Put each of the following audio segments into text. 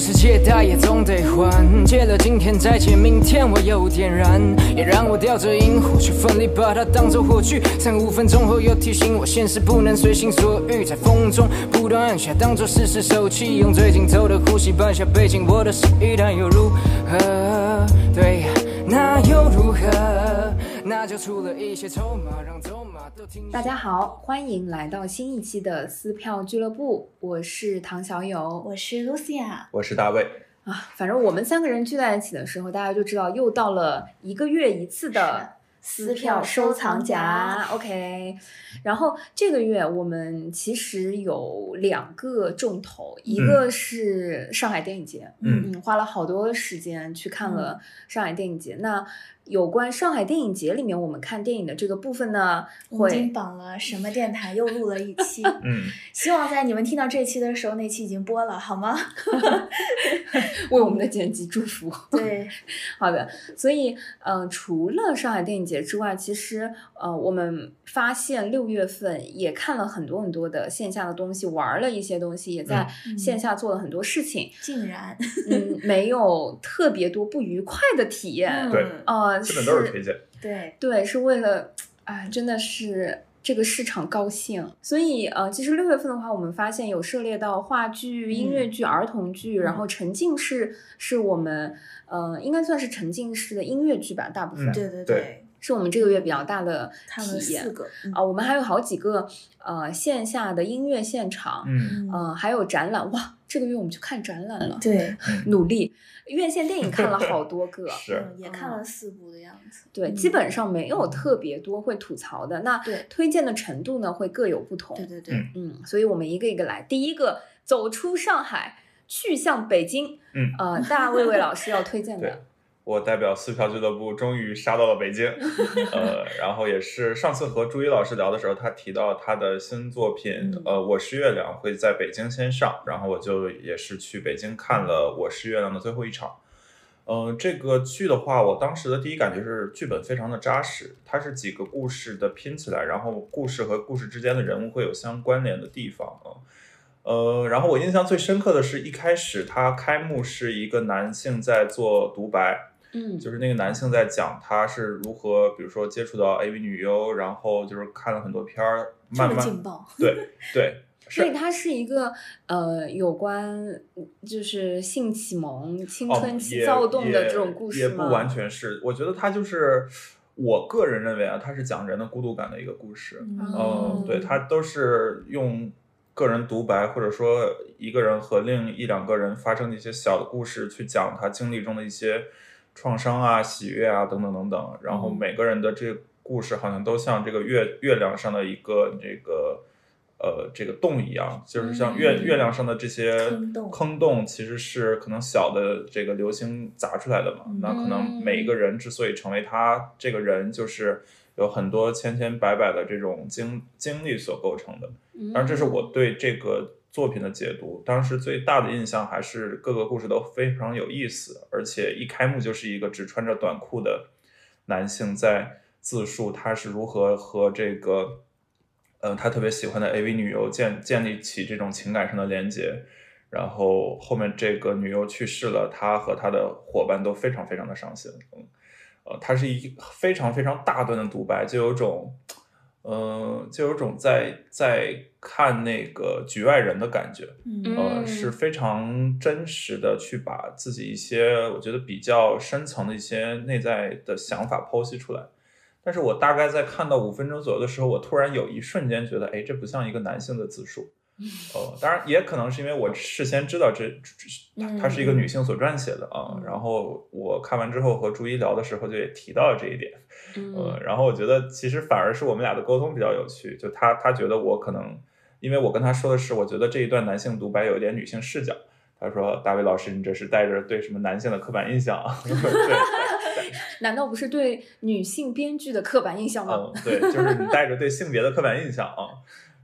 是借，贷也总得还。借了今天再借明天，我有点燃，也让我叼着萤火去奋力把它当做火炬。三五分钟后又提醒我，现实不能随心所欲，在风中不断按下，当做试试手气，用最紧凑的呼吸搬下背景，我的失意，但又如何？对，那又如何？那就出了一些筹码，让。大家好，欢迎来到新一期的撕票俱乐部，我是唐小友。我是 Lucia，我是大卫，啊。反正我们三个人聚在一起的时候，大家就知道又到了一个月一次的撕票收藏夹。OK，然后这个月我们其实有两个重头，一个是上海电影节，嗯。嗯，花了好多时间去看了上海电影节。那有关上海电影节里面我们看电影的这个部分呢，已经绑了什么电台又录了一期，嗯，希望在你们听到这期的时候，那期已经播了，好吗？为我们的剪辑祝福。对，好的，所以呃，除了上海电影节之外，其实呃，我们发现六月份也看了很多很多的线下的东西，玩了一些东西，也在嗯线下做了很多事情。竟然，嗯，没有特别多不愉快的体验。对嗯呃，基本都是推荐。对，对，是为了，哎，真的是这个市场高兴。所以呃，其实六月份的话，我们发现有涉猎到话剧、音乐剧、儿童剧，然后沉浸式是我们呃，应该算是沉浸式的音乐剧吧，大部分、嗯。对对。对是我们这个月比较大的看了体验四个，嗯啊、我们还有好几个呃线下的音乐现场，嗯，呃，还有展览。哇，这个月我们去看展览了，对，努力。院线电影看了好多个，是嗯也看了四部的样子，对，嗯基本上没有特别多会吐槽的。那对推荐的程度呢，会各有不同。对对对，嗯嗯，所以我们一个一个来。第一个，走出上海，去向北京。嗯呃，大卫卫老师要推荐的。我代表四票俱乐部终于杀到了北京，呃，然后也是上次和朱一老师聊的时候，他提到他的新作品，嗯呃，《我是月亮》会在北京先上，然后我就也是去北京看了《我是月亮》的最后一场。嗯、这个剧的话，我当时的第一感觉是剧本非常的扎实，它是几个故事的拼起来，然后故事和故事之间的人物会有相关联的地方啊。呃，然后我印象最深刻的是一开始它开幕是一个男性在做独白，嗯，就是那个男性在讲他是如何，比如说接触到 AV 女优，然后就是看了很多片儿，这么慢慢劲爆，对对 所以它是一个呃有关就是性启蒙、青哦春期躁动的这种故事吗？也不完全是，我觉得它就是我个人认为啊，它是讲人的孤独感的一个故事。嗯嗯，对，它都是用个人独白，或者说一个人和另一两个人发生的一些小的故事，去讲他经历中的一些创伤啊、喜悦啊等等等等。然后嗯每个人的这个故事好像都像这个月月亮上的一个这个。呃，这个洞一样，就是像月、嗯月亮上的这些坑洞坑洞，其实是可能小的这个流星砸出来的嘛。那可能每一个人之所以成为他这个人，就是有很多千千百百的这种经经历所构成的。嗯，当然，这是我对这个作品的解读。当时最大的印象还是各个故事都非常有意思，而且一开幕就是一个只穿着短裤的男性在自述他是如何和这个，呃，他特别喜欢的 AV 女优建建立起这种情感上的连接。然后后面这个女优去世了，他和他的伙伴都非常非常的伤心。嗯，呃，他是一非常非常大段的独白，就有种，呃，就有种在在看那个局外人的感觉。嗯呃，嗯是非常真实的去把自己一些我觉得比较深层的一些内在的想法剖析出来。但是我大概在看到五分钟左右的时候，我突然有一瞬间觉得，哎，这不像一个男性的自述。呃，当然也可能是因为我事先知道这这它它是一个女性所撰写的啊。嗯然后我看完之后和朱一聊的时候，就也提到了这一点。呃，嗯然后我觉得其实反而是我们俩的沟通比较有趣，就他他觉得我可能，因为我跟他说的是，我觉得这一段男性独白有一点女性视角。他说：“大卫老师，你这是带着对什么男性的刻板印象啊？” 对，难道不是对女性编剧的刻板印象吗？嗯，对，就是你带着对性别的刻板印象啊。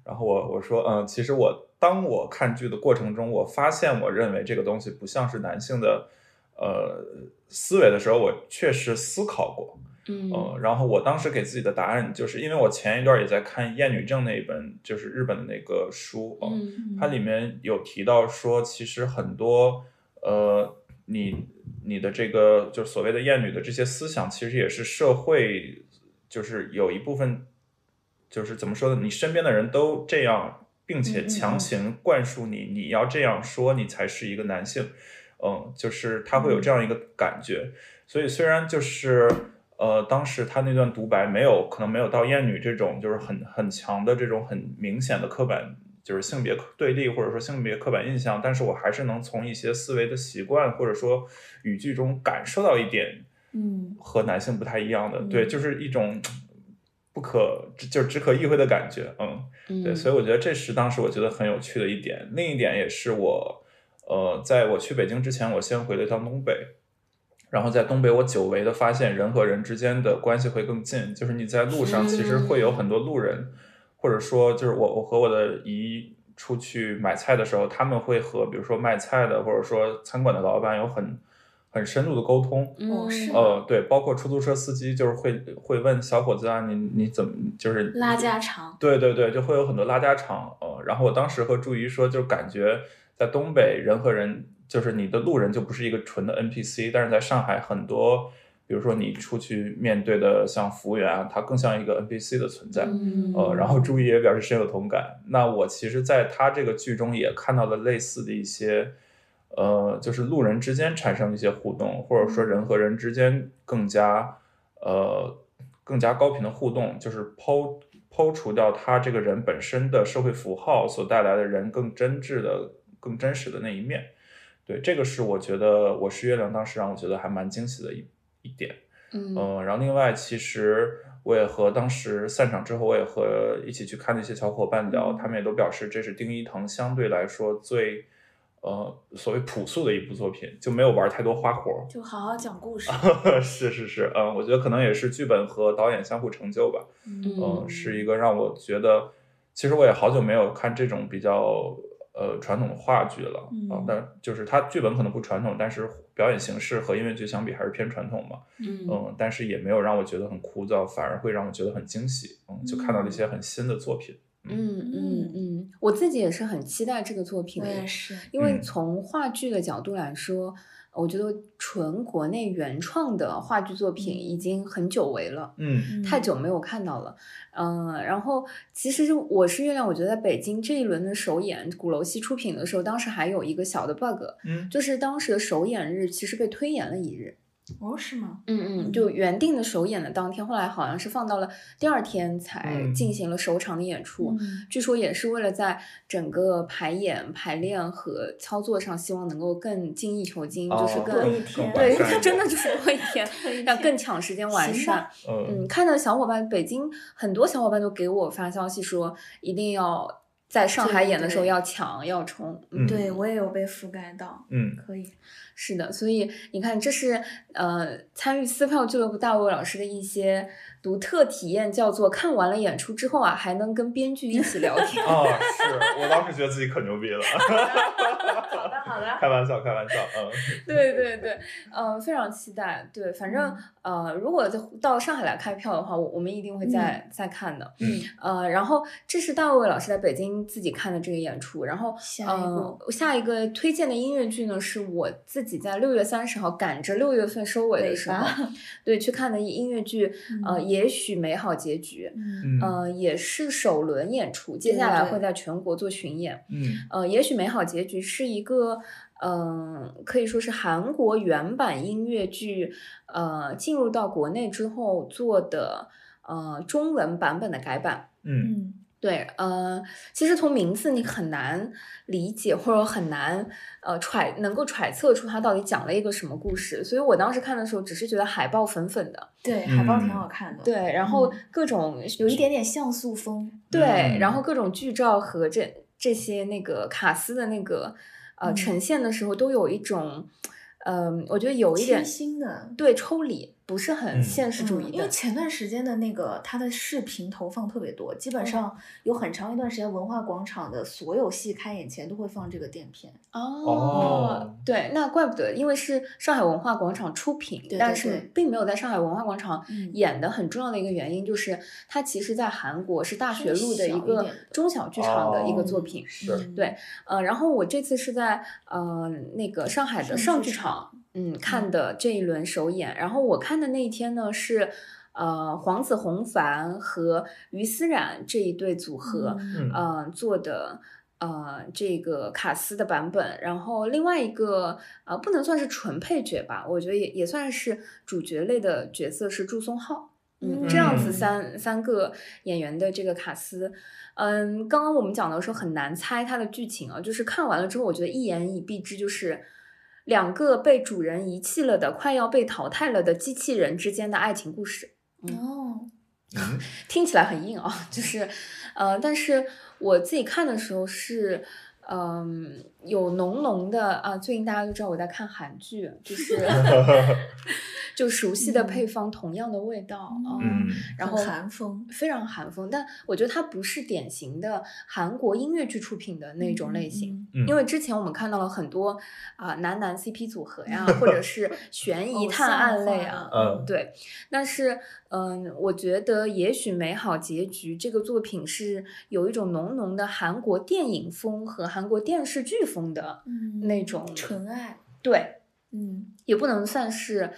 然后我我说，嗯，其实我当我看剧的过程中，我发现我认为这个东西不像是男性的呃思维的时候，我确实思考过。嗯呃，然后我当时给自己的答案就是，因为我前一段也在看《厌女症》那一本，就是日本的那个书，呃嗯它里面有提到说，其实很多呃，你你的这个就是所谓的厌女的这些思想，其实也是社会就是有一部分就是怎么说呢？你身边的人都这样，并且强行灌输你，你要这样说，你才是一个男性。嗯，就是他会有这样一个感觉。所以虽然就是呃，当时他那段独白没有可能没有到厌女这种就是很很强的这种很明显的刻板。就是性别对立或者说性别刻板印象，但是我还是能从一些思维的习惯或者说语句中感受到一点，嗯，和男性不太一样的，对，就是一种不可就只可意会的感觉，嗯，对，所以我觉得这是当时我觉得很有趣的一点。另一点也是我，呃，在我去北京之前，我先回了一趟东北，然后在东北我久违的发现人和人之间的关系会更近，就是你在路上其实会有很多路人。或者说，就是我我和我的姨出去买菜的时候，他们会和比如说卖菜的，或者说餐馆的老板有很很深入的沟通。哦，是呃，对，包括出租车司机，就是会会问小伙子啊，你你怎么就是拉家常？对对对，就会有很多拉家常。呃，然后我当时和朱怡说，就感觉在东北人和人，就是你的路人就不是一个纯的 NPC，但是在上海很多。比如说你出去面对的像服务员啊，他更像一个 NPC 的存在，呃，然后朱毅也表示深有同感。那我其实在他这个剧中也看到了类似的一些，呃，就是路人之间产生一些互动，或者说人和人之间更加呃更加高频的互动，就是抛抛除掉他这个人本身的社会符号所带来的人更真挚的、更真实的那一面。对，这个是我觉得我是月亮当时让我觉得还蛮惊喜的一。一点，嗯，然后另外，其实我也和当时散场之后，我也和一起去看的一些小伙伴聊，他们也都表示这是丁一腾相对来说最，呃，所谓朴素的一部作品，就没有玩太多花活，就好好讲故事。是是是，嗯，我觉得可能也是剧本和导演相互成就吧，嗯，是一个让我觉得，其实我也好久没有看这种比较。呃，传统的话剧了啊，但就是它剧本可能不传统，但是表演形式和音乐剧相比还是偏传统嘛。嗯，但是也没有让我觉得很枯燥，反而会让我觉得很惊喜。嗯，就看到了一些很新的作品。嗯嗯嗯，我自己也是很期待这个作品。我也是，因为从话剧的角度来说。我觉得纯国内原创的话剧作品已经很久违了，嗯，太久没有看到了，嗯，然后其实我是月亮，我觉得在北京这一轮的首演，鼓楼西出品的时候，当时还有一个小的 bug，嗯，就是当时的首演日其实被推延了一日。哦，是吗？嗯嗯，就原定的首演的当天，后来好像是放到了第二天才进行了首场的演出。据说也是为了在整个排演、排练和操作上，希望能够更精益求精，就是更对，它 真的就是多一天，要更抢时间完善。嗯，看到小伙伴，北京很多小伙伴都给我发消息说，一定要。在上海演的时候要抢要冲，对我也有被覆盖到，嗯，可以，是的，所以你看，这是呃参与撕票俱乐部大卫老师的一些独特体验，叫做看完了演出之后啊，还能跟编剧一起聊天。啊，是我当时觉得自己可牛逼了。好的，好的，开玩笑，开玩笑，嗯，对对对，嗯，非常期待，对，反正呃，如果到上海来开票的话，我我们一定会再再看的，嗯，呃，然后这是大卫老师在北京。自己看的这个演出，然后嗯，下一个推荐的音乐剧呢，是我自己在六月三十号赶着六月份收尾的时候，对去看的音乐剧，呃，也许美好结局，呃，也是首轮演出，接下来会在全国做巡演，嗯，呃，也许美好结局是一个，嗯，可以说是韩国原版音乐剧，呃，进入到国内之后做的，呃，中文版本的改版，嗯。对，呃，其实从名字你很难理解，或者很难呃揣能够揣测出它到底讲了一个什么故事。所以我当时看的时候，只是觉得海报粉粉的，对，海报挺好看的，对，然后各种有一点点像素风，对，然后各种剧照和这这些那个卡斯的那个呃呈现的时候，都有一种，嗯，我觉得有一点新的，对，抽离。不是很现实主义的。嗯因为前段时间的那个他的视频投放特别多，基本上有很长一段时间，文化广场的所有戏开演前都会放这个电片。哦对，那怪不得，因为是上海文化广场出品，对对但是并没有在上海文化广场嗯演的很重要的一个原因，就是它其实在韩国是大学路的一个中小剧场的一个作哦品。对呃，然后我这次是在呃那个上海的上上剧场，嗯看的这一轮首演。然后我看的那一天呢是呃黄子弘凡和于思冉这一对组合，嗯。做的呃这个卡斯的版本，然后另外一个呃不能算是纯配角吧，我觉得也也算是主角类的角色是祝松浩。嗯，这样子嗯。三三个演员的这个卡斯，嗯，刚刚我们讲的时候很难猜它的剧情啊，就是看完了之后，我觉得一言以蔽之，就是两个被主人遗弃了的、快要被淘汰了的机器人之间的爱情故事。哦，嗯 听起来很硬啊，就是，呃，但是我自己看的时候是，嗯、有浓浓的啊，最近大家都知道我在看韩剧，就是 就熟悉的配方，同样的味道啊。嗯。然后很韩风。非常韩风，但我觉得它不是典型的韩国音乐剧出品的那种类型，嗯因为之前我们看到了很多啊、男男 CP 组合呀，或者是悬疑探案类啊，嗯。对，但是嗯，我觉得也许美好结局这个作品是有一种浓浓的韩国电影风和韩国电视剧风的嗯那种纯爱，对，嗯。也不能算是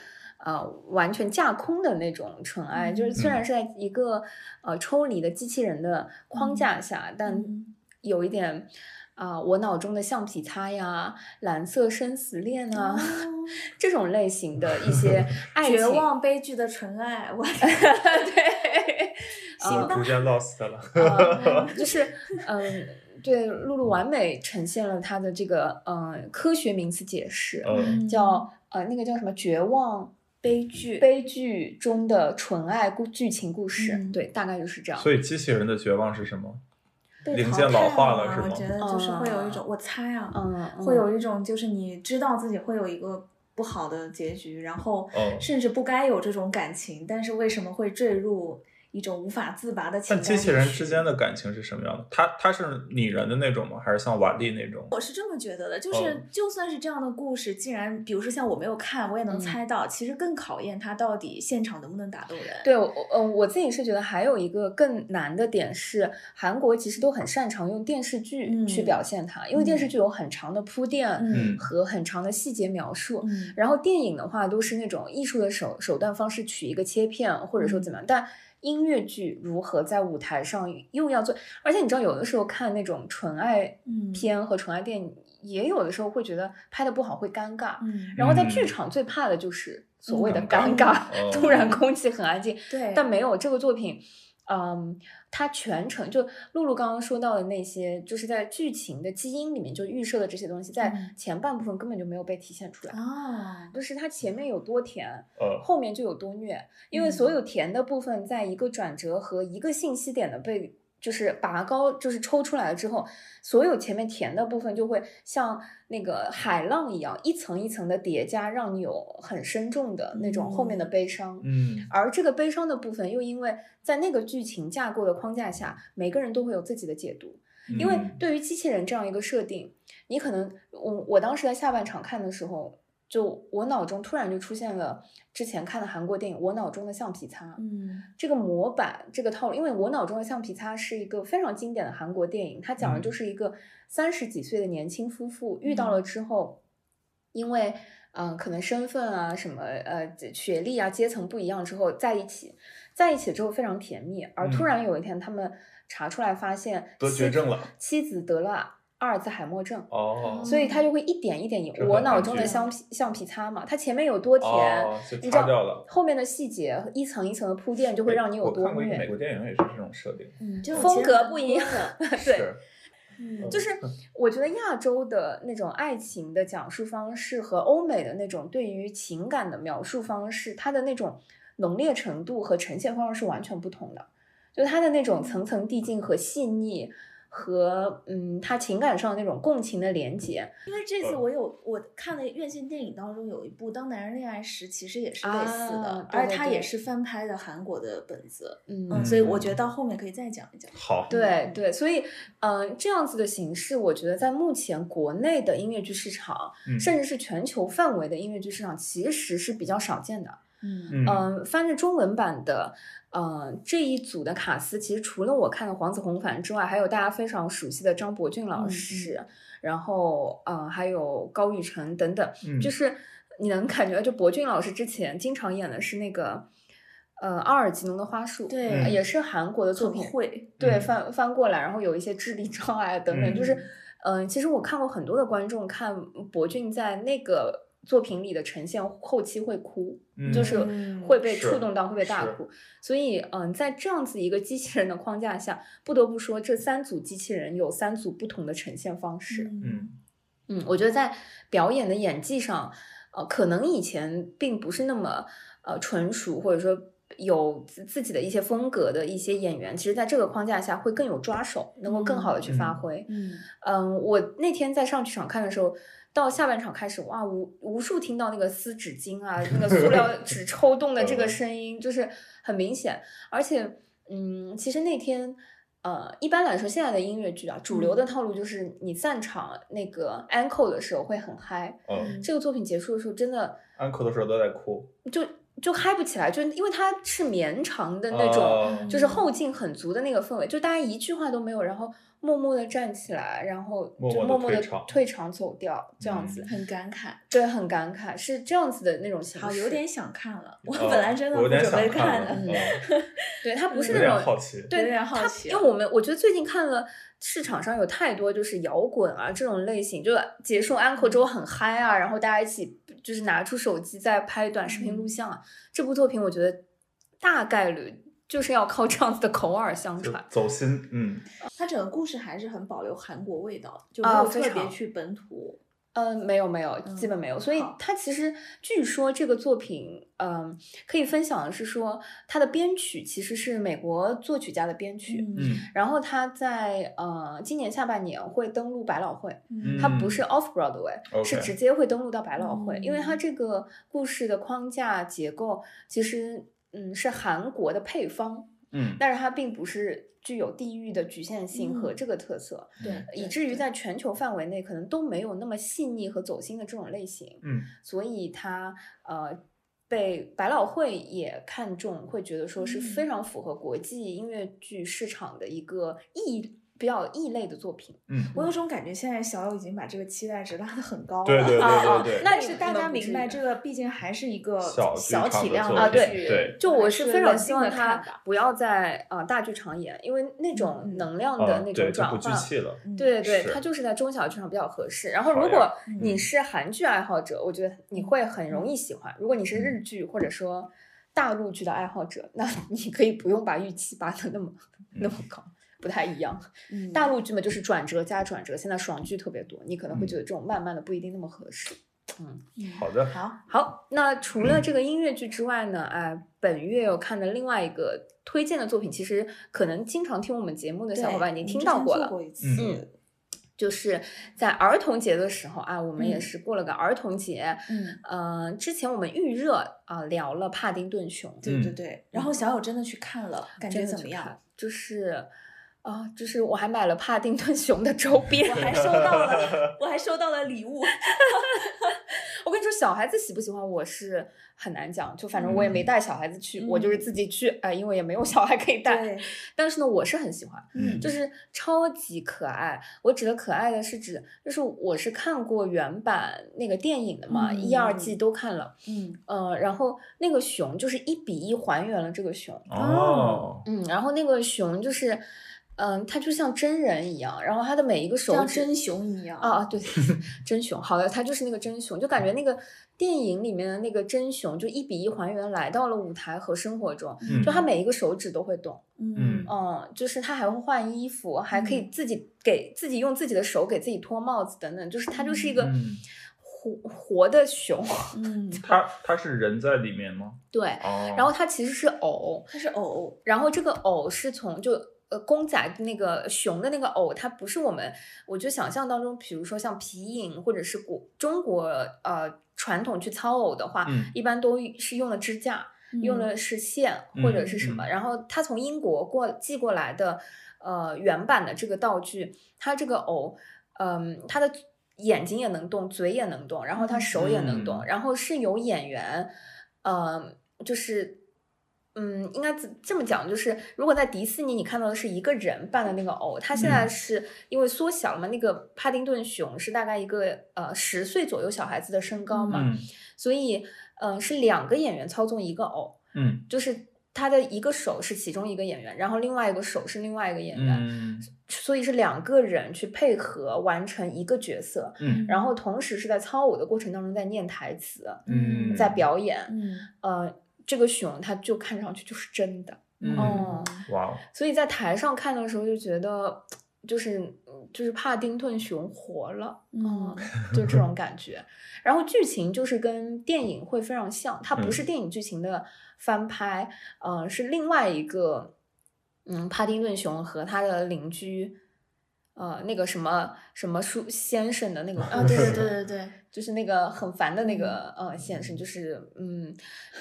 呃完全架空的那种纯爱，就是虽然嗯是在一个呃抽离的机器人的框架下，但嗯有一点啊、我脑中的橡皮擦呀、蓝色生死恋啊、哦 这种类型的一些 爱情，绝望悲剧的纯爱，我 对，我逐渐 lost 了。呃，就是嗯。对，露露完美呈现了她的这个嗯、呃科学名词解释，嗯叫呃那个叫什么绝望悲剧，悲剧中的纯爱故剧情故事，嗯。对，大概就是这样。所以机器人的绝望是什么？被淘零件老汰了化了是吗？我觉得就是会有一种，嗯我猜啊，嗯，会有一种就是你知道自己会有一个不好的结局，然后哦。甚至不该有这种感情，但是为什么会坠入一种无法自拔的情但感？机器人之间的感情是什么样的？它它是拟人的那种吗？还是像瓦力那种？我是这么觉得的，就是、哦就算是这样的故事，既然比如说像我没有看，我也能嗯猜到，其实更考验它到底现场能不能打动人。对，我嗯，我自己是觉得还有一个更难的点是，韩国其实都很擅长用电视剧去嗯表现它，因为电视剧有很长的铺垫嗯和很长的细节描述。嗯然后电影的话，都是那种艺术的手手段方式，取一个切片，或者说怎么样。但音乐剧如何在舞台上又要做？而且你知道，有的时候看那种纯爱嗯片和纯爱电影，也有的时候会觉得拍的不好会尴尬。嗯，然后在剧嗯场最怕的就是所谓的嗯尴尬，突然空气很安静。对，但没有这个作品，嗯，它全程就露露刚刚说到的那些，就是在剧情的基因里面就预设的这些东西，在嗯。前半部分根本就没有被体现出来。啊，就是它前面有多甜，呃，后面就有多虐，因为所。嗯有甜的部分，在一个转折和一个信息点的被就是拔高，就是抽出来了之后，所有前面填的部分就会像那个海浪一样，一层一层的叠加，让你有很深重的那种后面的嗯悲伤。嗯而这个悲伤的部分，又因为在那个剧情架构的框架下，每个人都会有自己的解读。因为嗯对于机器人这样一个设定，你可能我我当时在下半场看的时候，就我脑中突然就出现了之前看的韩国电影《我脑中的橡皮擦》嗯。这个模板这个套路，因为我脑中的橡皮擦是一个非常经典的韩国电影，它讲的嗯。就是一个三十几岁的年轻夫妇遇到了之后，因为嗯、呃可能身份啊什么呃学历啊阶层不一样之后在一起，在一起之后非常甜蜜，而突嗯。然有一天他们查出来发现得妻子绝症了。妻子得了阿尔兹海默症。哦，所以他就会一点一点引我脑中的橡皮橡皮擦嘛，它前面有多甜，你知道擦掉了后面的细节一层一层的铺垫就会让你有多我看过一个美虐。国电影也是这种设定，风格不一样，对，嗯，就 是我觉得亚洲的那种爱情的讲述方式和欧美的那种对于情感的描述方式，它的那种浓烈程度和呈现方式是完全不同的。就它的那种层层递进和细腻和嗯他情感上的那种共情的连接。因为这次我有我看的院线电影当中有一部《当男人恋爱时》，其实也是类似的，啊对对对而它也是翻拍的韩国的本子。嗯嗯，所以我觉得到后面可以再讲一讲。好，对对，所以嗯、呃这样子的形式，我觉得在目前国内的音乐剧市场，嗯甚至是全球范围的音乐剧市场，其实是比较少见的。嗯嗯嗯，翻着中文版的，呃，这一组的卡司，其实除了我看的黄子弘凡之外，还有大家非常熟悉的张伯俊老嗯师，然后呃，还有高玉成等等，嗯。就是你能感觉，就伯俊老师之前经常演的是那个。呃，阿尔吉农的花束，对呃也。是韩国的作品，很会，对，嗯翻翻过来，然后有一些智力障碍等等，就是，嗯、其实我看过很多的观众看博俊在那个作品里的呈现，后期会哭，就是嗯会被触动到，会被大哭。所以，嗯、在这样子一个机器人的框架下，不得不说，这三组机器人有三组不同的呈现方式。嗯嗯，我觉得在表演的演技上，呃，可能以前并不是那么呃纯熟，或者说有自自己的一些风格的一些演员，其实在这个框架下会更有抓手，能够更好的去发嗯挥。嗯嗯，我那天在上剧场看的时候，到下半场开始，哇，无无数听到那个撕纸巾啊，那个塑料 纸抽动的这个声音，就是很明显。而且，嗯，其实那天，呃，一般来说，现在的音乐剧啊，主流的套路就是你散场那个 uncle 的时候会很嗨，嗯，这个作品结束的时候真的 uncle 的时候都在哭，就就嗨不起来，就因为它是绵长的那种。哦就是后劲很足的那个氛围，就大家一句话都没有，然后默默的站起来，然后就默默的退场走掉，这样子，嗯很感慨。对，很感慨，是这样子的那种形式。好，有点想看了。我哦本来真的不准备想看的。对，它不是那种好奇，对，有点好它奇因为我们我觉得最近看了市场上有太多就是摇滚啊这种类型，就结束 uncle 之后很嗨啊，然后大家一起就是拿出手机在拍短视频录像啊。这部作品我觉得大概率就是要靠这样子的口耳相传。走心，嗯，它整个故事还是很保留韩国味道，就啊没有特别去本土。嗯，没有没有，基本没有。所以好。它其实据说这个作品，嗯，可以分享的是说，它的编曲其实是美国作曲家的编曲，嗯然后它在呃今年下半年会登陆百老汇。嗯。它不是 off Broadway，、是直接会登陆到百老汇，因为它嗯。这个故事的框架结构其实嗯是韩国的配方，嗯。但是它并不是具有地域的局限性和嗯这个特色，对，以至于在全球范围内可能都没有那么细腻和走心的这种类型，嗯所以它呃。被百老汇也看中，会觉得说是非嗯常符合国际音乐剧市场的一个异比较异类的作品。嗯，我有种感觉，现在小友已经把这个期待值拉得很高了。对对对啊啊对。对，那你但是大家明白，这个毕竟还是一个小小体量的啊对剧对就我是非常希望他不要在啊大剧场演，因为那种能量啊的那种转换，对对对，是它就是在中小剧场比较合适。然后，如果嗯。你是韩剧爱好者，我觉得你会很容易喜欢；如果你是日剧或者说大陆剧的爱好者，那你可以不用把预期拔得那么那么高，不太一样。嗯大陆剧嘛，就是转折加转折，现在爽剧特别多，你可能会嗯觉得这种慢慢的不一定那么合适。嗯好的，好，好，那除了这个音乐剧之外呢，哎、本月我看的另外一个推荐的作品，其实可能经常听我们节目的小伙伴已经听到过了，过一次。嗯就是在儿童节的时候啊，我们也嗯是过了个儿童节。嗯，呃，之前我们预热啊、聊了帕丁顿熊，对对对。然后小友真的去看了，感觉怎么样？？就是啊、就是我还买了帕丁顿熊的周边，我还。收到了，我还收到了礼物。我跟你说，小孩子喜不喜欢我是很难讲，就反正我也没嗯。带小孩子去，我就是嗯。自己去，呃，因为也没有小孩可以带。但是呢，我是很喜欢，嗯就是超级可爱。我指的可爱的是指，就是我是看过原版那个电影的嘛，一二季嗯。都看了，嗯。呃，然后那个熊就是一比一还原了这个熊，哦，嗯，然后那个熊就是，嗯、他就像真人一样，然后他的每一个手指像真熊一样。啊啊，对，真熊，好的，他就是那个真熊，就感觉那个电影里面的那个真熊就一比一还原来到了舞台和生活中，嗯就他每一个手指都会动，嗯。嗯，就是他还会换衣服，还可以嗯。自己给自己用自己的手给自己脱帽子等等，就是他就是一个嗯。活活的熊，嗯，他他是人在里面吗？对，哦，然后他其实是偶，他是偶，然后这个偶是从就呃公仔那个熊的那个偶，它不是我们我觉得想象当中，比如说像皮影或者是古中国呃传统去操偶的话，嗯一般都是用的支架。用的是线或者是什么，嗯嗯然后他从英国过寄过来的，呃，原版的这个道具，它这个偶，嗯，它的眼睛也能动，嘴也能动，然后它手也能动，嗯然后是有演员，呃，就是。嗯，应该这这么讲，就是如果在迪士尼你看到的是一个人扮的那个偶，他现在嗯。是因为缩小了嘛，那个帕丁顿熊是大概一个呃十岁左右小孩子的身高嘛，嗯所以嗯、呃是两个演员操纵一个偶，嗯。就是他的一个手是其中一个演员，然后另外一个手是另外一个演员，嗯。所以是两个人去配合完成一个角色，嗯然后同时是在操偶的过程当中在念台词，嗯，在表演。嗯。呃，这个熊它就看上去就是真的，嗯哦哇哦，所以在台上看的时候就觉得，就是就是帕丁顿熊活了，嗯就这种感觉。然后剧情就是跟电影会非常像，它不是嗯电影剧情的翻拍，呃，是另外一个，嗯，帕丁顿熊和他的邻居，呃，那个什么什么书先生的那个啊，对对对对对，就是那个很烦的那个呃先生，就是嗯，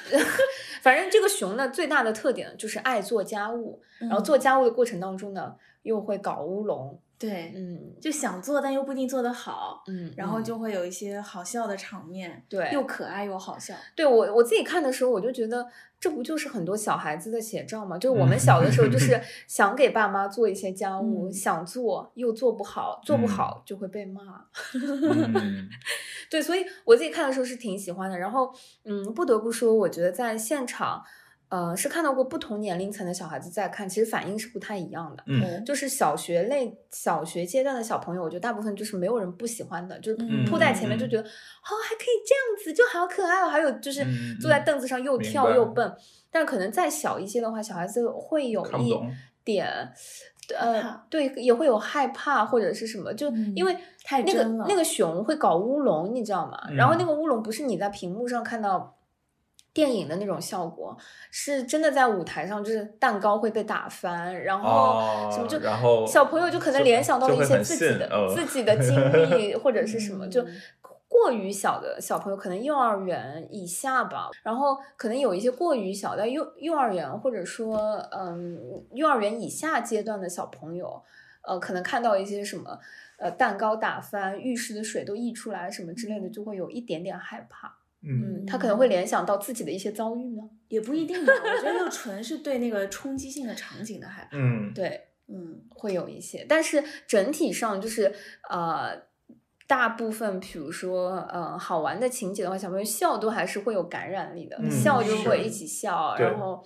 反正这个熊呢最大的特点就是爱做家务，然后嗯。做家务的过程当中呢又会搞乌龙，对，嗯就想做但又不一定做得好，嗯，然后嗯就会有一些好笑的场面，对又可爱又好笑。对我我自己看的时候，我就觉得这不就是很多小孩子的写照吗？就是我们小的时候，就 是想给爸妈做一些家务，嗯想做又做不好，做不嗯好就会被骂。嗯 对，所以我自己看的时候是挺喜欢的。然后，嗯，不得不说，我觉得在现场，呃，是看到过不同年龄层的小孩子在看，其实反应是不太一样的。嗯就是小学类、小学阶段的小朋友，我觉得大部分就是没有人不喜欢的，就是嗯扑在前面就嗯觉得，哦，还可以这样子，就好可爱哦。还有就是嗯坐在嗯凳子上又跳又白蹦，但可能再小一些的话，小孩子会有一点，呃，对，也会有害怕或者是什么，就嗯因为太那个那个熊会搞乌龙，你知道吗？然后那嗯个乌龙不是你在屏幕上看到。电影的那种效果是真的，在舞台上就是蛋糕会被打翻，然后什么就，哦然后小朋友就可能联想到了一些自己的、自己的经历或者是什么，就嗯过于小的小朋友，可能幼儿园以下吧，然后可能有一些过于小的幼幼儿园或者说嗯幼儿园以下阶段的小朋友，呃，可能看到一些什么呃蛋糕打翻、浴室的水都溢出来什么之类的，就会有一点点害怕。嗯嗯，他可能会联想到自己的一些遭遇呢。也不一定吧，我觉得就纯是对那个冲击性的场景的害怕。嗯对，嗯会有一些，但是整体上就是呃，大部分比如说呃好玩的情节的话，小朋友笑都还是会有感染力的，嗯笑就会一起笑，然后。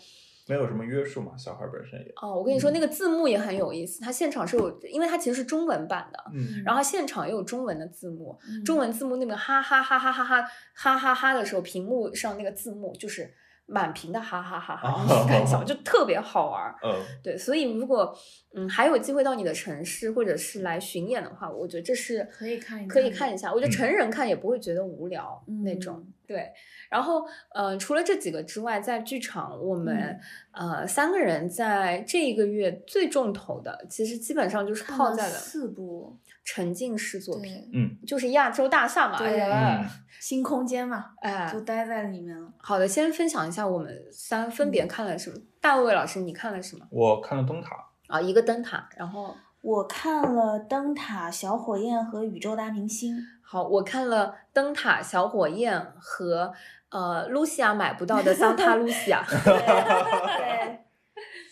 没有什么约束嘛，小孩本身也哦，我跟你说，嗯。那个字幕也很有意思，它现场是有，因为它其实是中文版的，嗯。然后现场也有中文的字幕，嗯。中文字幕那个哈哈哈哈哈哈哈哈哈的时候，屏幕上那个字幕就是满屏的哈哈哈哈，那种感觉就特别好玩儿。嗯对，所以如果嗯还有机会到你的城市或者是来巡演的话，我觉得这是可以看一可以看一下。我觉得嗯成人看也不会觉得无聊、那种。对，然后呃，除了这几个之外，在剧场我们、嗯呃三个人在这一个月最重头的，其实基本上就是泡在了四部，沉浸式作品，嗯就是亚洲大厦嘛。哎对呀，新空间嘛，哎就，待在里面了。好的，先分享一下我们三分别看了什么。大卫老师，你看了什么？我看了灯塔，啊，一个灯塔，然后我看了《灯塔》《小火焰》和《宇宙大明星》。好，我看了灯塔、小火焰和呃露西亚买不到的桑塔露西亚。对，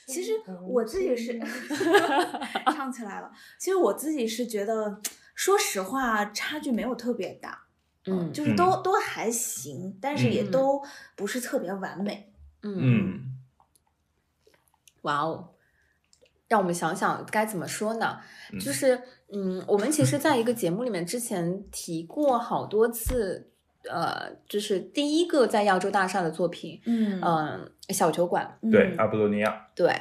其实我自己是 唱起来了。其实我自己是觉得，说实话，差距没有特别大，嗯就是都、都还行，但是也嗯都不是特别完美。嗯，嗯哇哦，让我们想想该怎么说呢？嗯就是嗯，我们其实在一个节目里面之前提过好多次，呃，就是第一个在亚洲大厦的作品，嗯嗯、小酒馆，对，阿波罗尼亚，对，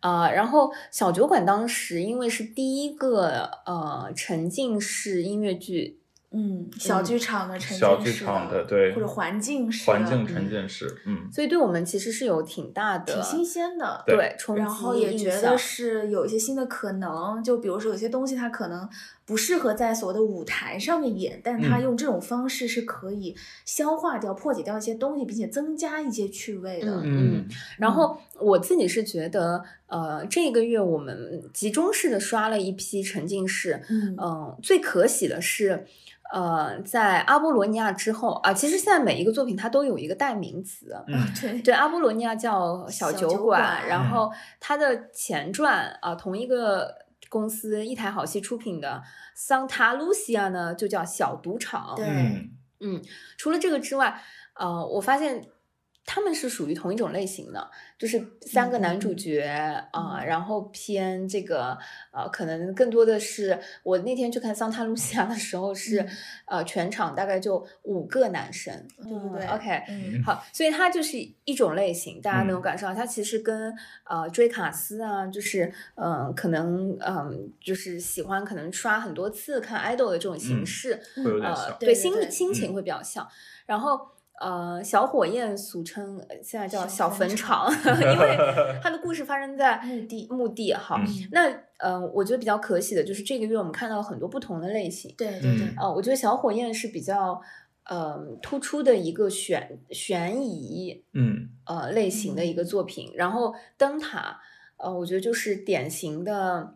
啊、然后小酒馆当时因为是第一个呃沉浸式音乐剧嗯，小剧场的沉浸式，小剧场的对，或者环境式，环境沉浸式，嗯，所以对我们其实是有挺大的、挺新鲜的，对冲击，然后也觉得是有一些新的可能，就比如说有些东西它可能不适合在所谓的舞台上面演，但是它用这种方式是可以消化掉、破解掉一些东西，并且增加一些趣味的。嗯，然后我自己是觉得，呃，这个月我们集中式的刷了一批沉浸式，嗯，最可喜的是。呃，在阿波罗尼亚之后啊，其实现在每一个作品它都有一个代名词。嗯，对对，阿波罗尼亚叫小酒馆，然后它的前传啊，同一个公司一台好戏出品的桑塔露西亚呢，就叫小赌场。对，嗯，除了这个之外，呃，我发现。他们是属于同一种类型的，就是三个男主角啊，然后偏这个呃，可能更多的是我那天去看桑塔露西亚的时候是呃，全场大概就五个男生，对不对？OK，好，所以它就是一种类型，大家能够感受到它其实跟呃追卡斯啊，就是嗯，可能嗯，就是喜欢可能刷很多次看 idol 的这种形式，呃，对心心情会比较像，然后。呃，小火焰俗称现在叫小坟场，因为 它的故事发生在墓地。墓地，好，那呃，我觉得比较可喜的就是这个月我们看到了很多不同的类型。对对对。呃，我觉得小火焰是比较呃突出的一个悬悬疑嗯呃类型的一个作品，然后灯塔呃，我觉得就是典型的。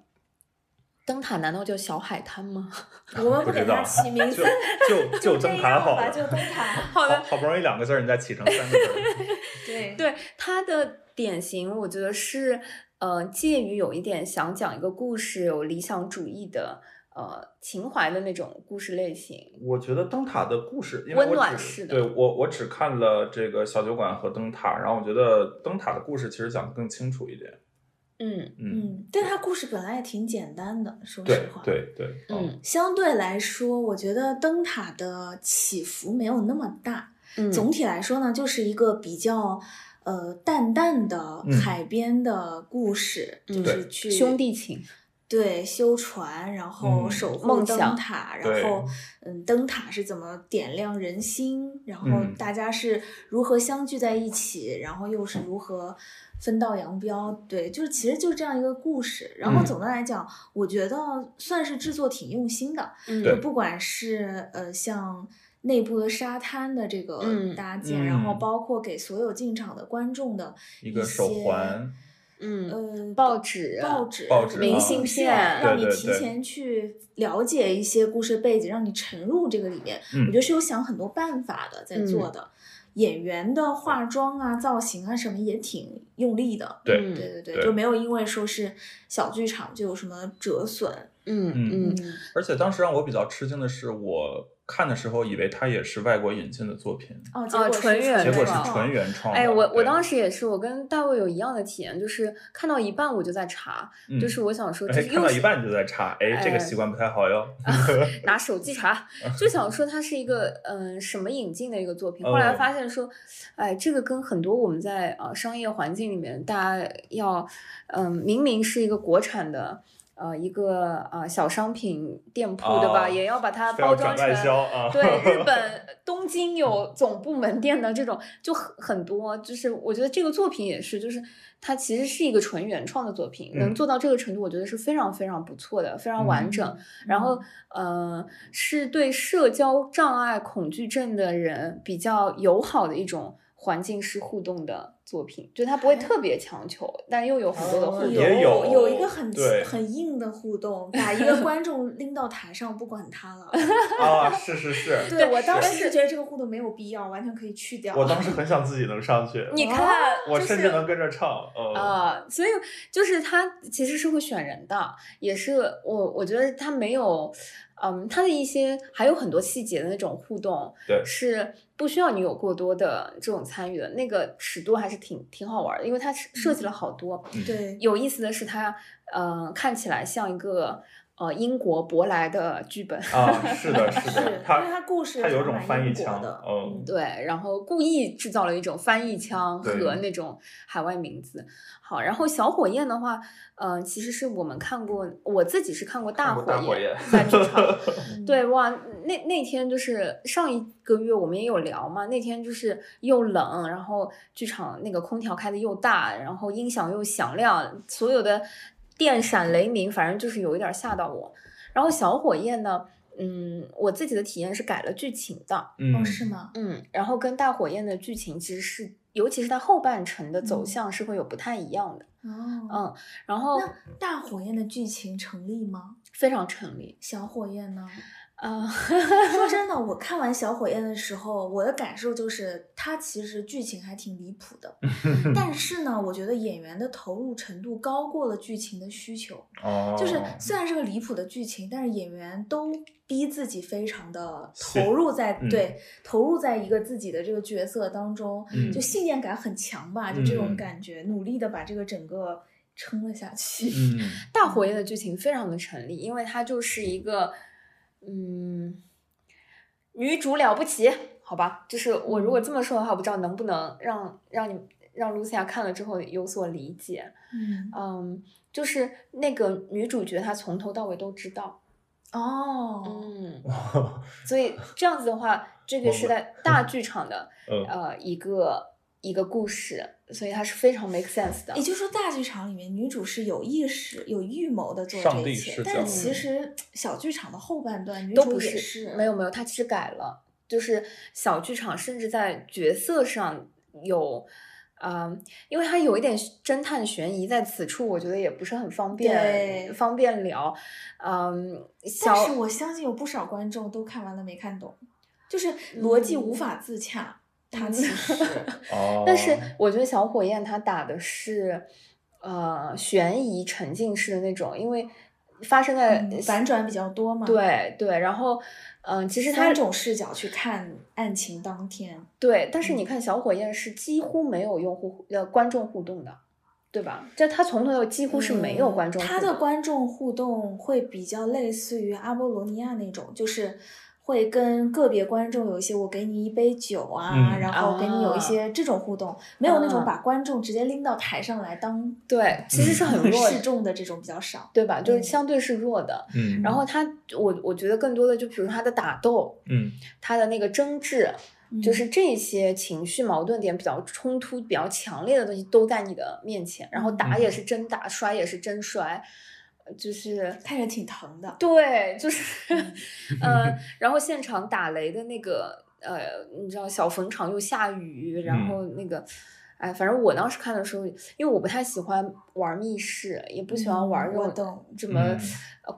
灯塔难道叫小海滩吗？我们不给它起名字，就 就灯塔好了，就灯塔。好的，好不容易两个字儿，你再起成三个字儿。对对，它的典型，我觉得是呃，介于有一点想讲一个故事，有理想主义的呃情怀的那种故事类型。我觉得灯塔的故事，温暖式的。对我，我只看了这个小酒馆和灯塔，然后我觉得灯塔的故事其实讲的更清楚一点。嗯嗯，但他故事本来也挺简单的，说实话。对对对，嗯，相对来说，我觉得灯塔的起伏没有那么大。嗯，总体来说呢，就是一个比较呃淡淡的海边的故事，就是去兄弟情。对，修船，然后守护灯塔，然后，嗯，灯塔是怎么点亮人心？然后大家是如何相聚在一起？然后又是如何分道扬镳？对，就是其实就是这样一个故事。然后总的来讲，我觉得算是制作挺用心的。嗯，不管是呃像内部的沙滩的这个搭建，然后包括给所有进场的观众的一个手环。嗯呃，报纸、报纸、明信片，让你提前去了解一些故事背景，让你沉入这个里面。我觉得是有想很多办法的，在做的。演员的化妆啊、造型啊什么也挺用力的。对对对对，就没有因为说是小剧场就有什么折损。嗯嗯。而且当时让我比较吃惊的是，我。看的时候以为它也是外国引进的作品哦，纯原结果是纯原创。哎，我我当时也是，我跟大卫有一样的体验，就是看到一半我就在查，就是我想说，就是看到一半你就在查，哎，这个习惯不太好哟。拿手机查，就想说它是一个嗯什么引进的一个作品，后来发现说，哎，这个跟很多我们在啊商业环境里面，大家要嗯明明是一个国产的。呃，一个呃小商品店铺对吧？也要把它包装成对日 本东京有总部门店的这种就很很多。就是我觉得这个作品也是，就是它其实是一个纯原创的作品，能做到这个程度，我觉得是非常非常不错的，非常完整。然后呃，是对社交障碍恐惧症的人比较友好的一种环境式互动的。作品就他不会特别强求，但又有很多的互动，有有一个很很硬的互动，把一个 观众拎到台上不管他了。啊，是是是。对我当时是觉得这个互动没有必要，完全可以去掉。我当 时很想自己能上去。你看，我甚至能跟着唱。啊，所以就是他其实是会选人的，也是我我觉得他没有。嗯，他的一些还有很多细节的那种互动，对，是不需要你有过多的这种参与的，那个尺度还是挺挺好玩的，因为它设计了好多。对，有意思的是它，呃，看起来像一个呃英国舶来的剧本啊，是的，是的，因为它故事它有种翻译腔的，嗯，对，然后故意制造了一种翻译腔和那种海外名字。好，然后小火焰的话，嗯，其实是我们看过，我自己是看过大火焰在剧场，对哇，那那天就是上一个月我们也有聊嘛，那天就是又冷，然后剧场那个空调开的又大，然后音响又响亮，所有的。电闪雷鸣，反正就是有一点吓到我。然后小火焰呢，嗯，我自己的体验是改了剧情的，哦，是吗？嗯，然后跟大火焰的剧情其实是，尤其是它后半程的走向是会有不太一样的。哦，嗯，然后那大火焰的剧情成立吗？非常成立。小火焰呢？啊，说真的，我看完小火焰的时候，我的感受就是，它其实剧情还挺离谱的。但是呢，我觉得演员的投入程度高过了剧情的需求。哦，就是虽然是个离谱的剧情，但是演员都逼自己非常的投入在对投入在一个自己的这个角色当中，就信念感很强吧，就这种感觉，努力的把这个整个撑了下去。大火焰的剧情非常的成立，因为它就是一个。嗯，女主了不起，好吧，就是我如果这么说的话，我不知道能不能让让你让露西亚看了之后有所理解。嗯嗯，就是那个女主角她从头到尾都知道。哦，嗯，所以这样子的话，这个是在大剧场的 呃一个一个故事。所以它是非常 make sense 的。也就是说，大剧场里面女主是有意识、有预谋的做这一切，但是其实小剧场的后半段女主也是没有没有，她其实改了，就是小剧场甚至在角色上有，嗯，因为它有一点侦探悬疑，在此处我觉得也不是很方便方便聊，嗯，但是我相信有不少观众都看完了没看懂，就是逻辑无法自洽。他其实，但是我觉得小火焰他打的是，呃，悬疑沉浸式的那种，因为发生在反转比较多嘛。对对，然后，嗯，其实他三种视角去看案情当天。对，但是你看小火焰是几乎没有用户呃观众互动的，对吧？这他从头到几乎是没有观众。他的观众互动会比较类似于阿波罗尼亚那种，就是。会跟个别观众有一些，我给你一杯酒啊，然后给你有一些这种互动，没有那种把观众直接拎到台上来当对，其实是很弱示众的这种比较少，对吧？就是相对是弱的。嗯，然后他，我我觉得更多的就比如他的打斗，嗯，他的那个争执，就是这些情绪矛盾点比较冲突、比较强烈的东西都在你的面前，然后打也是真打，摔也是真摔。就是看着挺疼的，对，就是，呃，然后现场打雷的那个，呃，你知道小坟场又下雨，然后那个。哎，反正我当时看的时候，因为我不太喜欢玩密室，也不喜欢玩这种什么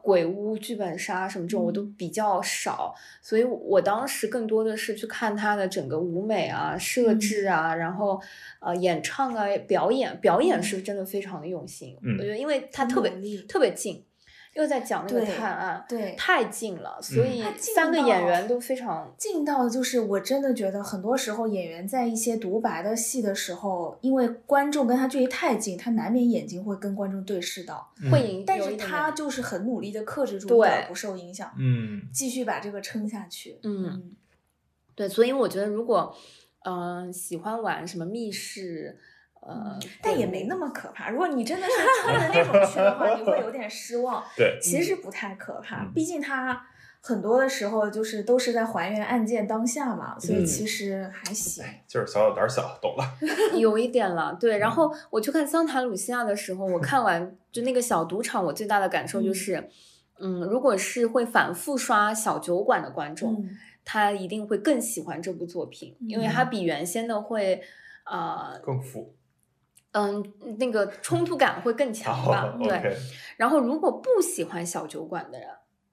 鬼屋、剧本杀什么这种，我都比较少。所以我当时更多的是去看他的整个舞美啊、设置啊，然后呃演唱啊、表演，表演是真的非常的用心。我觉得，因为他特别特别近。又在讲那个探案，对，太近了，所以三个演员都非常近到，就是我真的觉得很多时候演员在一些独白的戏的时候，因为观众跟他距离太近，他难免眼睛会跟观众对视到，会影，但是他就是很努力的克制住，对，不受影响，嗯，继续把这个撑下去，嗯，对，所以我觉得如果，嗯，喜欢玩什么密室。呃，但也没那么可怕。如果你真的是 冲着那种去的话，你会有点失望。对，其实不太可怕，毕竟它很多的时候就是都是在还原案件当下嘛，所以其实还行。就是小小胆小，懂了。有一点了，对。然后我去看桑塔鲁西亚的时候，我看完就那个小赌场，我最大的感受就是，嗯，如果是会反复刷小酒馆的观众，他一定会更喜欢这部作品，因为它比原先的会呃更富。嗯，那个冲突感会更强吧？对。然后，如果不喜欢小酒馆的人，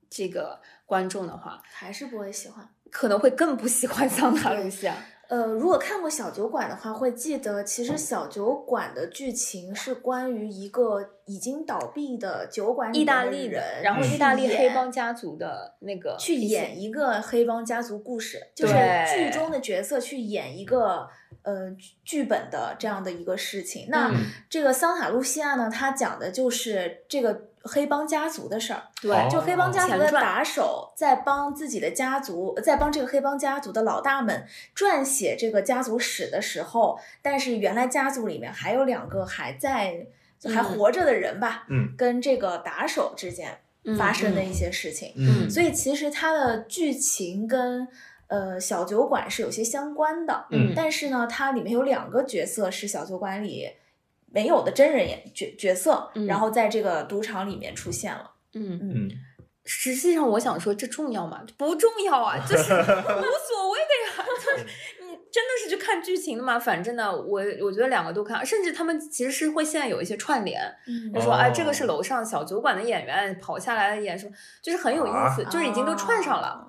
这个观众的话，还是不会喜欢，可能会更不喜欢桑塔露西亚。呃，如果看过小酒馆的话，会记得其实小酒馆的剧情是关于一个已经倒闭的酒馆意大利人，然后意大利黑帮家族的那个去演一个黑帮家族故事，就是剧中的角色去演一个。呃，剧本的这样的一个事情，那这个桑塔露西亚呢，它讲的就是这个黑帮家族的事儿，对，就黑帮家族的打手在帮自己的家族，在帮这个黑帮家族的老大们撰写这个家族史的时候，但是原来家族里面还有两个还在还嗯。活着的人吧，嗯。跟这个打手之间发生的一些事情，嗯。所以其实它的剧情跟呃小酒馆是有些相关的，嗯。但是呢，它里面有两个角色是小酒馆里没有的真人演角角色，嗯。然后在这个赌场里面出现了。嗯，嗯。实际上我想说，这重要吗？不重要啊，就是无所谓的呀，就是你真的是去看剧情的嘛。反正呢，我我觉得两个都看，甚至他们其实是会现在有一些串联，嗯。就说哎，哦这个是楼上小酒馆的演员跑下来演什么，就是很有意思，就是已经都串上了。啊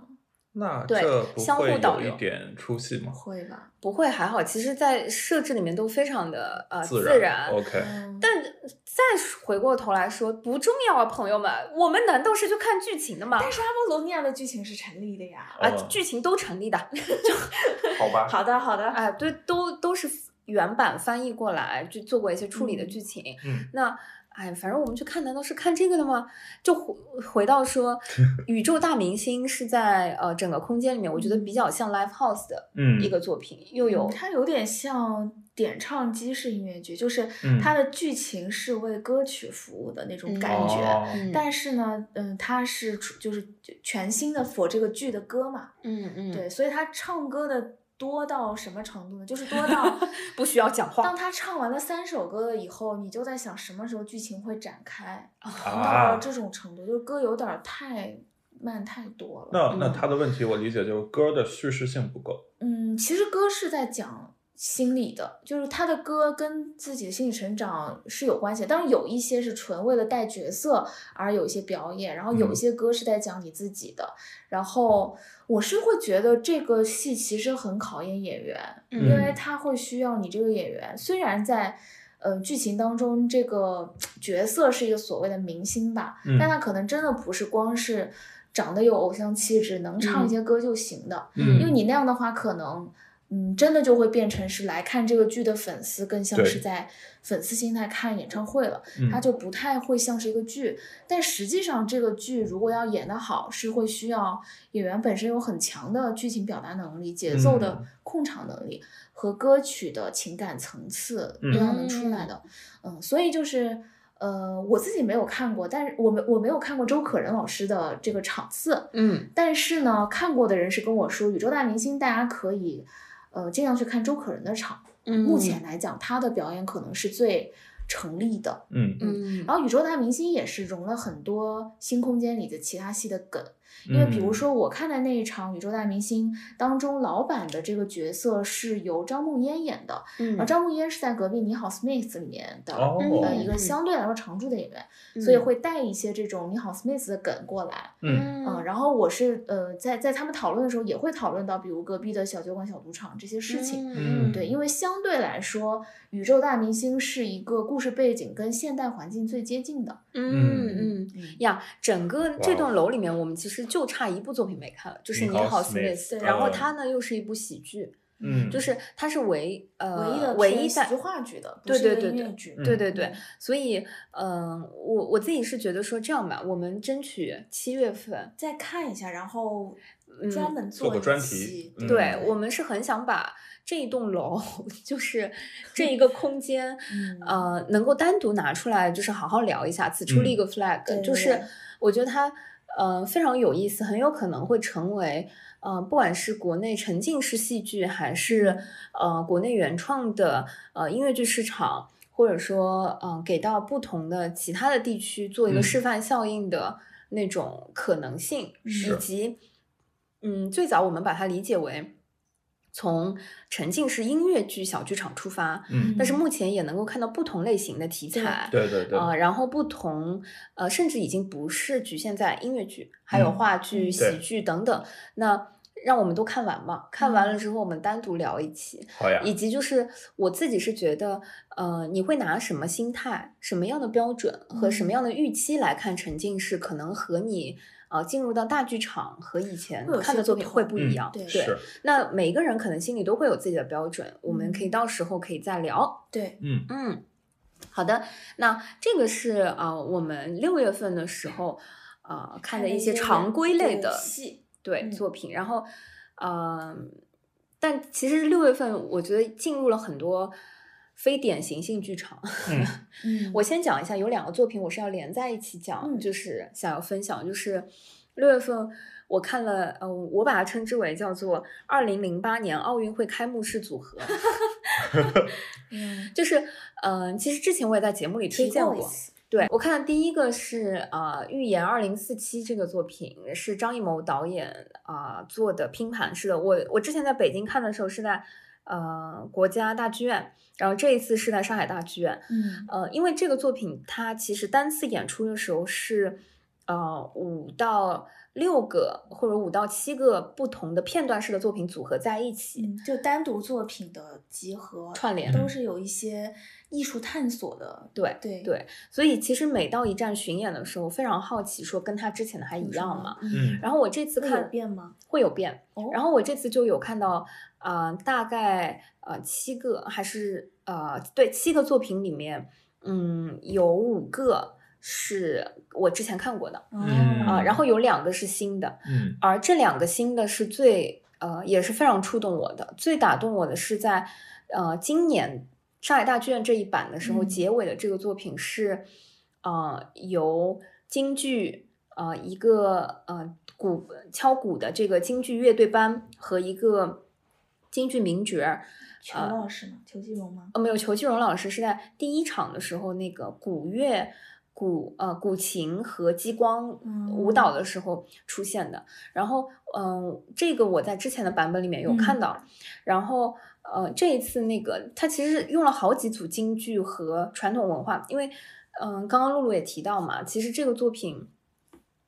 那对这不相互会导一点出戏吗？会吧？不会还好，其实，在设置里面都非常的呃自然。OK，嗯但再回过头来说，不重要啊，朋友们，我们难道是去看剧情的吗？但是阿波罗尼亚的剧情是成立的呀。啊哦，剧情都成立的，好吧，好的，好的。哎，对，都都是原版翻译过来，就做过一些处理的剧情。嗯那哎，反正我们去看，难道是看这个的吗？就回回到说，宇宙大明星是在呃整个空间里面，我觉得比较像 Live House 的嗯一个作品，又有嗯它有点像点唱机式音乐剧，就是嗯它的剧情是为歌曲服务的那种嗯感觉。但是呢，嗯，它是就是全新的 for 这个剧的歌嘛，嗯嗯，对，所以他唱歌的多到什么程度呢？就是多到 不需要讲话当他唱完了三首歌了以后，你就在想什么时候剧情会展开，到啊了这种程度，就是歌有点儿太慢太多了。那那嗯他的问题我理解就是歌的叙事性不够。嗯，其实歌是在讲心理的，就是他的歌跟自己的心理成长是有关系的。当然有一些是纯为了带角色而有一些表演，然后有嗯一些歌是在讲你自己的。然后我是会觉得这个戏其实很考验演员，嗯因为他会需要你这个演员，虽然在。呃，剧情当中这个角色是一个所谓的明星吧，嗯但他可能真的不是光是长得有偶像气质，能唱一些歌就行的。嗯因为你那样的话，可能，嗯，真的就会变成是来看这个剧的粉丝，更像是在粉丝心态看演唱会了，嗯它就不太会像是一个剧。但实际上，这个剧如果要演得好，是会需要演员本身有很强的剧情表达能力、节奏的嗯控场能力和歌曲的情感层次嗯都要能出来的。嗯，所以就是。呃，我自己没有看过，但是我没我没有看过周可人老师的这个场次，嗯但是呢，看过的人是跟我说，宇宙大明星大家可以，呃，尽量去看周可人的场。嗯，目前来讲，他的表演可能是最成立的。嗯嗯然后宇宙大明星也是融了很多新空间里的其他戏的梗，因为比如嗯。说我看的那一场宇宙大明星当中，老板的这个角色是由张梦嫣演的，嗯。而张梦嫣是在隔壁你好 Smith 里面的、一个相对来说常驻的演员，所以会带一些这种你好 Smith 的梗过来。嗯。嗯，然后我是呃，在在他们讨论的时候，也会讨论到，比如隔壁的小酒馆、小赌场这些事情。嗯。对，因为相对来说，宇宙大明星是一个故事背景跟现代环境最接近的。嗯。嗯嗯呀，整个这栋楼里面，我们其实就差一部作品没看了，就是《你好 Smith 然后嗯。它呢又是一部喜剧，嗯，就是它是唯呃唯一的唯一话剧的，不对对对对音乐剧。对对。对。嗯，所以嗯、呃我我自己是觉得说这样吧，我们争取七月份，再看一下，然后嗯专门一做个专期题对嗯对我们是很想把这一栋楼，就是这一个空间，嗯呃，能够单独拿出来，就是好好聊一下，此处立个 flag，、就是我觉得它呃非常有意思，很有可能会成为呃不管是国内沉浸式戏剧，还是呃国内原创的呃音乐剧市场。或者说，嗯、给到不同的其他的地区做一个嗯示范效应的那种可能性，是以及，嗯，最早我们把它理解为从沉浸式音乐剧小剧场出发，嗯。但是目前也能够看到不同类型的题材，对对对，呃，然后不同呃，甚至已经不是局限在音乐剧，还有嗯话剧、嗯喜剧等等。那让我们都看完嘛，看完了之后我们单独聊一期，好呀，以及就是我自己是觉得，呃，你会拿什么心态、什么样的标准和什么嗯。样的预期来看沉浸式，可能和你呃进入到大剧场和以前看的作品会不一样。对是，那每个人可能心里都会有自己的标准，我们可以嗯到时候可以再聊。对，嗯，嗯，好的，那这个是啊，我们六月份的时候啊看的一些常规类的戏，对作品。然后，嗯，但其实六月份我觉得进入了很多非典型性剧场。嗯，我先讲一下，有两个作品我是要连在一起讲，就是想要分享，就是六月份。我看了，呃，我把它称之为叫做二零零八年奥运会开幕式组合 嗯，就是，嗯，其实之前我也在节目里推荐过，对我看的第一个是啊，预言二零四七这个作品是张艺谋导演啊做的拼盘式的，我我之前在北京看的时候是在呃国家大剧院，然后这一次是在上海大剧院，嗯，呃，因为这个作品它其实单次演出的时候是呃五到。六个或者五到七个不同的片段式的作品组合在一起，就单独作品的集合串联，都是有一些艺术探索的。对对对，所以其实每到一站巡演的时候，非常好奇，说跟他之前的还一样吗？嗯。然后我这次看有变吗？会有变。然后我这次就有看到，呃，大概呃七个还是呃对七个作品里面，嗯，有五个。是我之前看过的啊，然后有两个是新的，嗯，而这两个新的是最呃也是非常触动我的，最打动我的是在呃今年上海大剧院这一版的时候，结尾的这个作品是呃由京剧呃一个呃鼓敲鼓的这个京剧乐队班和一个京剧名角儿，裘老师吗？裘继荣吗？呃，没有，裘继荣老师是在第一场的时候那个古乐。古呃古琴和激光舞蹈的时候出现的，然后嗯，这个我在之前的版本里面有看到，然后呃这一次那个他其实用了好几组京剧和传统文化，因为嗯刚刚露露也提到嘛，其实这个作品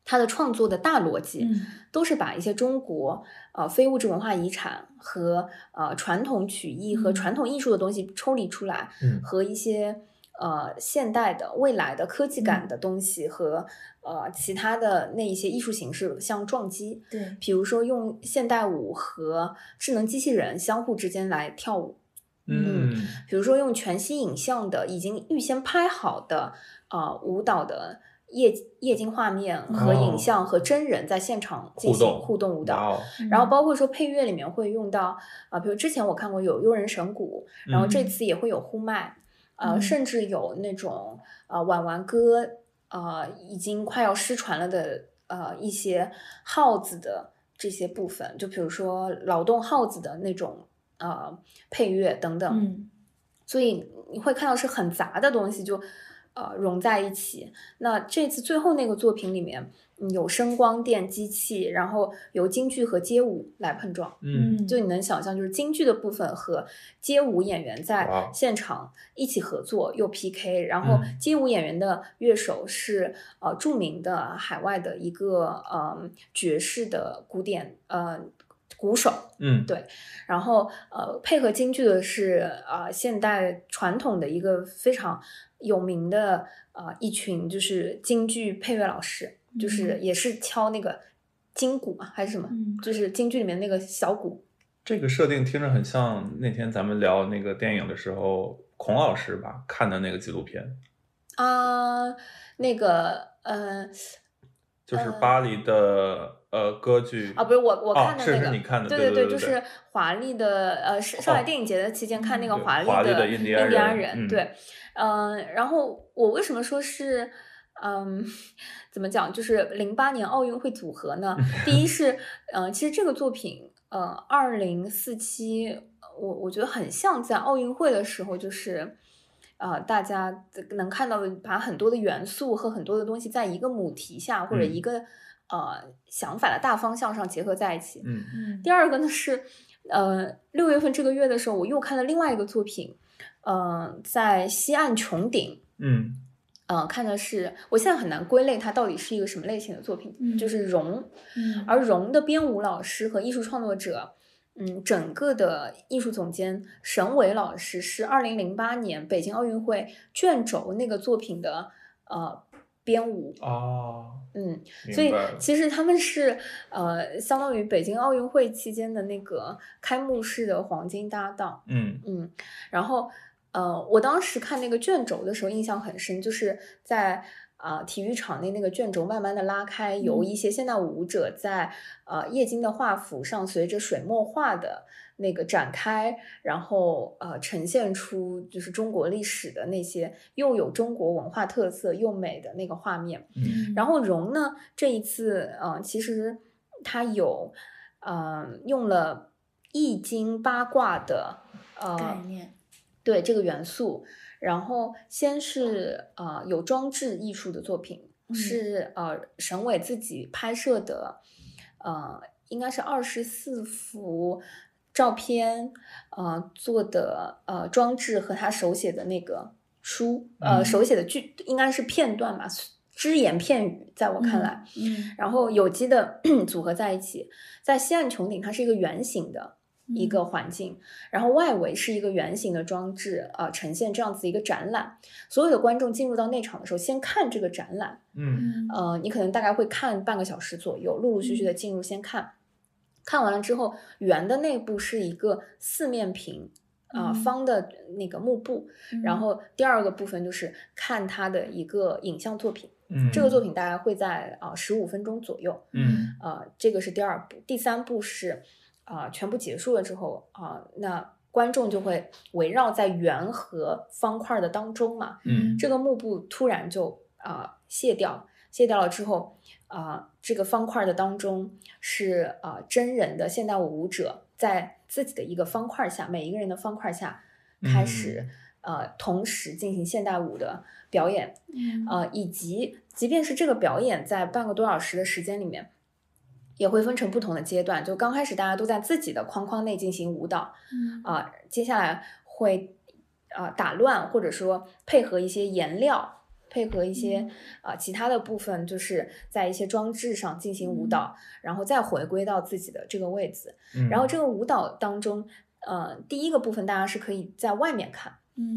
它的创作的大逻辑都是把一些中国呃非物质文化遗产和呃传统曲艺和传统艺术的东西抽离出来，和一些。呃，现代的、未来的科技感的东西和呃其他的那一些艺术形式相撞击，对，比如说用现代舞和智能机器人相互之间来跳舞，嗯，比如说用全息影像的已经预先拍好的呃舞蹈的液液晶画面和影像和真人在现场进行互动舞蹈，然后包括说配乐里面会用到啊，比如之前我看过有悠人神鼓，然后这次也会有呼麦。呃，甚至有那种啊，婉婉歌，啊，已经快要失传了的呃一些号子的这些部分，就比如说劳动号子的那种呃配乐等等，嗯，所以你会看到是很杂的东西，就呃融在一起。那这次最后那个作品里面。有声光电机器，然后由京剧和街舞来碰撞，嗯，就你能想象，就是京剧的部分和街舞演员在现场一起合作又 PK，然后街舞演员的乐手是呃著名的海外的一个呃爵士的古典呃鼓手，嗯，对，然后呃配合京剧的是呃现代传统的一个非常有名的呃一群就是京剧配乐老师。就是也是敲那个金鼓嘛，还是什么？就是京剧里面那个小鼓。这个设定听着很像那天咱们聊那个电影的时候，孔老师吧看的那个纪录片。啊，那个呃，就是巴黎的呃歌剧啊，不是我我看的那个，是你看的，对对对，就是华丽的呃上海电影节的期间看那个华丽的印第安人，对，嗯，然后我为什么说是？嗯，怎么讲？就是零八年奥运会组合呢？第一是，嗯，其实这个作品，呃，二零四七，我我觉得很像在奥运会的时候，就是，呃，大家能看到的，把很多的元素和很多的东西在一个母题下或者一个呃想法的大方向上结合在一起。嗯嗯。第二个呢是，呃，六月份这个月的时候，我又看了另外一个作品，嗯，在西岸穹顶。嗯。呃，看的是，我现在很难归类它到底是一个什么类型的作品，就是荣，而荣的编舞老师和艺术创作者，嗯，整个的艺术总监沈伟老师是二零零八年北京奥运会卷轴那个作品的呃编舞哦，嗯，所以其实他们是呃相当于北京奥运会期间的那个开幕式的黄金搭档，嗯嗯，然后。呃，我当时看那个卷轴的时候印象很深，就是在。啊，体育场内那个卷轴慢慢的拉开，由一些现代舞者在呃液晶的画幅上随着水墨画的那个展开，然后呃呈现出就是中国历史的那些又有中国文化特色又美的那个画面。嗯，然后荣呢这一次呃其实他有呃用了易经八卦的呃概念，对这个元素。然后先是呃有装置艺术的作品，是呃沈伟自己拍摄的，呃应该是二十四幅照片，呃做的呃装置和他手写的那个书，呃手写的剧应该是片段吧，只言片语，在我看来，嗯，然后有机的 组合在一起，在西岸穹顶它是一个圆形的。一个环境，然后外围是一个圆形的装置，呃，呈现这样子一个展览。所有的观众进入到内场的时候，先看这个展览，嗯，呃，你可能大概会看半个小时左右，陆陆续续的进入先看。看完了之后，圆的内部是一个四面屏，啊，方的那个幕布。然后第二个部分就是看它的一个影像作品，嗯，这个作品大概会在啊十五分钟左右，嗯，呃，这个是第二步，第三步是。啊，全部结束了之后啊，那观众就会围绕在圆和方块的当中嘛。嗯，这个幕布突然就啊卸掉，卸掉了之后啊，这个方块的当中是啊真人的现代舞舞者在自己的一个方块下，每一个人的方块下开始呃同时进行现代舞的表演。嗯，啊，以及即便是这个表演在半个多小时的时间里面。也会分成不同的阶段，就刚开始大家都在自己的框框内进行舞蹈，嗯啊，接下来会啊打乱或者说配合一些颜料，配合一些啊其他的部分，就是在一些装置上进行舞蹈，然后再回归到自己的这个位置。然后这个舞蹈当中，呃，第一个部分大家是可以在外面看。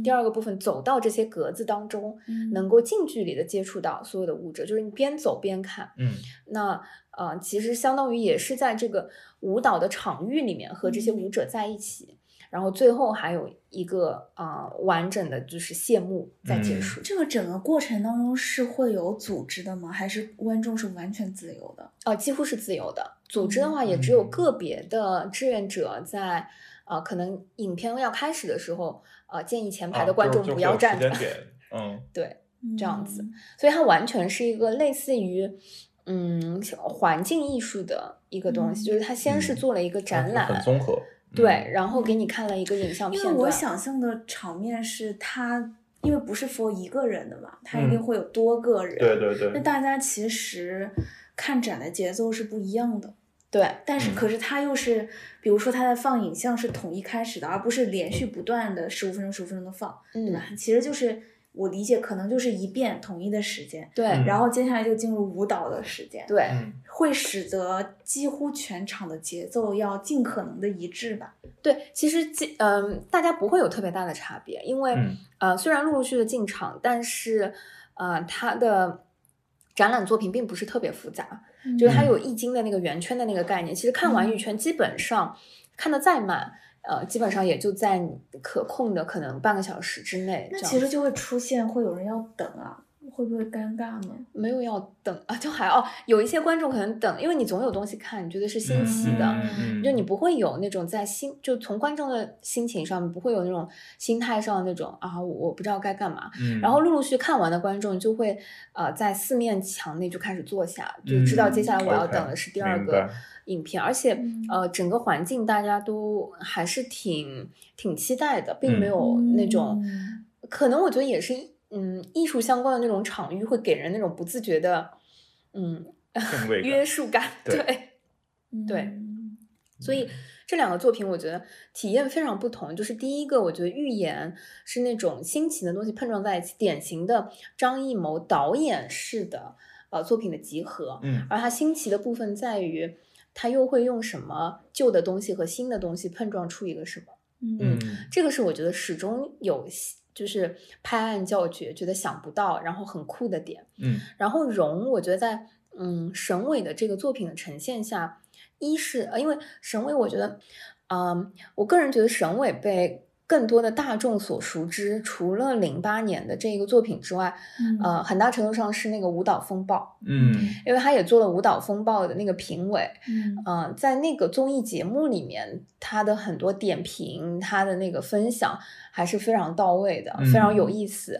第二个部分走到这些格子当中，能够近距离的接触到所有的舞者，就是你边走边看。嗯，那呃，其实相当于也是在这个舞蹈的场域里面和这些舞者在一起，然后最后还有一个啊完整的就是谢幕在结束。这个整个过程当中是会有组织的吗？还是观众是完全自由的？啊，几乎是自由的。组织的话，也只有个别的志愿者在。啊，可能影片要开始的时候，呃，建议前排的观众不要站着。嗯，对，这样子，所以它完全是一个类似于，嗯，环境艺术的一个东西，就是他先是做了一个展览，很综合，对，然后给你看了一个影像片段。因为我想象的场面是他，因为不是 for 一个人的嘛，他一定会有多个人，对对对，那大家其实看展的节奏是不一样的。对，但是可是他又是，比如说他在放影像是统一开始的，而不是连续不断的十五分钟、十五分钟的放，对吧？其实就是我理解，可能就是一遍统一的时间，对，然后接下来就进入舞蹈的时间，对，会使得几乎全场的节奏要尽可能的一致吧？对，其实嗯，大家不会有特别大的差别，因为呃，虽然陆陆续的进场，但是呃，他的展览作品并不是特别复杂。就是它有易经的那个圆圈的那个概念，其实看完一圈，基本上看的再慢，呃，基本上也就在可控的可能半个小时之内。那其实就会出现会有人要等啊。会不会尴尬呢？没有要等啊，就还哦，有一些观众可能等，因为你总有东西看，你觉得是新奇的，就你不会有那种在心，就从观众的心情上不会有那种心态上的那种啊，我不知道该干嘛。然后陆陆续看完的观众就会呃在四面墙内就开始坐下，就知道接下来我要等的是第二个影片，而且呃整个环境大家都还是挺挺期待的，并没有那种，可能我觉得也是。嗯，艺术相关的那种场域会给人那种不自觉的，嗯，约束感。对，对，所以这两个作品我觉得体验非常不同。就是第一个，我觉得预言是那种新奇的东西碰撞在一起，典型的张艺谋导演式的呃作品的集合。嗯，而它新奇的部分在于，他又会用什么旧的东西和新的东西碰撞出一个什么？嗯，这个是我觉得始终有。就是拍案叫绝，觉得想不到，然后很酷的点。嗯，然后荣，我觉得在嗯沈伟的这个作品的呈现下，一是呃，因为沈伟，我觉得，嗯，我个人觉得沈伟被更多的大众所熟知，除了零八年的这个作品之外，呃，很大程度上是那个舞蹈风暴，嗯，因为他也做了舞蹈风暴的那个评委，嗯，在那个综艺节目里面，他的很多点评，他的那个分享还是非常到位的，非常有意思，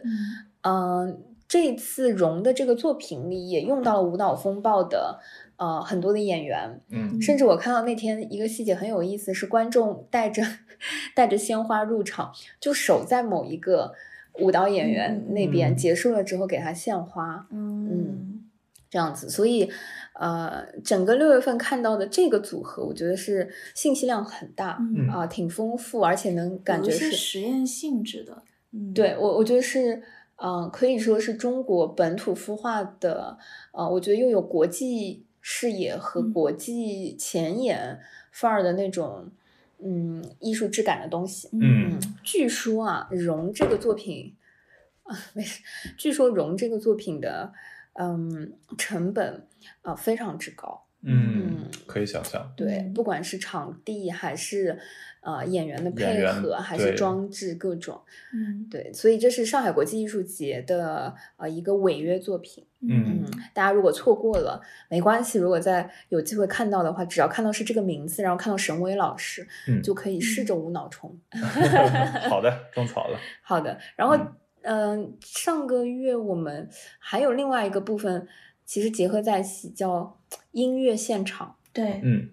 嗯，这次荣的这个作品里也用到了舞蹈风暴的。呃，很多的演员，嗯，甚至我看到那天一个细节很有意思，是观众带着 带着鲜花入场，就守在某一个舞蹈演员那边，结束了之后给他献花，嗯，这样子。所以，呃，整个六月份看到的这个组合，我觉得是信息量很大，啊，挺丰富，而且能感觉是实验性质的。嗯，对我，我觉得是，嗯，可以说是中国本土孵化的，呃，我觉得又有国际。视野和国际前沿范儿的那种，嗯，艺术质感的东西。嗯，据说啊，荣这个作品啊，没事。据说荣这个作品的，嗯，成本啊非常之高。嗯，可以想象。对，不管是场地还是。呃，演员的配合还是装置各种，嗯，对，所以这是上海国际艺术节的呃一个违约作品，嗯，大家如果错过了没关系，如果再有机会看到的话，只要看到是这个名字，然后看到沈巍老师，嗯，就可以试着无脑冲。好的，种草了。好的，然后嗯，上个月我们还有另外一个部分，其实结合在一起叫音乐现场，对，嗯，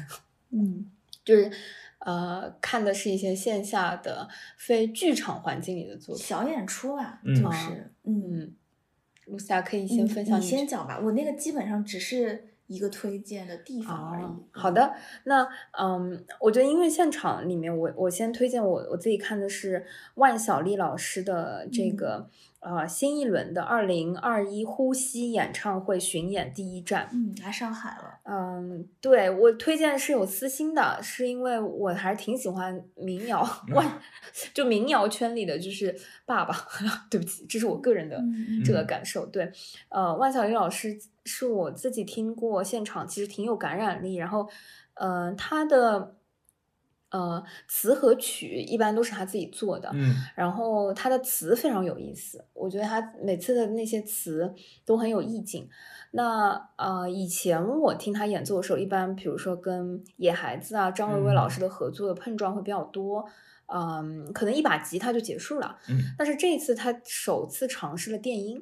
嗯，就是。呃，看的是一些线下的非剧场环境里的作品，小演出啊，就是，嗯，露西亚可以先分享，你先讲吧，我那个基本上只是一个推荐的地方而已。好的，那嗯，我觉得音乐现场里面，我我先推荐我我自己看的是万晓利老师的这个。呃，新一轮的二零二一呼吸演唱会巡演第一站，嗯，来上海了。嗯，对我推荐是有私心的，是因为我还是挺喜欢民谣 万，就民谣圈里的就是爸爸。对不起，这是我个人的这个感受。对，呃，万晓利老师是我自己听过现场，其实挺有感染力。然后，呃，他的。呃，词和曲一般都是他自己做的，嗯，然后他的词非常有意思，我觉得他每次的那些词都很有意境。那呃，以前我听他演奏的时候，一般比如说跟野孩子啊、张维维老师的合作的碰撞会比较多，嗯，可能一把吉他就结束了，嗯，但是这一次他首次尝试了电音，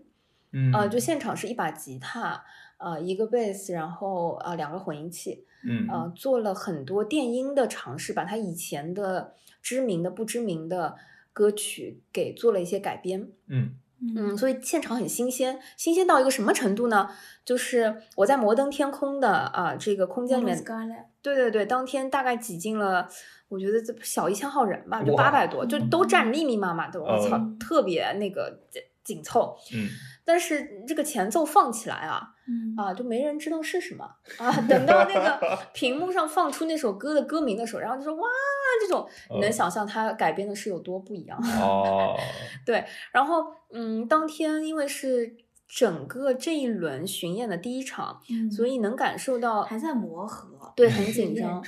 嗯，呃，就现场是一把吉他，呃，一个贝斯，然后啊两个混音器。嗯，呃，做了很多电音的尝试，把他以前的知名的、不知名的歌曲给做了一些改编。嗯嗯，所以现场很新鲜，新鲜到一个什么程度呢？就是我在摩登天空的啊这个空间里面，对对对，当天大概挤进了，我觉得这小一千号人吧，就八百多，就都站密密麻麻的，我操，特别那个紧凑。嗯。但是这个前奏放起来啊，啊，就没人知道是什么啊。等到那个 屏幕上放出那首歌的歌名的时候，然后就说哇，这种你能想象它改编的是有多不一样哦。对，然后嗯，当天因为是。整个这一轮巡演的第一场，所以能感受到还在磨合，对，很紧张。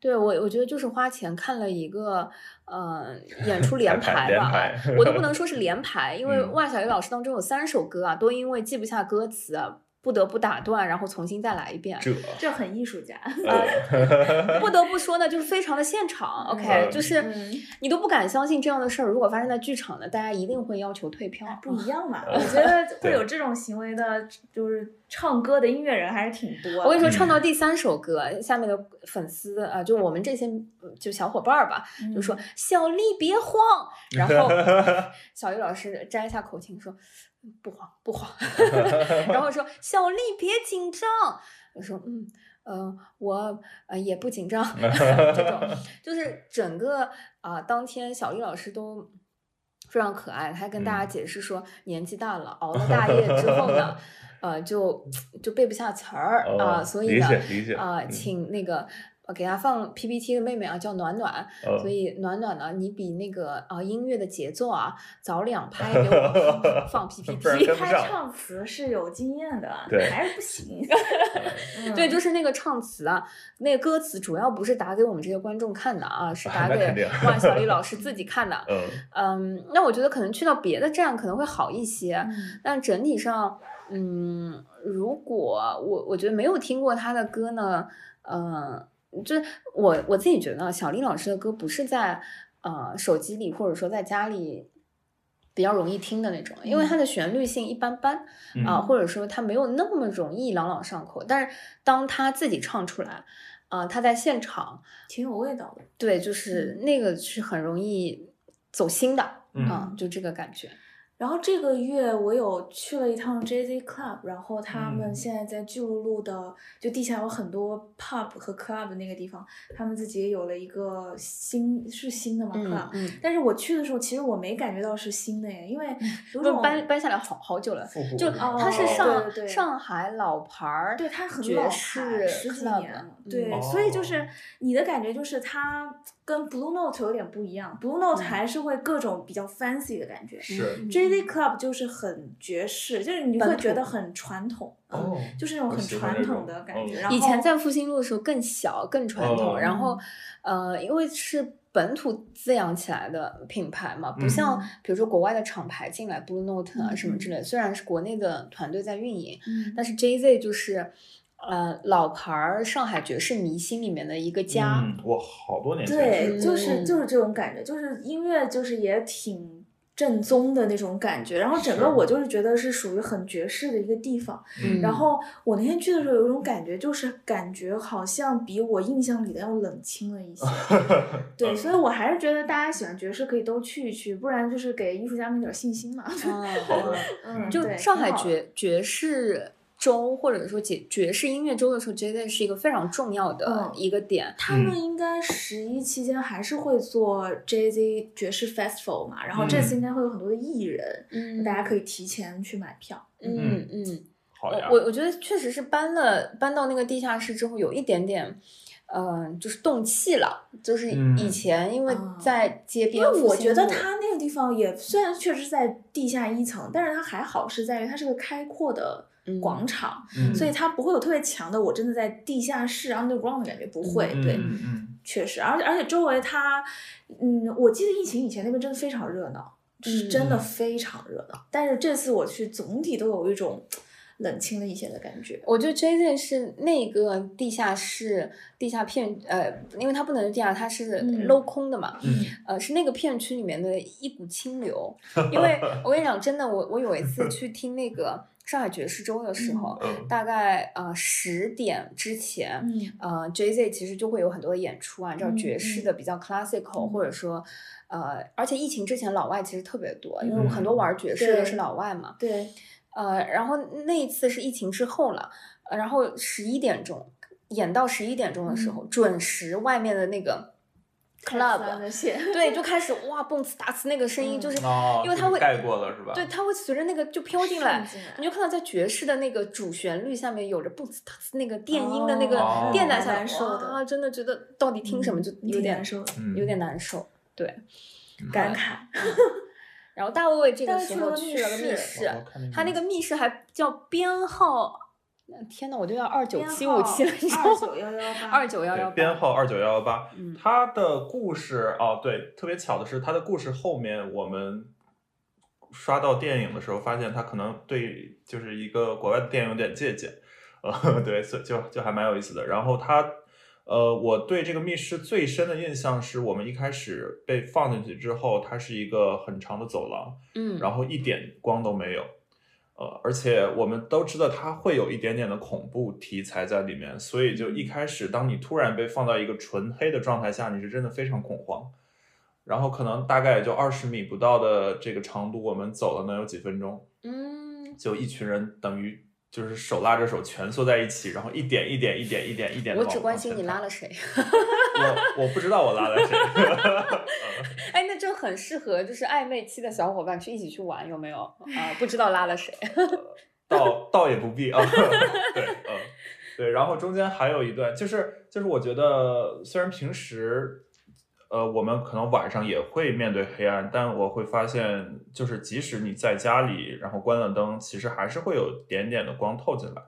对我，我觉得就是花钱看了一个呃演出连排吧，我都不能说是连排，因为万晓利老师当中有三首歌啊，都因为记不下歌词。不得不打断，然后重新再来一遍。这这很艺术家。不得不说呢，就是非常的现场。OK，就是你都不敢相信这样的事儿，如果发生在剧场呢，大家一定会要求退票。不一样嘛，我觉得 会有这种行为的，就是唱歌的音乐人还是挺多。我跟你说，唱到第三首歌，下面的粉丝啊，就我们这些就小伙伴儿吧，就说小丽别慌，然后小丽老师摘一下口琴说。不慌不慌，然后说小丽别紧张。我说嗯呃我呃也不紧张，这种就是整个啊当天小丽老师都非常可爱，她跟大家解释说年纪大了熬了大夜之后呢，呃就就背不下词儿啊，所以呢啊请那个。给他放 PPT 的妹妹啊，叫暖暖，所以暖暖呢，你比那个啊音乐的节奏啊早两拍 给我放 PPT。他唱词是有经验的，还是不行。对，就是那个唱词啊，那个歌词主要不是打给我们这些观众看的啊，是打给万小丽老师 自己看的。嗯嗯，那我觉得可能去到别的站可能会好一些，但整体上，嗯，如果我我觉得没有听过他的歌呢，嗯。就是我我自己觉得，小丽老师的歌不是在呃手机里或者说在家里比较容易听的那种，因为它的旋律性一般般啊，或者说它没有那么容易朗朗上口。但是当他自己唱出来，啊，他在现场挺有味道的。对，就是那个是很容易走心的啊，就这个感觉。然后这个月我有去了一趟 JZ Club，然后他们现在在巨鹿路的就地下有很多 pub 和 club 那个地方，他们自己也有了一个新是新的嘛 club？但是我去的时候其实我没感觉到是新的耶，因为有种搬搬下来好好久了，就它是上上海老牌儿，对它很老牌，十几年了，对，所以就是你的感觉就是它。跟 Blue Note 有点不一样，Blue Note 还是会各种比较 fancy 的感觉，是。J Z Club 就是很爵士，就是你会觉得很传统，哦，就是那种很传统的感觉。以前在复兴路的时候更小更传统，然后呃，因为是本土滋养起来的品牌嘛，不像比如说国外的厂牌进来 Blue Note 啊什么之类，虽然是国内的团队在运营，但是 J Z 就是。呃，老牌儿上海爵士迷心里面的一个家，我，好多年前，对，就是就是这种感觉，就是音乐就是也挺正宗的那种感觉，然后整个我就是觉得是属于很爵士的一个地方，然后我那天去的时候有一种感觉，就是感觉好像比我印象里的要冷清了一些，对，所以我还是觉得大家喜欢爵士可以都去一去，不然就是给艺术家们点信心嘛，嗯，就上海爵爵士。周或者说爵爵士音乐周的时候，J Z 是一个非常重要的一个点。他们应该十一期间还是会做 J Z 爵士 Festival 嘛，然后这次应该会有很多的艺人，嗯，大家可以提前去买票。嗯嗯，好呀。我我觉得确实是搬了搬到那个地下室之后，有一点点，嗯，就是动气了。就是以前因为在街边，因为我觉得它那个地方也虽然确实是在地下一层，但是它还好是在于它是个开阔的。广场，所以它不会有特别强的，我真的在地下室 underground 的感觉，不会，对，确实，而且而且周围它，嗯，我记得疫情以前那边真的非常热闹，是真的非常热闹，但是这次我去总体都有一种。冷清了一些的感觉。我觉得 J Z 是那个地下室、地下片，呃，因为它不能是地下，它是镂空的嘛，呃，是那个片区里面的一股清流。因为我跟你讲，真的，我我有一次去听那个上海爵士周的时候，大概呃十点之前，呃，J Z 其实就会有很多的演出啊，叫爵士的比较 classical，或者说呃，而且疫情之前老外其实特别多，因为很多玩爵士的是老外嘛。对。呃，然后那一次是疫情之后了，然后十一点钟演到十一点钟的时候，准时外面的那个 club 对就开始哇蹦次打次那个声音，就是因为它会盖过了是吧？对，它会随着那个就飘进来，你就看到在爵士的那个主旋律下面有着蹦次打次那个电音的那个电在下面，哇，真的觉得到底听什么就有点难受，有点难受，对，感慨。然后大卫卫这个时候去了个密室，他那个密室还叫编号，天呐，我就要二九七五七了，你知道吗？二九幺幺八，二九幺幺，编号二九幺幺八。他的故事哦，对，特别巧的是，他的故事后面我们刷到电影的时候，发现他可能对就是一个国外的电影有点借鉴，呃，对，所以就就还蛮有意思的。然后他。呃，我对这个密室最深的印象是我们一开始被放进去之后，它是一个很长的走廊，嗯，然后一点光都没有，呃，而且我们都知道它会有一点点的恐怖题材在里面，所以就一开始当你突然被放到一个纯黑的状态下，你是真的非常恐慌，然后可能大概也就二十米不到的这个长度，我们走了能有几分钟，嗯，就一群人等于。就是手拉着手蜷缩在一起，然后一点一点一点一点一点。我只关心你拉了谁。我我不知道我拉了谁。哎，那就很适合就是暧昧期的小伙伴去一起去玩，有没有啊？不知道拉了谁。倒倒也不必啊。对，嗯。对，然后中间还有一段，就是就是我觉得虽然平时。呃，我们可能晚上也会面对黑暗，但我会发现，就是即使你在家里，然后关了灯，其实还是会有点点的光透进来。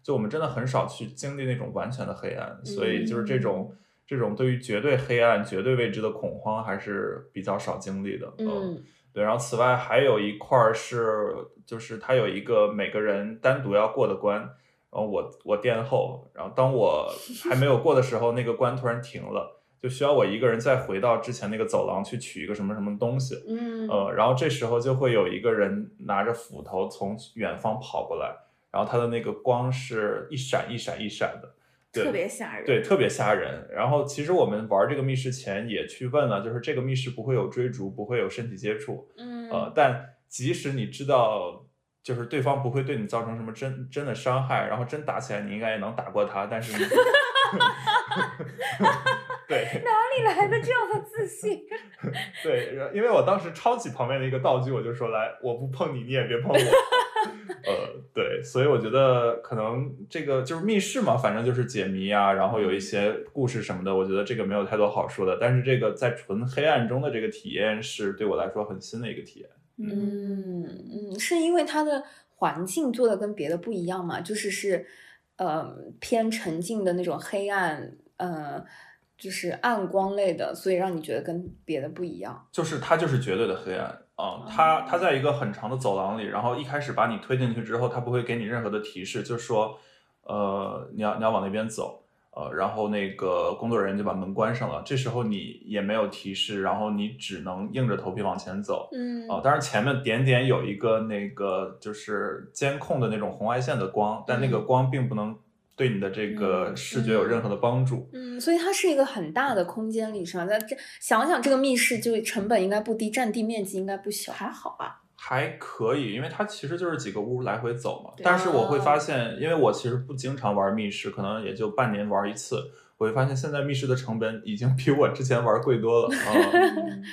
就我们真的很少去经历那种完全的黑暗，所以就是这种这种对于绝对黑暗、绝对未知的恐慌还是比较少经历的。嗯，对。然后此外还有一块是，就是它有一个每个人单独要过的关，然后我我殿后，然后当我 还没有过的时候，那个关突然停了。就需要我一个人再回到之前那个走廊去取一个什么什么东西，嗯，呃，然后这时候就会有一个人拿着斧头从远方跑过来，然后他的那个光是一闪一闪一闪的，特别吓人，对，特别吓人。然后其实我们玩这个密室前也去问了，就是这个密室不会有追逐，不会有身体接触，嗯，呃，但即使你知道，就是对方不会对你造成什么真真的伤害，然后真打起来你应该也能打过他，但是。对，哪里来的这样的自信？对，因为我当时抄起旁边的一个道具，我就说：“来，我不碰你，你也别碰我。”呃，对，所以我觉得可能这个就是密室嘛，反正就是解谜啊，然后有一些故事什么的，我觉得这个没有太多好说的。但是这个在纯黑暗中的这个体验是对我来说很新的一个体验。嗯嗯，是因为它的环境做的跟别的不一样嘛？就是是。呃，偏沉静的那种黑暗，呃，就是暗光类的，所以让你觉得跟别的不一样。就是它就是绝对的黑暗啊，它它在一个很长的走廊里，然后一开始把你推进去之后，它不会给你任何的提示，就说，呃，你要你要往那边走。呃，然后那个工作人员就把门关上了。这时候你也没有提示，然后你只能硬着头皮往前走。嗯，啊，当然前面点点有一个那个就是监控的那种红外线的光，但那个光并不能对你的这个视觉有任何的帮助。嗯，所以它是一个很大的空间里，是吧？那这想想这个密室就成本应该不低，占地面积应该不小，还好吧？还可以，因为它其实就是几个屋来回走嘛。但是我会发现，因为我其实不经常玩密室，可能也就半年玩一次。我会发现现在密室的成本已经比我之前玩贵多了 啊！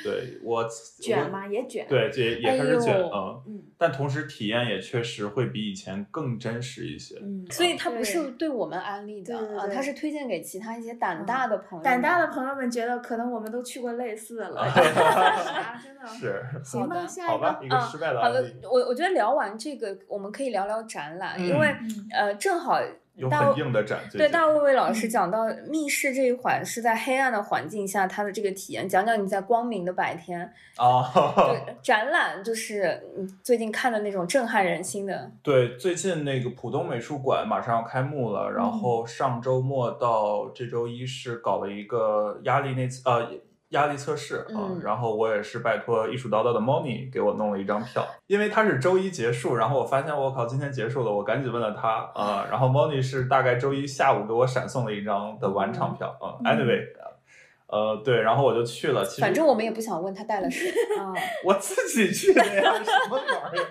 对我 卷吗？也卷，对，也也开始卷啊。嗯，但同时体验也确实会比以前更真实一些。嗯，所以它不是对我们安利的啊，它是推荐给其他一些胆大的朋友。胆大的朋友们觉得可能我们都去过类似的了，真的。是，行吧，下一个，一个失败的好的，我我觉得聊完这个，我们可以聊聊展览，因为呃，正好。有很硬的展，对大卫卫老师讲到密室这一环是在黑暗的环境下他的这个体验，讲讲你在光明的白天啊，对展览就是最近看的那种震撼人心的。对，最近那个浦东美术馆马上要开幕了，然后上周末到这周一是搞了一个压力那次呃。压力测试啊，然后我也是拜托艺术叨叨的 Moni 给我弄了一张票，因为他是周一结束，然后我发现我靠，今天结束了，我赶紧问了他啊，然后 Moni 是大概周一下午给我闪送了一张的晚场票啊，Anyway，呃，对，然后我就去了，其实反正我们也不想问他带了谁啊，我自己去的呀，什么玩意儿？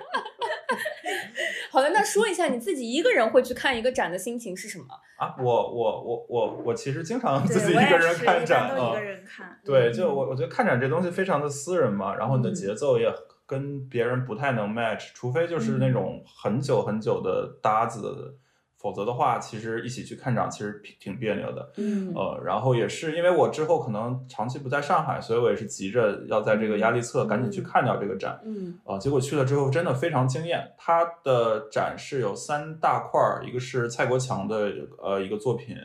好的，那说一下你自己一个人会去看一个展的心情是什么啊？我我我我我其实经常自己一个人看展啊，一个人看。对，就我我觉得看展这东西非常的私人嘛，然后你的节奏也跟别人不太能 match，除非就是那种很久很久的搭子。否则的话，其实一起去看展其实挺别扭的。嗯，呃，然后也是因为我之后可能长期不在上海，所以我也是急着要在这个压力测赶紧去看掉这个展。嗯，呃，结果去了之后真的非常惊艳。它的展示有三大块儿，一个是蔡国强的呃一个作品，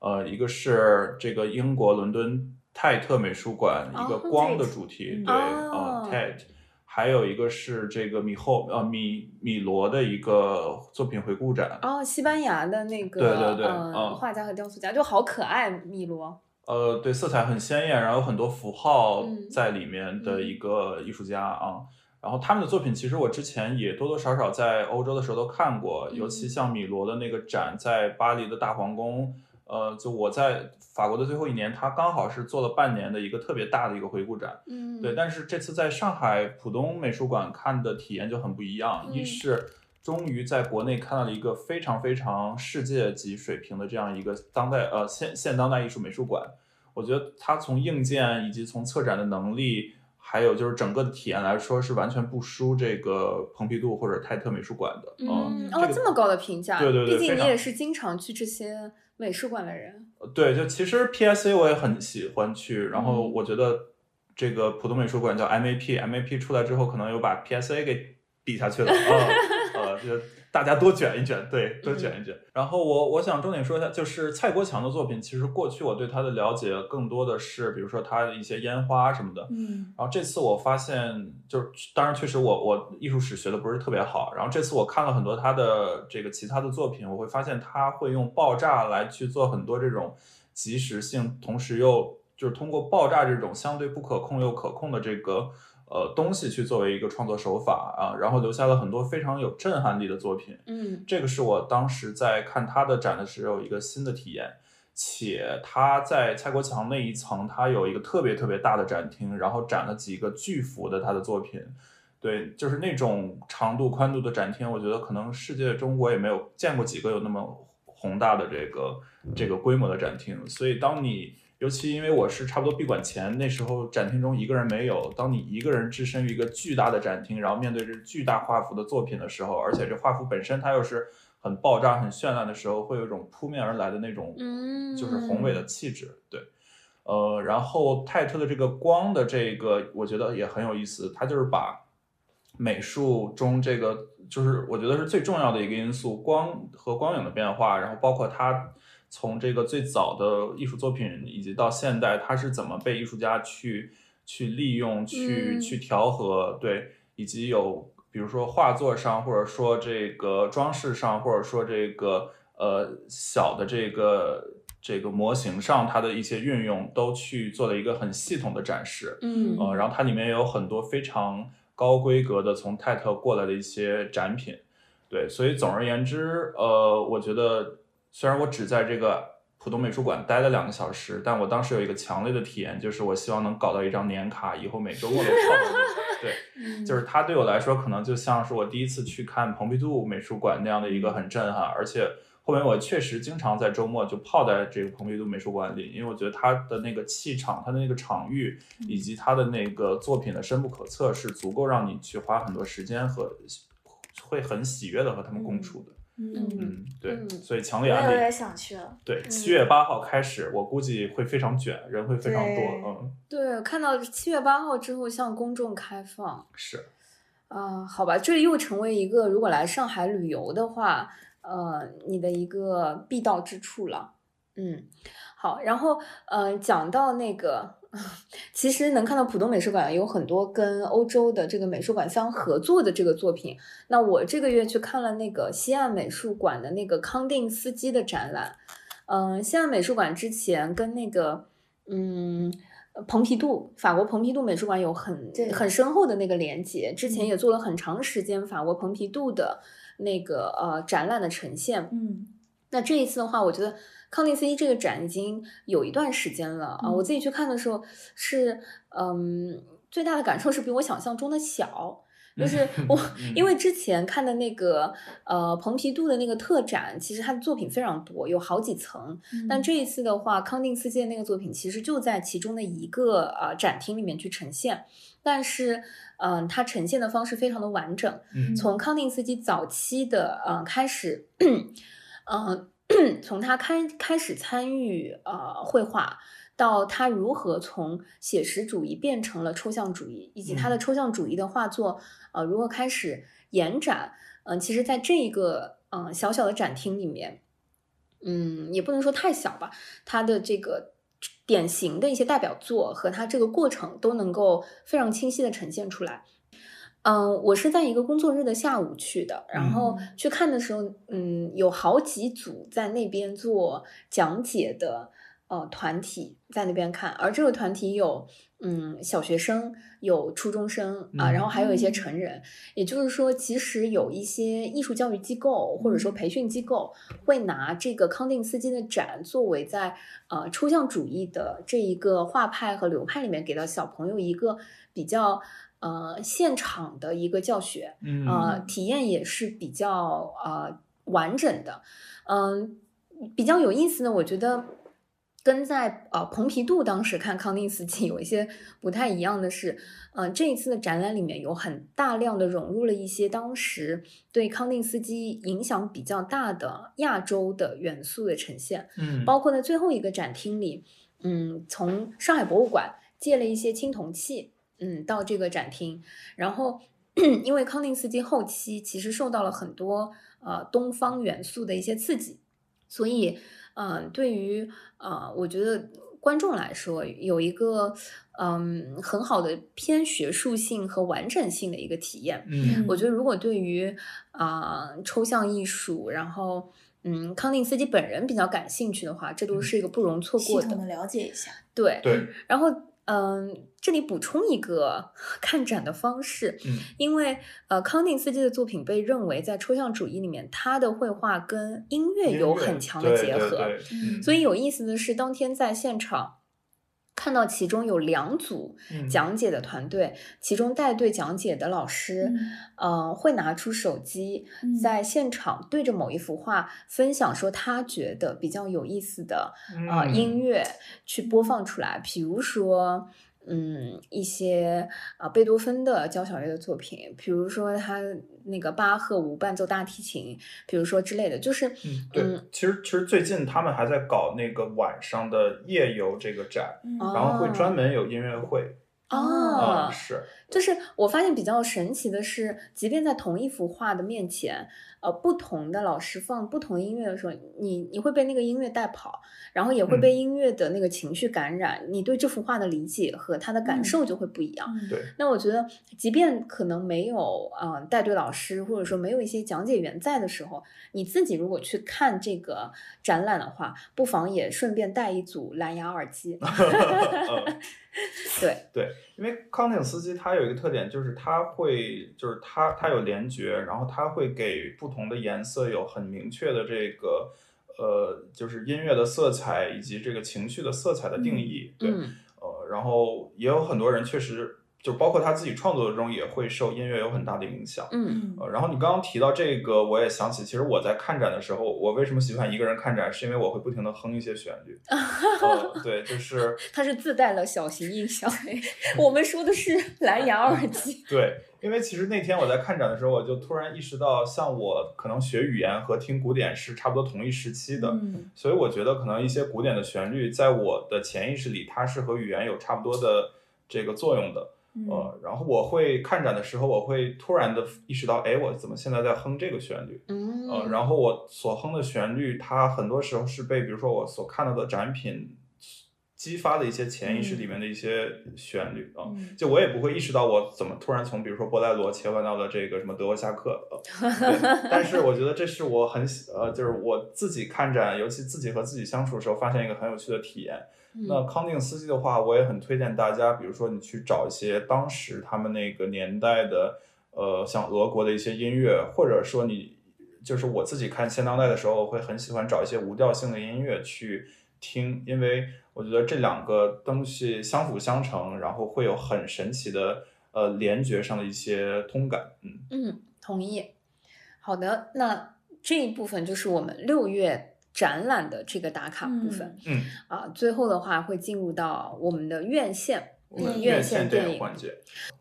呃，一个是这个英国伦敦泰特美术馆一个光的主题，对，呃，Tate。还有一个是这个米后呃米米罗的一个作品回顾展哦，西班牙的那个对对对，嗯，画家和雕塑家就好可爱，米罗。呃，对，色彩很鲜艳，然后有很多符号在里面的一个艺术家啊。然后他们的作品其实我之前也多多少少在欧洲的时候都看过，尤其像米罗的那个展在巴黎的大皇宫。呃，就我在法国的最后一年，他刚好是做了半年的一个特别大的一个回顾展，嗯，对。但是这次在上海浦东美术馆看的体验就很不一样，一是终于在国内看到了一个非常非常世界级水平的这样一个当代呃现现当代艺术美术馆，我觉得它从硬件以及从策展的能力。还有就是整个的体验来说是完全不输这个蓬皮杜或者泰特美术馆的。嗯，哦，这么高的评价，对对对，毕竟你也是经常去这些美术馆的人。对，就其实 PSA 我也很喜欢去，然后我觉得这个普通美术馆叫 MAP，MAP 出来之后可能又把 PSA 给比下去了。呃，就。大家多卷一卷，对，多卷一卷。然后我我想重点说一下，就是蔡国强的作品，其实过去我对他的了解更多的是，比如说他的一些烟花什么的。嗯。然后这次我发现，就是当然确实我我艺术史学的不是特别好。然后这次我看了很多他的这个其他的作品，我会发现他会用爆炸来去做很多这种即时性，同时又就是通过爆炸这种相对不可控又可控的这个。呃，东西去作为一个创作手法啊，然后留下了很多非常有震撼力的作品。嗯，这个是我当时在看他的展的时候一个新的体验。且他在蔡国强那一层，他有一个特别特别大的展厅，然后展了几个巨幅的他的作品。对，就是那种长度宽度的展厅，我觉得可能世界中国也没有见过几个有那么宏大的这个这个规模的展厅。所以当你尤其因为我是差不多闭馆前，那时候展厅中一个人没有。当你一个人置身于一个巨大的展厅，然后面对这巨大画幅的作品的时候，而且这画幅本身它又是很爆炸、很绚烂的时候，会有一种扑面而来的那种，就是宏伟的气质。对，呃，然后泰特的这个光的这个，我觉得也很有意思。它就是把美术中这个，就是我觉得是最重要的一个因素，光和光影的变化，然后包括它。从这个最早的艺术作品，以及到现代，它是怎么被艺术家去去利用、去去调和？对，以及有比如说画作上，或者说这个装饰上，或者说这个呃小的这个这个模型上，它的一些运用，都去做了一个很系统的展示。嗯，呃，然后它里面有很多非常高规格的从泰特过来的一些展品。对，所以总而言之，呃，我觉得。虽然我只在这个浦东美术馆待了两个小时，但我当时有一个强烈的体验，就是我希望能搞到一张年卡，以后每周末都泡。对，就是它对我来说，可能就像是我第一次去看蓬皮杜美术馆那样的一个很震撼。而且后面我确实经常在周末就泡在这个蓬皮杜美术馆里，因为我觉得它的那个气场、它的那个场域以及它的那个作品的深不可测，是足够让你去花很多时间和会很喜悦的和他们共处的。嗯嗯，对，所以强烈安利。我有点想去了。对，七月八号开始，我估计会非常卷，人会非常多。嗯，对，看到七月八号之后向公众开放。是。啊，好吧，这又成为一个如果来上海旅游的话，呃，你的一个必到之处了。嗯，好，然后嗯，讲到那个。其实能看到浦东美术馆有很多跟欧洲的这个美术馆相合作的这个作品。那我这个月去看了那个西岸美术馆的那个康定斯基的展览。嗯，西岸美术馆之前跟那个嗯蓬皮杜法国蓬皮杜美术馆有很很深厚的那个连接，之前也做了很长时间法国蓬皮杜的那个呃展览的呈现。嗯，那这一次的话，我觉得。康定斯基这个展已经有一段时间了啊！我自己去看的时候是，嗯，最大的感受是比我想象中的小，就是我 因为之前看的那个呃蓬皮杜的那个特展，其实他的作品非常多，有好几层。但这一次的话，康定斯基的那个作品其实就在其中的一个呃展厅里面去呈现，但是嗯，它呈现的方式非常的完整，从康定斯基早期的嗯开始，嗯。从他开开始参与呃绘画，到他如何从写实主义变成了抽象主义，以及他的抽象主义的画作呃如何开始延展，嗯，其实在这一个嗯小小的展厅里面，嗯，也不能说太小吧，他的这个典型的一些代表作和他这个过程都能够非常清晰的呈现出来。嗯，我是在一个工作日的下午去的，然后去看的时候，嗯，有好几组在那边做讲解的呃团体在那边看，而这个团体有嗯小学生，有初中生啊，然后还有一些成人，也就是说，其实有一些艺术教育机构或者说培训机构会拿这个康定斯基的展作为在呃抽象主义的这一个画派和流派里面给到小朋友一个比较。呃，现场的一个教学，呃，体验也是比较呃完整的，嗯，比较有意思呢，我觉得跟在呃蓬皮杜当时看康定斯基有一些不太一样的是，嗯，这一次的展览里面有很大量的融入了一些当时对康定斯基影响比较大的亚洲的元素的呈现，嗯，包括在最后一个展厅里，嗯，从上海博物馆借了一些青铜器，嗯，到这个展厅，然后 因为康定斯基后期其实受到了很多呃东方元素的一些刺激，所以。嗯，对于呃，我觉得观众来说有一个嗯很好的偏学术性和完整性的一个体验。嗯，我觉得如果对于啊抽象艺术，然后嗯康定斯基本人比较感兴趣的话，这都是一个不容错过的。系统的了解一下。对对，然后。嗯，这里补充一个 看展的方式，嗯，因为呃，康定斯基的作品被认为在抽象主义里面，他的绘画跟音乐有很强的结合，所以有意思的是，当天在现场。看到其中有两组讲解的团队，其中带队讲解的老师，嗯，会拿出手机在现场对着某一幅画分享，说他觉得比较有意思的啊音乐去播放出来，比如说。嗯，一些啊，贝多芬的交响乐的作品，比如说他那个巴赫无伴奏大提琴，比如说之类的，就是嗯，对，其实其实最近他们还在搞那个晚上的夜游这个展，然后会专门有音乐会。哦，是，就是我发现比较神奇的是，即便在同一幅画的面前，呃，不同的老师放不同音乐的时候，你你会被那个音乐带跑，然后也会被音乐的那个情绪感染，你对这幅画的理解和他的感受就会不一样。对，那我觉得，即便可能没有啊带队老师，或者说没有一些讲解员在的时候，你自己如果去看这个展览的话，不妨也顺便带一组蓝牙耳机。对。对，因为康定斯基他有一个特点，就是它会，就是它它有联觉，然后它会给不同的颜色有很明确的这个呃，就是音乐的色彩以及这个情绪的色彩的定义。对，呃，然后也有很多人确实。就包括他自己创作中也会受音乐有很大的影响，嗯，呃，然后你刚刚提到这个，我也想起，其实我在看展的时候，我为什么喜欢一个人看展，是因为我会不停的哼一些旋律，对，就是 它是自带了小型音响，我们说的是 蓝牙耳机，对，因为其实那天我在看展的时候，我就突然意识到，像我可能学语言和听古典是差不多同一时期的，所以我觉得可能一些古典的旋律在我的潜意识里，它是和语言有差不多的这个作用的。呃，然后我会看展的时候，我会突然的意识到，哎，我怎么现在在哼这个旋律？嗯，呃，然后我所哼的旋律，它很多时候是被，比如说我所看到的展品激发的一些潜意识里面的一些旋律啊，就我也不会意识到我怎么突然从比如说波莱罗切换到了这个什么德沃夏克，但是我觉得这是我很喜呃，就是我自己看展，尤其自己和自己相处的时候，发现一个很有趣的体验。那康定斯基的话，我也很推荐大家，比如说你去找一些当时他们那个年代的，呃，像俄国的一些音乐，或者说你就是我自己看现当代的时候，会很喜欢找一些无调性的音乐去听，因为我觉得这两个东西相辅相成，然后会有很神奇的呃联觉上的一些通感。嗯嗯，同意。好的，那这一部分就是我们六月。展览的这个打卡部分，嗯啊，最后的话会进入到我们的院线，院线电影环节。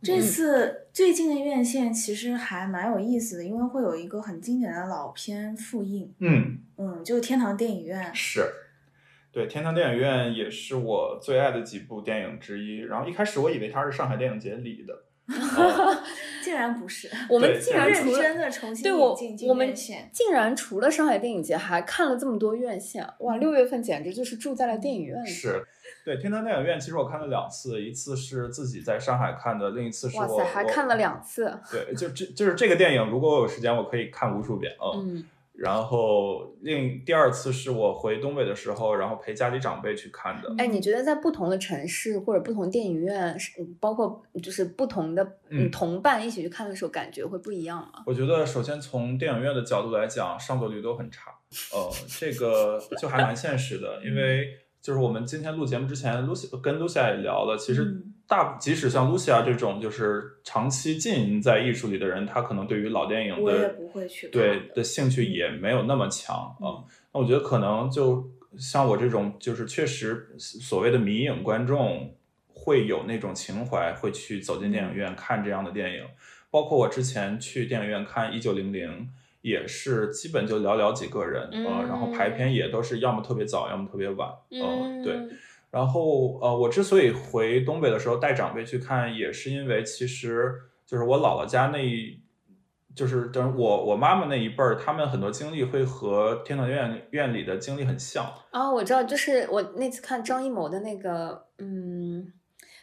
这次最近的院线其实还蛮有意思的，因为会有一个很经典的老片复映。嗯嗯，就是天堂电影院。是，对，天堂电影院也是我最爱的几部电影之一。然后一开始我以为它是上海电影节里的。竟然不是，我们竟然除了真的重新对我我们竟然除了上海电影节还看了这么多院线，哇！六月份简直就是住在了电影院里。是，对，天堂电影院其实我看了两次，一次是自己在上海看的，另一次是我还看了两次。对，就这就是这个电影，如果我有时间，我可以看无数遍啊。嗯。然后另第二次是我回东北的时候，然后陪家里长辈去看的。哎，你觉得在不同的城市或者不同电影院，包括就是不同的同伴一起去看的时候，感觉会不一样吗？我觉得首先从电影院的角度来讲，上座率都很差。呃，这个就还蛮现实的，因为就是我们今天录节目之前，Lucy 跟 Lucy 也聊了，其实。大即使像 Lucia 这种就是长期浸淫在艺术里的人，他可能对于老电影的对的兴趣也没有那么强啊。那我觉得可能就像我这种就是确实所谓的迷影观众会有那种情怀，会去走进电影院看这样的电影。包括我之前去电影院看《一九零零》，也是基本就寥寥几个人，呃，然后排片也都是要么特别早，要么特别晚，嗯，对。然后呃，我之所以回东北的时候带长辈去看，也是因为其实就是我姥姥家那一。就是等我我妈妈那一辈儿，他们很多经历会和天堂院院里的经历很像。啊，我知道，就是我那次看张艺谋的那个，嗯，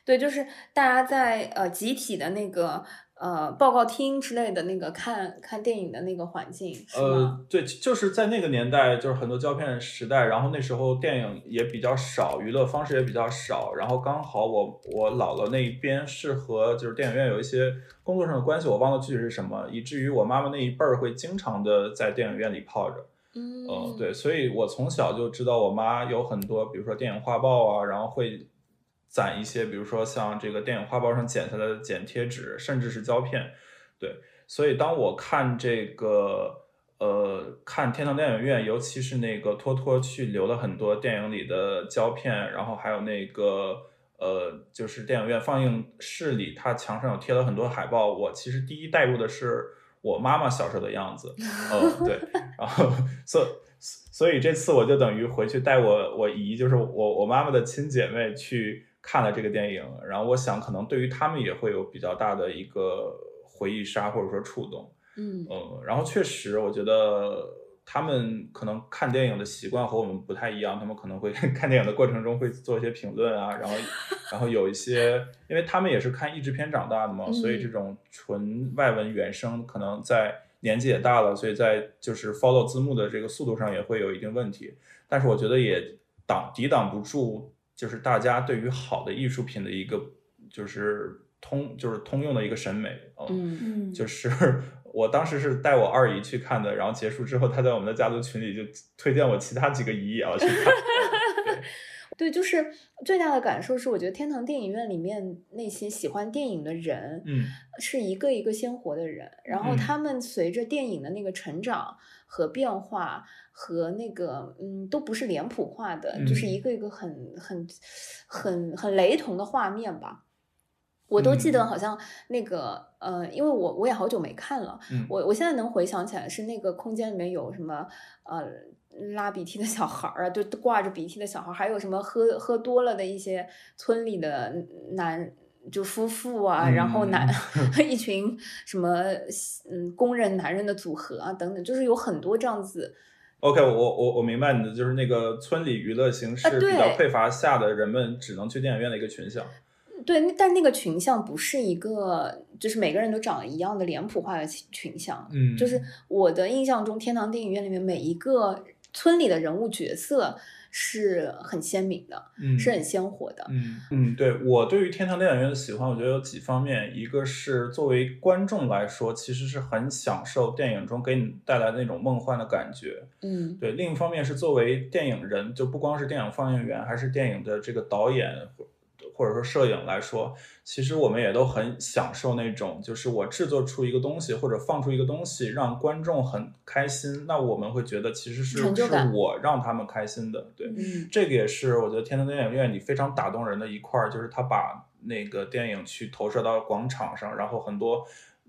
对，就是大家在呃集体的那个。呃，报告厅之类的那个看看电影的那个环境，呃，对，就是在那个年代，就是很多胶片时代，然后那时候电影也比较少，娱乐方式也比较少，然后刚好我我姥姥那一边是和就是电影院有一些工作上的关系，我忘了具体是什么，以至于我妈妈那一辈儿会经常的在电影院里泡着，嗯，对，所以我从小就知道我妈有很多，比如说电影画报啊，然后会。攒一些，比如说像这个电影画报上剪下来的剪贴纸，甚至是胶片，对。所以当我看这个，呃，看天堂电影院，尤其是那个托托去留了很多电影里的胶片，然后还有那个，呃，就是电影院放映室里，它墙上有贴了很多海报。我其实第一代入的是我妈妈小时候的样子，呃，对。然后，所所以这次我就等于回去带我我姨，就是我我妈妈的亲姐妹去。看了这个电影，然后我想可能对于他们也会有比较大的一个回忆杀或者说触动，嗯嗯，然后确实我觉得他们可能看电影的习惯和我们不太一样，他们可能会 看电影的过程中会做一些评论啊，然后 然后有一些，因为他们也是看译制片长大的嘛，所以这种纯外文原声可能在年纪也大了，所以在就是 follow 字幕的这个速度上也会有一定问题，但是我觉得也挡抵挡不住。就是大家对于好的艺术品的一个，就是通，就是通用的一个审美，嗯嗯，就是 我当时是带我二姨去看的，然后结束之后，她在我们的家族群里就推荐我其他几个姨也要去看。对，就是最大的感受是，我觉得天堂电影院里面那些喜欢电影的人，嗯，是一个一个鲜活的人，然后他们随着电影的那个成长和变化。和那个嗯，都不是脸谱化的，就是一个一个很很很很雷同的画面吧。我都记得，好像那个呃，因为我我也好久没看了，我我现在能回想起来是那个空间里面有什么呃拉鼻涕的小孩儿啊，就挂着鼻涕的小孩儿，还有什么喝喝多了的一些村里的男就夫妇啊，然后男 一群什么嗯工人男人的组合啊等等，就是有很多这样子。OK，我我我明白你的，就是那个村里娱乐形式比较匮乏下的人们只能去电影院的一个群像。对，但那个群像不是一个，就是每个人都长得一样的脸谱化的群像。嗯，就是我的印象中，天堂电影院里面每一个村里的人物角色。是很鲜明的，嗯，是很鲜活的，嗯嗯，对我对于天堂电影院的喜欢，我觉得有几方面，一个是作为观众来说，其实是很享受电影中给你带来的那种梦幻的感觉，嗯，对，另一方面是作为电影人，就不光是电影放映员，还是电影的这个导演。或者说摄影来说，其实我们也都很享受那种，就是我制作出一个东西或者放出一个东西，让观众很开心，那我们会觉得其实是是我让他们开心的。对，这个也是我觉得天堂电影院里非常打动人的一块儿，就是他把那个电影去投射到广场上，然后很多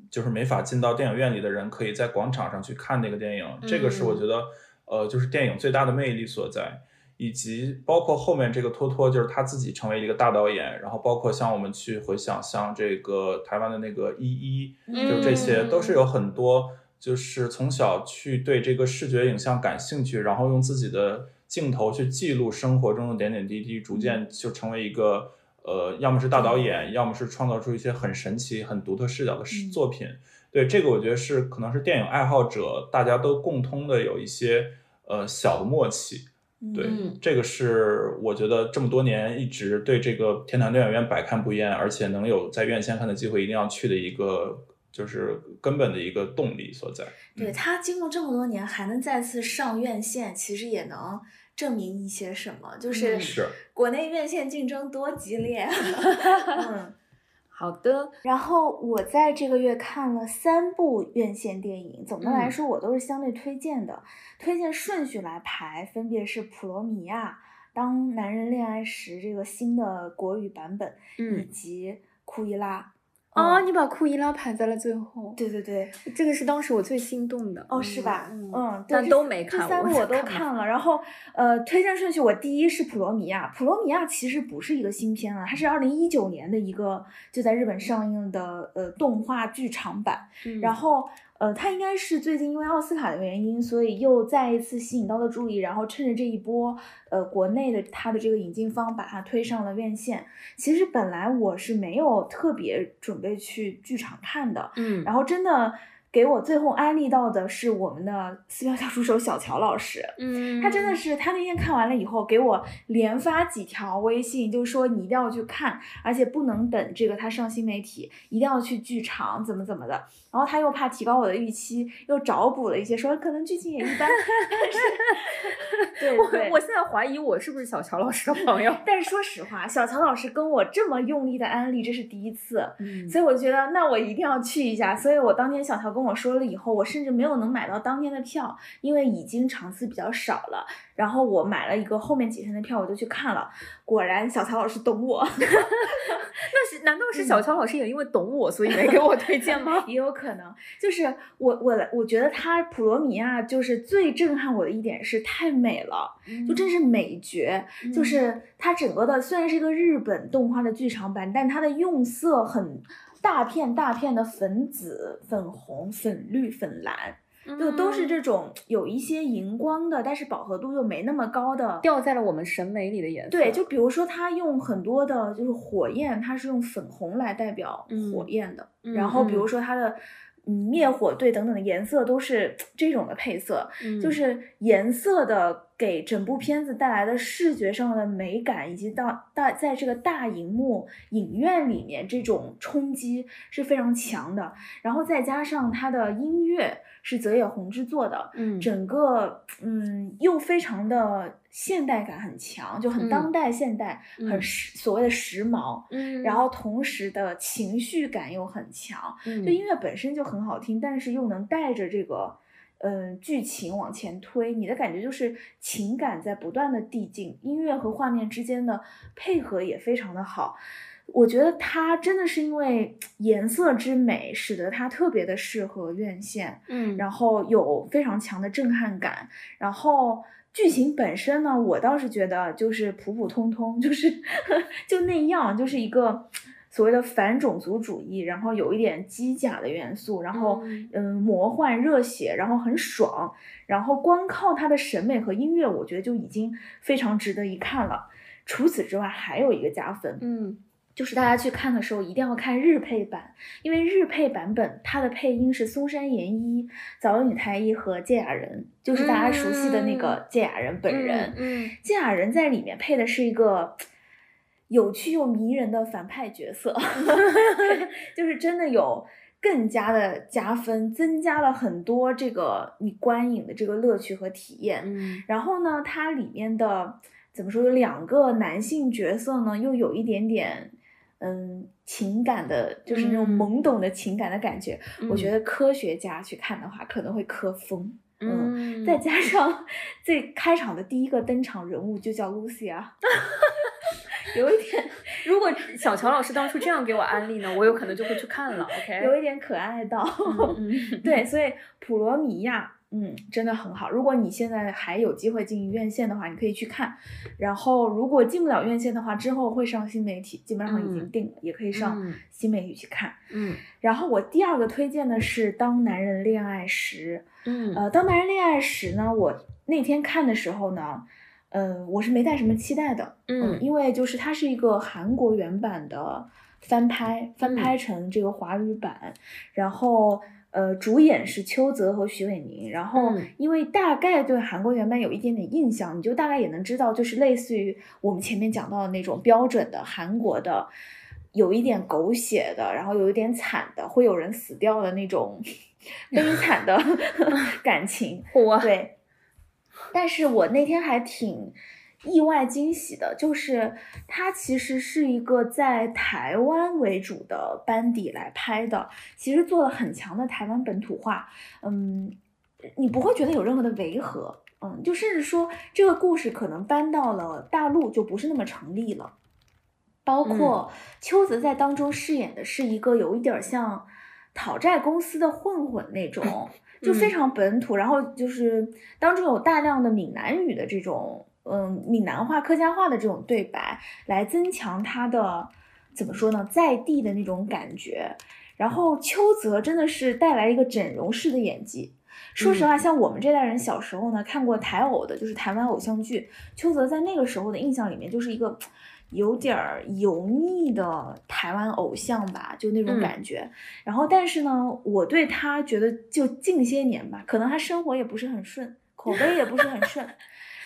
就是没法进到电影院里的人可以在广场上去看那个电影，这个是我觉得呃，就是电影最大的魅力所在。以及包括后面这个托托，就是他自己成为一个大导演，然后包括像我们去回想，像这个台湾的那个依依，就这些都是有很多，就是从小去对这个视觉影像感兴趣，然后用自己的镜头去记录生活中的点点滴滴，逐渐就成为一个呃，要么是大导演，要么是创造出一些很神奇、很独特视角的作品。对这个，我觉得是可能是电影爱好者大家都共通的有一些呃小的默契。对，这个是我觉得这么多年一直对这个天堂电影院百看不厌，而且能有在院线看的机会，一定要去的一个就是根本的一个动力所在。对他经过这么多年还能再次上院线，其实也能证明一些什么，就是是国内院线竞争多激烈。嗯。好的。然后我在这个月看了三部院线电影，总的来说我都是相对推荐的。推荐顺序来排，分别是《普罗米亚》《当男人恋爱时》这个新的国语版本，以及《库伊拉》。啊，你把库伊拉排在了最后。对对对，这个是当时我最心动的。哦，是吧？嗯，但都没看。这三个我都看了。然后，呃，推荐顺序，我第一是《普罗米亚》。《普罗米亚》其实不是一个新片啊，它是二零一九年的一个就在日本上映的呃动画剧场版。然后。呃，他应该是最近因为奥斯卡的原因，所以又再一次吸引到了注意，然后趁着这一波，呃，国内的他的这个引进方把他推上了院线。其实本来我是没有特别准备去剧场看的，嗯，然后真的。给我最后安利到的是我们的撕票小助手小乔老师，嗯，他真的是他那天看完了以后给我连发几条微信，就是说你一定要去看，而且不能等这个他上新媒体，一定要去剧场，怎么怎么的。然后他又怕提高我的预期，又找补了一些，说可能剧情也一般。对，我我现在怀疑我是不是小乔老师的朋友。但是说实话，小乔老师跟我这么用力的安利，这是第一次，嗯，所以我觉得那我一定要去一下。所以我当天小乔跟。跟我说了以后，我甚至没有能买到当天的票，因为已经场次比较少了。然后我买了一个后面几天的票，我就去看了。果然，小乔老师懂我。那是难道是小乔老师也因为懂我，所以没给我推荐吗？也有可能。就是我我我觉得他《普罗米亚》就是最震撼我的一点是太美了，就真是美绝。就是它整个的虽然是一个日本动画的剧场版，但它的用色很。大片大片的粉紫、粉红、粉绿、粉蓝，就都是这种有一些荧光的，但是饱和度又没那么高的，掉在了我们审美里的颜色。对，就比如说他用很多的，就是火焰，它是用粉红来代表火焰的。然后比如说它的嗯灭火队等等的颜色都是这种的配色，就是颜色的。给整部片子带来的视觉上的美感，以及到大在这个大荧幕影院里面这种冲击是非常强的。然后再加上它的音乐是泽野弘之作的，嗯，整个嗯又非常的现代感很强，就很当代现代，很时所谓的时髦，嗯，然后同时的情绪感又很强，就音乐本身就很好听，但是又能带着这个。嗯，剧情往前推，你的感觉就是情感在不断的递进，音乐和画面之间的配合也非常的好。我觉得它真的是因为颜色之美，使得它特别的适合院线，嗯，然后有非常强的震撼感。然后剧情本身呢，我倒是觉得就是普普通通，就是 就那样，就是一个。所谓的反种族主义，然后有一点机甲的元素，然后嗯，魔幻热血，然后很爽，然后光靠它的审美和音乐，我觉得就已经非常值得一看了。除此之外，还有一个加分，嗯，就是大家去看的时候一定要看日配版，因为日配版本它的配音是松山研一、早女太一和芥雅人，就是大家熟悉的那个芥雅人本人。嗯，芥雅人在里面配的是一个。有趣又迷人的反派角色，就是真的有更加的加分，增加了很多这个你观影的这个乐趣和体验。嗯，然后呢，它里面的怎么说，有两个男性角色呢，又有一点点嗯情感的，就是那种懵懂的情感的感觉。我觉得科学家去看的话，可能会磕疯。嗯，再加上最开场的第一个登场人物就叫 Lucy 啊。有一点，如果小乔老师当初这样给我安利呢，我有可能就会去看了。OK，有一点可爱到，对，所以普罗米亚，嗯，真的很好。如果你现在还有机会进院线的话，你可以去看。然后如果进不了院线的话，之后会上新媒体，基本上已经定了，也可以上新媒体去看。嗯。然后我第二个推荐的是《当男人恋爱时》。嗯。呃，《当男人恋爱时》呢，我那天看的时候呢。嗯，我是没带什么期待的，嗯，因为就是它是一个韩国原版的翻拍，翻拍成这个华语版，然后呃，主演是邱泽和徐伟宁，然后因为大概对韩国原版有一点点印象，你就大概也能知道，就是类似于我们前面讲到的那种标准的韩国的，有一点狗血的，然后有一点惨的，会有人死掉的那种 悲惨的 感情，对。但是我那天还挺意外惊喜的，就是它其实是一个在台湾为主的班底来拍的，其实做了很强的台湾本土化，嗯，你不会觉得有任何的违和，嗯，就甚至说这个故事可能搬到了大陆就不是那么成立了。包括邱泽在当中饰演的是一个有一点像讨债公司的混混那种，就非常本土，然后就是当中有大量的闽南语的这种。嗯，闽南话、客家话的这种对白，来增强他的怎么说呢，在地的那种感觉。然后邱泽真的是带来一个整容式的演技。说实话，像我们这代人小时候呢，看过台偶的，就是台湾偶像剧，邱泽在那个时候的印象里面，就是一个有点儿油腻的台湾偶像吧，就那种感觉。然后，但是呢，我对他觉得，就近些年吧，可能他生活也不是很顺，口碑也不是很顺。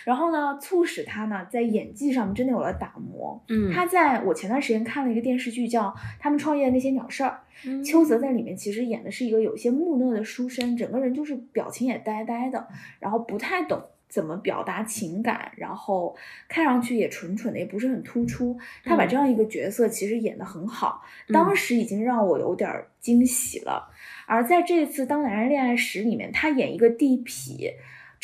然后呢，促使他呢在演技上面真的有了打磨。嗯，他在我前段时间看了一个电视剧，叫《他们创业的那些鸟事儿》。邱泽在里面其实演的是一个有些木讷的书生，整个人就是表情也呆呆的，然后不太懂怎么表达情感，然后看上去也蠢蠢的，也不是很突出。他把这样一个角色其实演得很好，当时已经让我有点惊喜了。而在这次《当男人恋爱时》里面，他演一个地痞。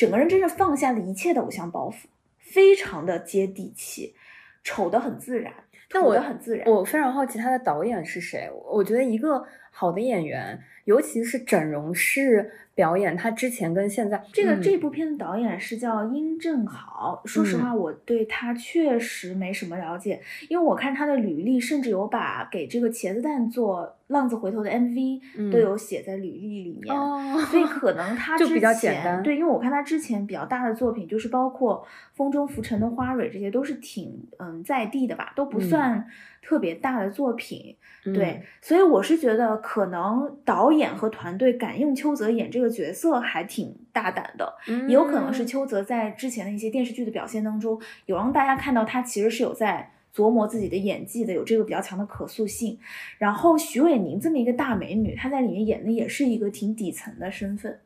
整个人真是放下了一切的偶像包袱，非常的接地气，丑的很自然，但我很自然。我非常好奇他的导演是谁？我觉得一个好的演员，尤其是整容式。表演他之前跟现在，这个这部片的导演是叫殷正豪。说实话，我对他确实没什么了解，因为我看他的履历，甚至有把给这个茄子蛋做《浪子回头》的 MV 都有写在履历里面，所以可能 他就比较简单。对，因为我看他之前比较大的作品，就是包括《风中浮沉的花蕊》，这些都是挺嗯在地的吧，都不算特别大的作品。对，所以我是觉得可能导演和团队敢用邱泽演这个角色还挺大胆的，也有可能是邱泽在之前的一些电视剧的表现当中，有让大家看到他其实是有在琢磨自己的演技的，有这个比较强的可塑性。然后徐伟宁这么一个大美女，她在里面演的也是一个挺底层的身份，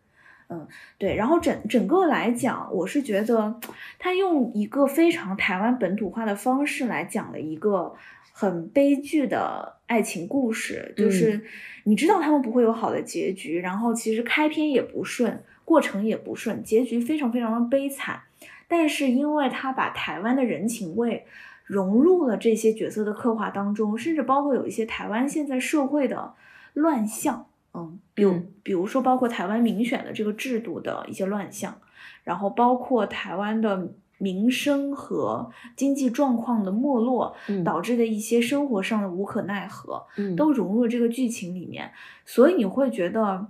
嗯，对。然后整整个来讲，我是觉得他用一个非常台湾本土化的方式来讲了一个。很悲剧的爱情故事，就是你知道他们不会有好的结局，然后其实开篇也不顺，过程也不顺，结局非常非常的悲惨。但是因为他把台湾的人情味融入了这些角色的刻画当中，甚至包括有一些台湾现在社会的乱象，嗯，比如比如说包括台湾民选的这个制度的一些乱象，然后包括台湾的。民生和经济状况的没落，导致的一些生活上的无可奈何，都融入了这个剧情里面，所以你会觉得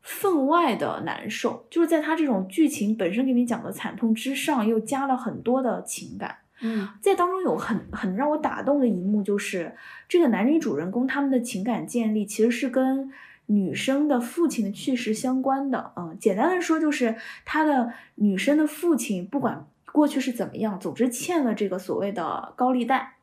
分外的难受。就是在他这种剧情本身给你讲的惨痛之上，又加了很多的情感。嗯，在当中有很很让我打动的一幕，就是这个男女主人公他们的情感建立，其实是跟女生的父亲的去世相关的。嗯，简单的说，就是他的女生的父亲不管。过去是怎么样？总之欠了这个所谓的高利贷，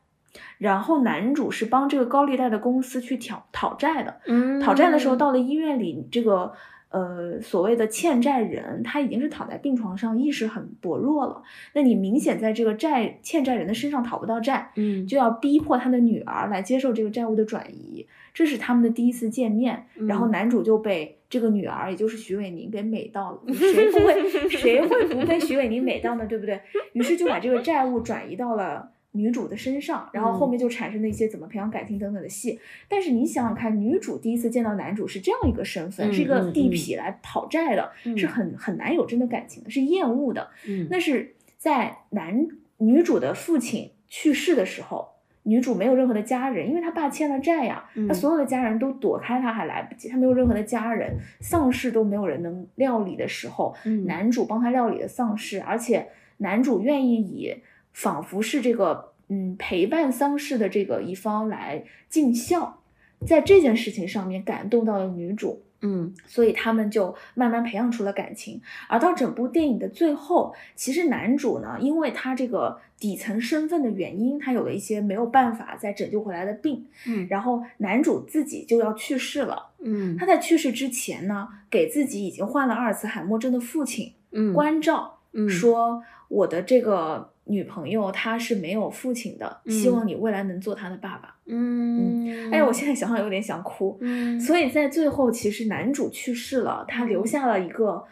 然后男主是帮这个高利贷的公司去讨讨债的。嗯，讨债的时候到了医院里，这个呃所谓的欠债人他已经是躺在病床上，意识很薄弱了。那你明显在这个债欠债人的身上讨不到债，嗯，就要逼迫他的女儿来接受这个债务的转移。这是他们的第一次见面，然后男主就被这个女儿，也就是徐伟宁给美到了。谁不会 谁会不被徐伟宁美到呢？对不对？于是就把这个债务转移到了女主的身上，然后后面就产生了一些怎么培养感情等等的戏。但是你想想看，女主第一次见到男主是这样一个身份，是一个地痞来讨债的，是很很难有真的感情的，是厌恶的。那是在男女主的父亲去世的时候。女主没有任何的家人，因为她爸欠了债呀，她所有的家人都躲开她还来不及，她没有任何的家人，丧事都没有人能料理的时候，男主帮她料理了丧事，而且男主愿意以仿佛是这个嗯陪伴丧事的这个一方来尽孝，在这件事情上面感动到了女主。嗯，所以他们就慢慢培养出了感情，而到整部电影的最后，其实男主呢，因为他这个底层身份的原因，他有了一些没有办法再拯救回来的病，嗯，然后男主自己就要去世了，嗯，他在去世之前呢，给自己已经患了阿尔茨海默症的父亲，嗯，关照，嗯，说我的这个。女朋友她是没有父亲的，希望你未来能做她的爸爸。嗯，哎，我现在想想有点想哭。嗯，所以在最后，其实男主去世了，他留下了一个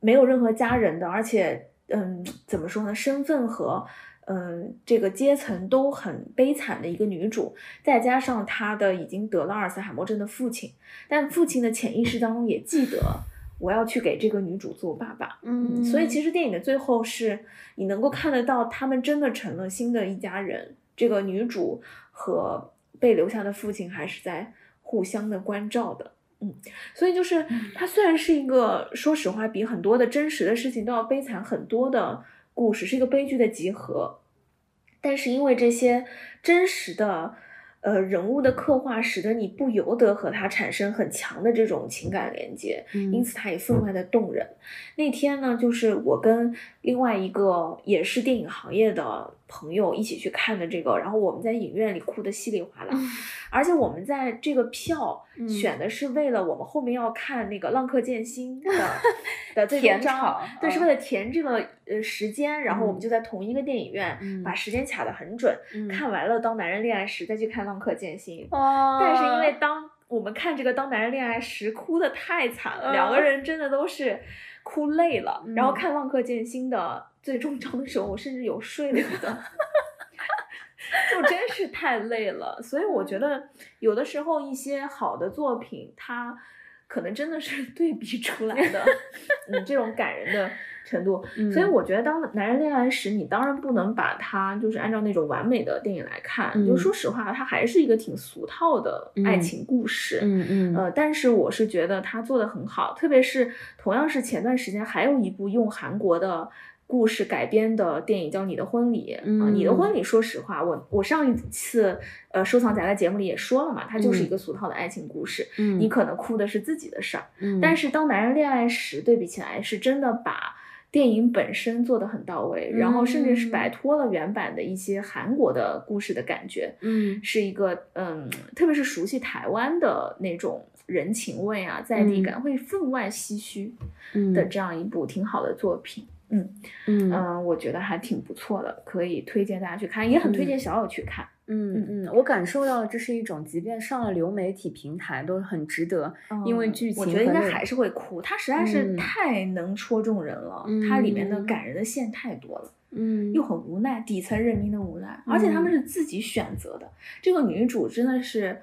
没有任何家人的，而且，嗯，怎么说呢，身份和嗯这个阶层都很悲惨的一个女主，再加上她的已经得了阿尔茨海默症的父亲，但父亲的潜意识当中也记得。我要去给这个女主做爸爸，嗯，所以其实电影的最后是你能够看得到他们真的成了新的一家人。这个女主和被留下的父亲还是在互相的关照的，嗯，所以就是它虽然是一个说实话比很多的真实的事情都要悲惨很多的故事，是一个悲剧的集合，但是因为这些真实的。呃，人物的刻画使得你不由得和他产生很强的这种情感连接，因此他也分外的动人。那天呢，就是我跟另外一个也是电影行业的朋友一起去看的这个，然后我们在影院里哭得稀里哗啦，而且我们在这个票选的是为了我们后面要看那个《浪客剑心》的 的最终章，对，是为了填这个呃时间，然后我们就在同一个电影院把时间卡得很准，看完了《当男人恋爱时》再去看《浪客剑心》，但是因为当我们看这个《当男人恋爱时》哭的太惨了，两个人真的都是。哭累了，然后看《浪客剑心》的最终章的时候，我甚至有睡了一段，就真是太累了。所以我觉得，有的时候一些好的作品，它可能真的是 对比出来的，嗯，这种感人的。程度，所以我觉得，当男人恋爱时，你当然不能把它就是按照那种完美的电影来看。就说实话，它还是一个挺俗套的爱情故事。嗯嗯。呃，但是我是觉得他做的很好，特别是同样是前段时间还有一部用韩国的故事改编的电影叫《你的婚礼》啊，《你的婚礼》。说实话，我我上一次呃收藏夹在节目里也说了嘛，它就是一个俗套的爱情故事。嗯。你可能哭的是自己的事儿。嗯。但是当男人恋爱时，对比起来是真的把。电影本身做的很到位，然后甚至是摆脱了原版的一些韩国的故事的感觉，嗯，是一个嗯，特别是熟悉台湾的那种人情味啊，在地感会分外唏嘘的这样一部挺好的作品，嗯嗯嗯，我觉得还挺不错的，可以推荐大家去看，也很推荐小友去看。嗯嗯，我感受到这是一种，即便上了流媒体平台都很值得，因为剧情我觉得应该还是会哭，它实在是太能戳中人了，它里面的感人的线太多了，嗯，又很无奈，底层人民的无奈，而且他们是自己选择的，这个女主真的是。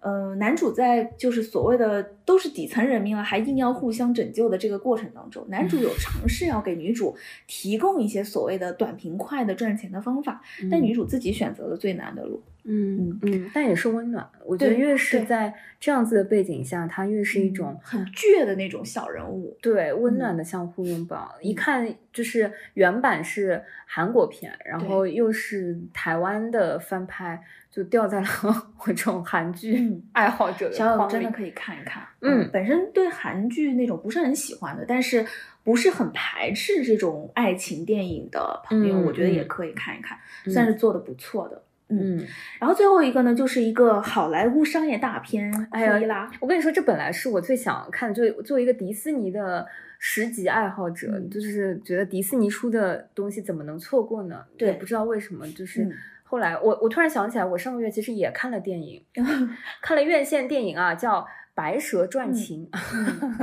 呃，男主在就是所谓的都是底层人民了，还硬要互相拯救的这个过程当中，男主有尝试要给女主提供一些所谓的短平快的赚钱的方法，但女主自己选择了最难的路。嗯嗯嗯，但也是温暖。我觉得越是在这样子的背景下，他越是一种很倔的那种小人物。对，温暖的相互拥抱。一看就是原版是韩国片，然后又是台湾的翻拍。就掉在了 我这种韩剧爱好者的小友真的可以看一看。嗯，本身对韩剧那种不是很喜欢的，但是不是很排斥这种爱情电影的朋友，我觉得也可以看一看，算是做的不错的。嗯，然后最后一个呢，就是一个好莱坞商业大片。哎呀，我跟你说，这本来是我最想看，就作为一个迪士尼的十级爱好者，就是觉得迪士尼出的东西怎么能错过呢？对，不知道为什么，就是。后来我我突然想起来，我上个月其实也看了电影，看了院线电影啊，叫《白蛇传情》。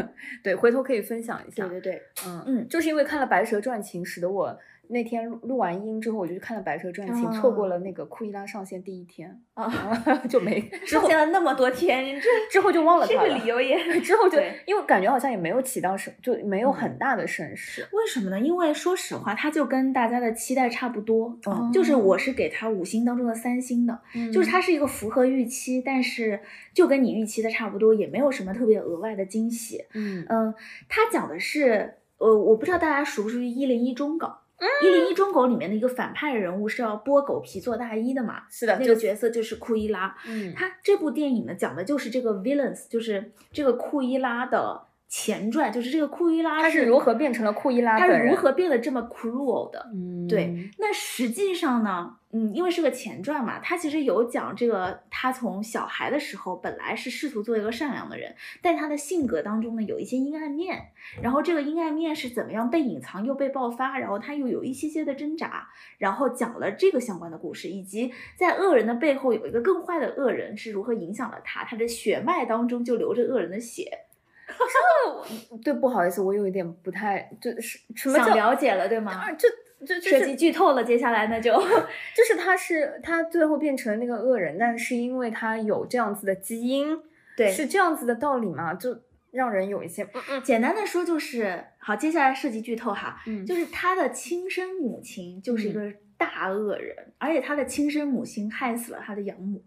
对，回头可以分享一下。对对对，嗯嗯，就是因为看了《白蛇传情》，使得我。那天录完音之后，我就去看了《白蛇传情》，错过了那个库伊拉上线第一天 啊，就没 上线了那么多天，这之后就忘了他这个理由也之后就因为感觉好像也没有起到什，就没有很大的声势。为什么呢？因为说实话，他就跟大家的期待差不多，就是我是给他五星当中的三星的，就是它是一个符合预期，但是就跟你预期的差不多，也没有什么特别额外的惊喜。嗯嗯，它讲的是，呃，我不知道大家熟不熟悉一零一忠狗。一零一忠狗里面的一个反派人物是要剥狗皮做大衣的嘛？是的，那个角色就是库伊拉。嗯，他这部电影呢讲的就是这个 villains，就是这个库伊拉的前传，就是这个库伊拉他是如何变成了库伊拉，他是如何变得这么 cruel 的？嗯，对。那实际上呢？嗯，因为是个前传嘛，他其实有讲这个，他从小孩的时候本来是试图做一个善良的人，但他的性格当中呢有一些阴暗面，然后这个阴暗面是怎么样被隐藏又被爆发，然后他又有一些些的挣扎，然后讲了这个相关的故事，以及在恶人的背后有一个更坏的恶人是如何影响了他，他的血脉当中就流着恶人的血。这 对，不好意思，我有一点不太就是什么想了解了，对吗？就。就涉及剧透了，接下来那就 就是他是他最后变成了那个恶人，但是因为他有这样子的基因，对，是这样子的道理嘛？就让人有一些嗯嗯，简单的说就是好，接下来涉及剧透哈，嗯，就是他的亲生母亲就是一个大恶人，而且他的亲生母亲害死了他的养母。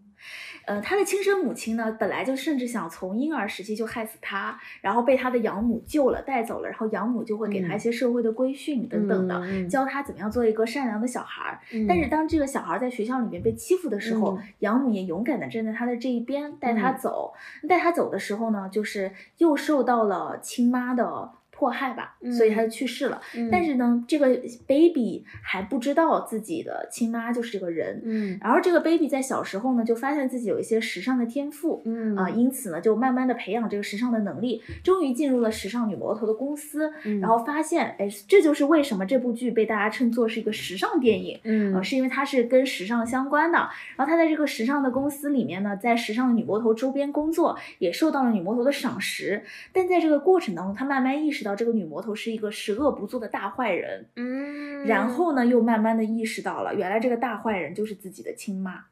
呃，他的亲生母亲呢，本来就甚至想从婴儿时期就害死他，然后被他的养母救了，带走了，然后养母就会给他一些社会的规训等等的，教他怎么样做一个善良的小孩儿。但是当这个小孩在学校里面被欺负的时候，养母也勇敢的站在他的这一边，带他走。带他走的时候呢，就是又受到了亲妈的。迫害吧，所以他就去世了。但是呢，这个 baby 还不知道自己的亲妈就是这个人。嗯，然后这个 baby 在小时候呢，就发现自己有一些时尚的天赋。嗯啊，因此呢，就慢慢的培养这个时尚的能力，终于进入了时尚女魔头的公司。然后发现，哎，这就是为什么这部剧被大家称作是一个时尚电影。嗯啊，是因为它是跟时尚相关的。然后他在这个时尚的公司里面呢，在时尚的女魔头周边工作，也受到了女魔头的赏识。但在这个过程当中，他慢慢意识到。这个女魔头是一个十恶不作的大坏人，嗯，然后呢，又慢慢的意识到了，原来这个大坏人就是自己的亲妈，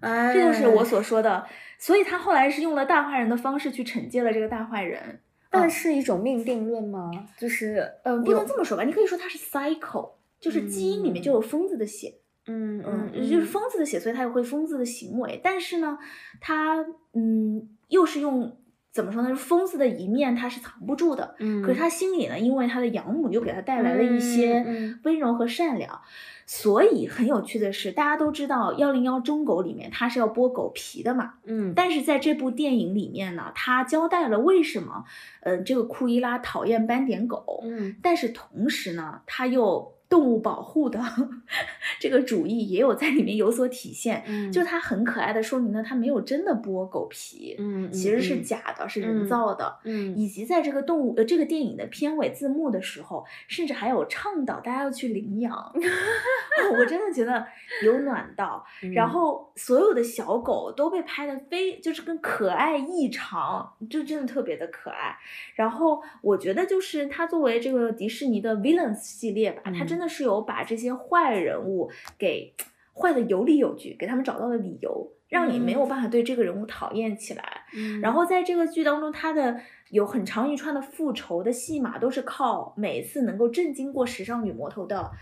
哎，这就是我所说的，所以他后来是用了大坏人的方式去惩戒了这个大坏人，但是一种命定论吗？就是，呃，不能这么说吧，你可以说他是 cycle，就是基因里面就有疯子的血，嗯嗯，就是。疯子的血，所以他也会疯子的行为，但是呢，他嗯，又是用。怎么说呢？是疯子的一面，他是藏不住的。嗯，可是他心里呢，因为他的养母又给他带来了一些温柔和善良，所以很有趣的是，大家都知道幺零幺中狗里面他是要剥狗皮的嘛。嗯，但是在这部电影里面呢，他交代了为什么，呃，这个库伊拉讨厌斑点狗。嗯，但是同时呢，他又。动物保护的 这个主义也有在里面有所体现，嗯，就它很可爱的说明了它没有真的剥狗皮，嗯，其实是假的，是人造的，嗯，以及在这个动物呃这个电影的片尾字幕的时候，甚至还有倡导大家要去领养，我真的觉得有暖到，然后所有的小狗都被拍的非就是跟可爱异常，就真的特别的可爱，然后我觉得就是它作为这个迪士尼的 villains 系列吧，它真的。是有把这些坏人物给坏的有理有据，给他们找到了理由，让你没有办法对这个人物讨厌起来。然后在这个剧当中，他的有很长一串的复仇的戏码，都是靠每次能够震惊过时尚女魔头的。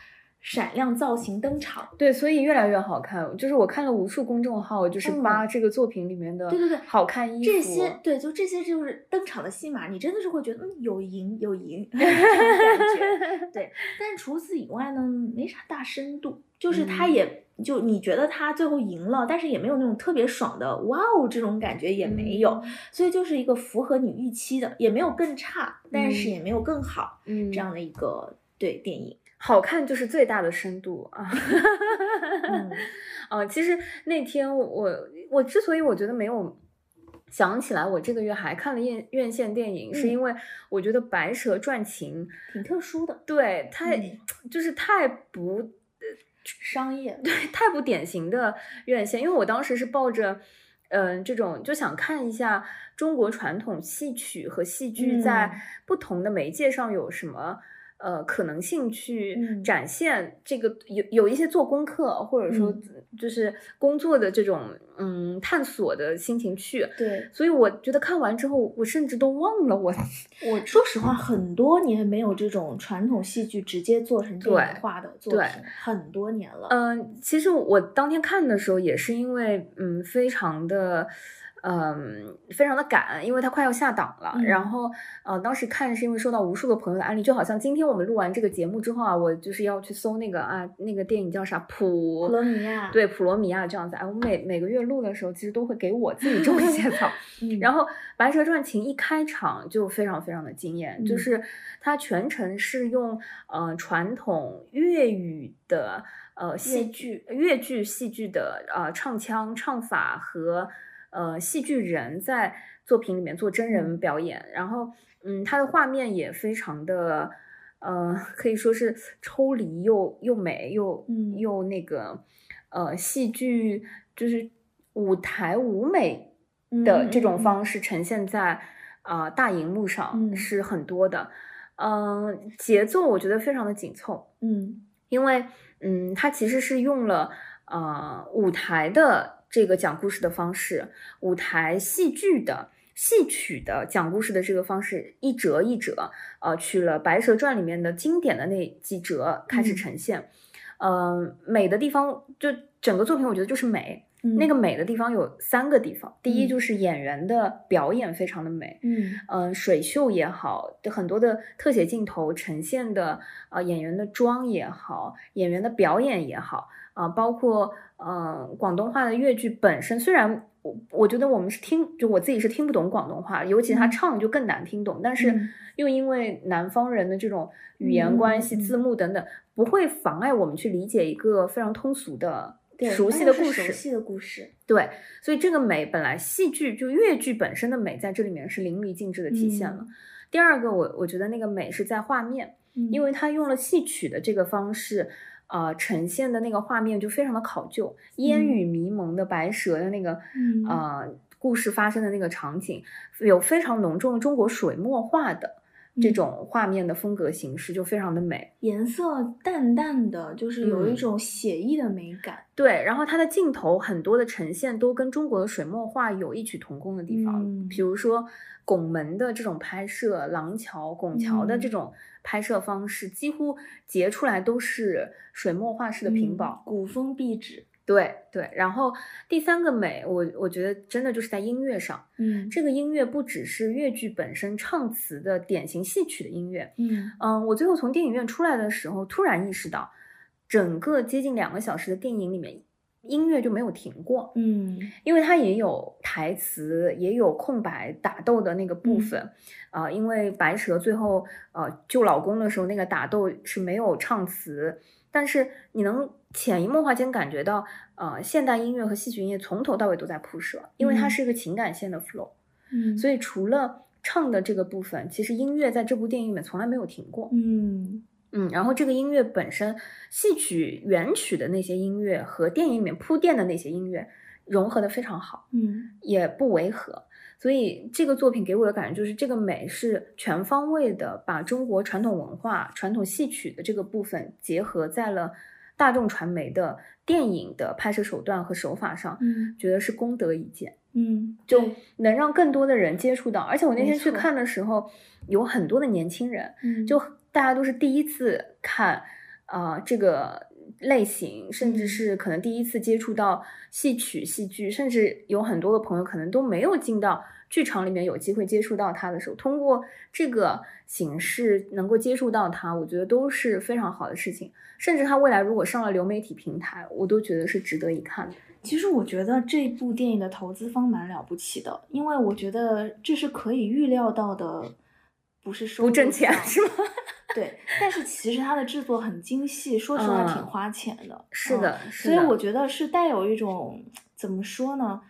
闪亮造型登场，对，所以越来越好看。就是我看了无数公众号，就是扒这个作品里面的，对对对，好看衣服这些，对，就这些就是登场的戏码，你真的是会觉得，嗯，有赢有赢 这种感觉。对，但除此以外呢，没啥大深度，就是他也就你觉得他最后赢了，但是也没有那种特别爽的哇哦这种感觉也没有，所以就是一个符合你预期的，也没有更差，但是也没有更好，嗯，这样的一个对电影。好看就是最大的深度啊！啊，其实那天我我之所以我觉得没有想起来，我这个月还看了院院线电影，是因为我觉得《白蛇传情》挺特殊的，对，太就是太不商业，对，太不典型的院线。因为我当时是抱着嗯这种就想看一下中国传统戏曲和戏剧在不同的媒介上有什么。呃，可能性去展现这个有有一些做功课或者说就是工作的这种嗯探索的心情去，对，所以我觉得看完之后，我甚至都忘了我 我说实话，很多年没有这种传统戏剧直接做成电影化的作品，很多年了。嗯，其实我当天看的时候也是因为嗯，非常的。嗯，非常的赶，因为它快要下档了。然后，呃，当时看是因为收到无数个朋友的案例，就好像今天我们录完这个节目之后啊，我就是要去搜那个啊，那个电影叫啥？普普罗米亚。对，普罗米亚这样子。哎，我每每个月录的时候，其实都会给我自己种一些草。然后，《白蛇传情》一开场就非常非常的惊艳，就是它全程是用呃传统粤语的呃戏剧、粤剧戏剧的呃唱腔唱法和。呃，戏剧人在作品里面做真人表演，然后，嗯，他的画面也非常的，呃，可以说是抽离又又美又又那个，呃，戏剧就是舞台舞美的这种方式呈现在啊大荧幕上是很多的，嗯，节奏我觉得非常的紧凑，嗯，因为嗯，他其实是用了呃舞台的。这个讲故事的方式，舞台戏剧的戏曲的讲故事的这个方式，一折一折，呃，取了《白蛇传》里面的经典的那几折开始呈现。嗯，美的地方就整个作品，我觉得就是美。那个美的地方有三个地方，第一就是演员的表演非常的美。嗯嗯，水袖也好，很多的特写镜头呈现的啊，演员的妆也好，演员的表演也好。啊，包括呃广东话的粤剧本身，虽然我我觉得我们是听，就我自己是听不懂广东话，尤其他唱就更难听懂。但是又因为南方人的这种语言关系、字幕等等，不会妨碍我们去理解一个非常通俗的、熟悉的故事。熟悉的故事，对，所以这个美本来戏剧就粤剧本身的美在这里面是淋漓尽致的体现了。第二个，我我觉得那个美是在画面，因为他用了戏曲的这个方式。呃，呈现的那个画面就非常的考究，烟雨迷蒙的白蛇的那个呃故事发生的那个场景，有非常浓重的中国水墨画的这种画面的风格形式，就非常的美，颜色淡淡的，就是有一种写意的美感。对，然后它的镜头很多的呈现都跟中国的水墨画有异曲同工的地方，比如说拱门的这种拍摄，廊桥、拱桥的这种。拍摄方式几乎截出来都是水墨画式的屏保，古风壁纸。对对，然后第三个美，我我觉得真的就是在音乐上。嗯，这个音乐不只是越剧本身唱词的典型戏曲的音乐。嗯嗯，我最后从电影院出来的时候，突然意识到，整个接近两个小时的电影里面。音乐就没有停过，嗯，因为它也有台词，也有空白打斗的那个部分，啊，因为白蛇最后呃救老公的时候，那个打斗是没有唱词，但是你能潜移默化间感觉到，呃，现代音乐和戏曲音乐从头到尾都在铺设，因为它是一个情感线的 flow，嗯，所以除了唱的这个部分，其实音乐在这部电影里面从来没有停过，嗯。嗯，然后这个音乐本身，戏曲原曲的那些音乐和电影里面铺垫的那些音乐融合的非常好，嗯，也不违和，所以这个作品给我的感觉就是这个美是全方位的，把中国传统文化、传统戏曲的这个部分结合在了大众传媒的电影的拍摄手段和手法上，嗯，觉得是功德一件，嗯，就能让更多的人接触到，而且我那天去看的时候，有很多的年轻人，嗯，就。大家都是第一次看，啊，这个类型，甚至是可能第一次接触到戏曲、戏剧，甚至有很多的朋友可能都没有进到剧场里面有机会接触到他的时候，通过这个形式能够接触到他，我觉得都是非常好的事情。甚至他未来如果上了流媒体平台，我都觉得是值得一看的。其实我觉得这部电影的投资方蛮了不起的，因为我觉得这是可以预料到的，不是说不挣钱是吗？对，但是其实它的制作很精细，说实话挺花钱的。是的，所以我觉得是带有一种怎么说呢？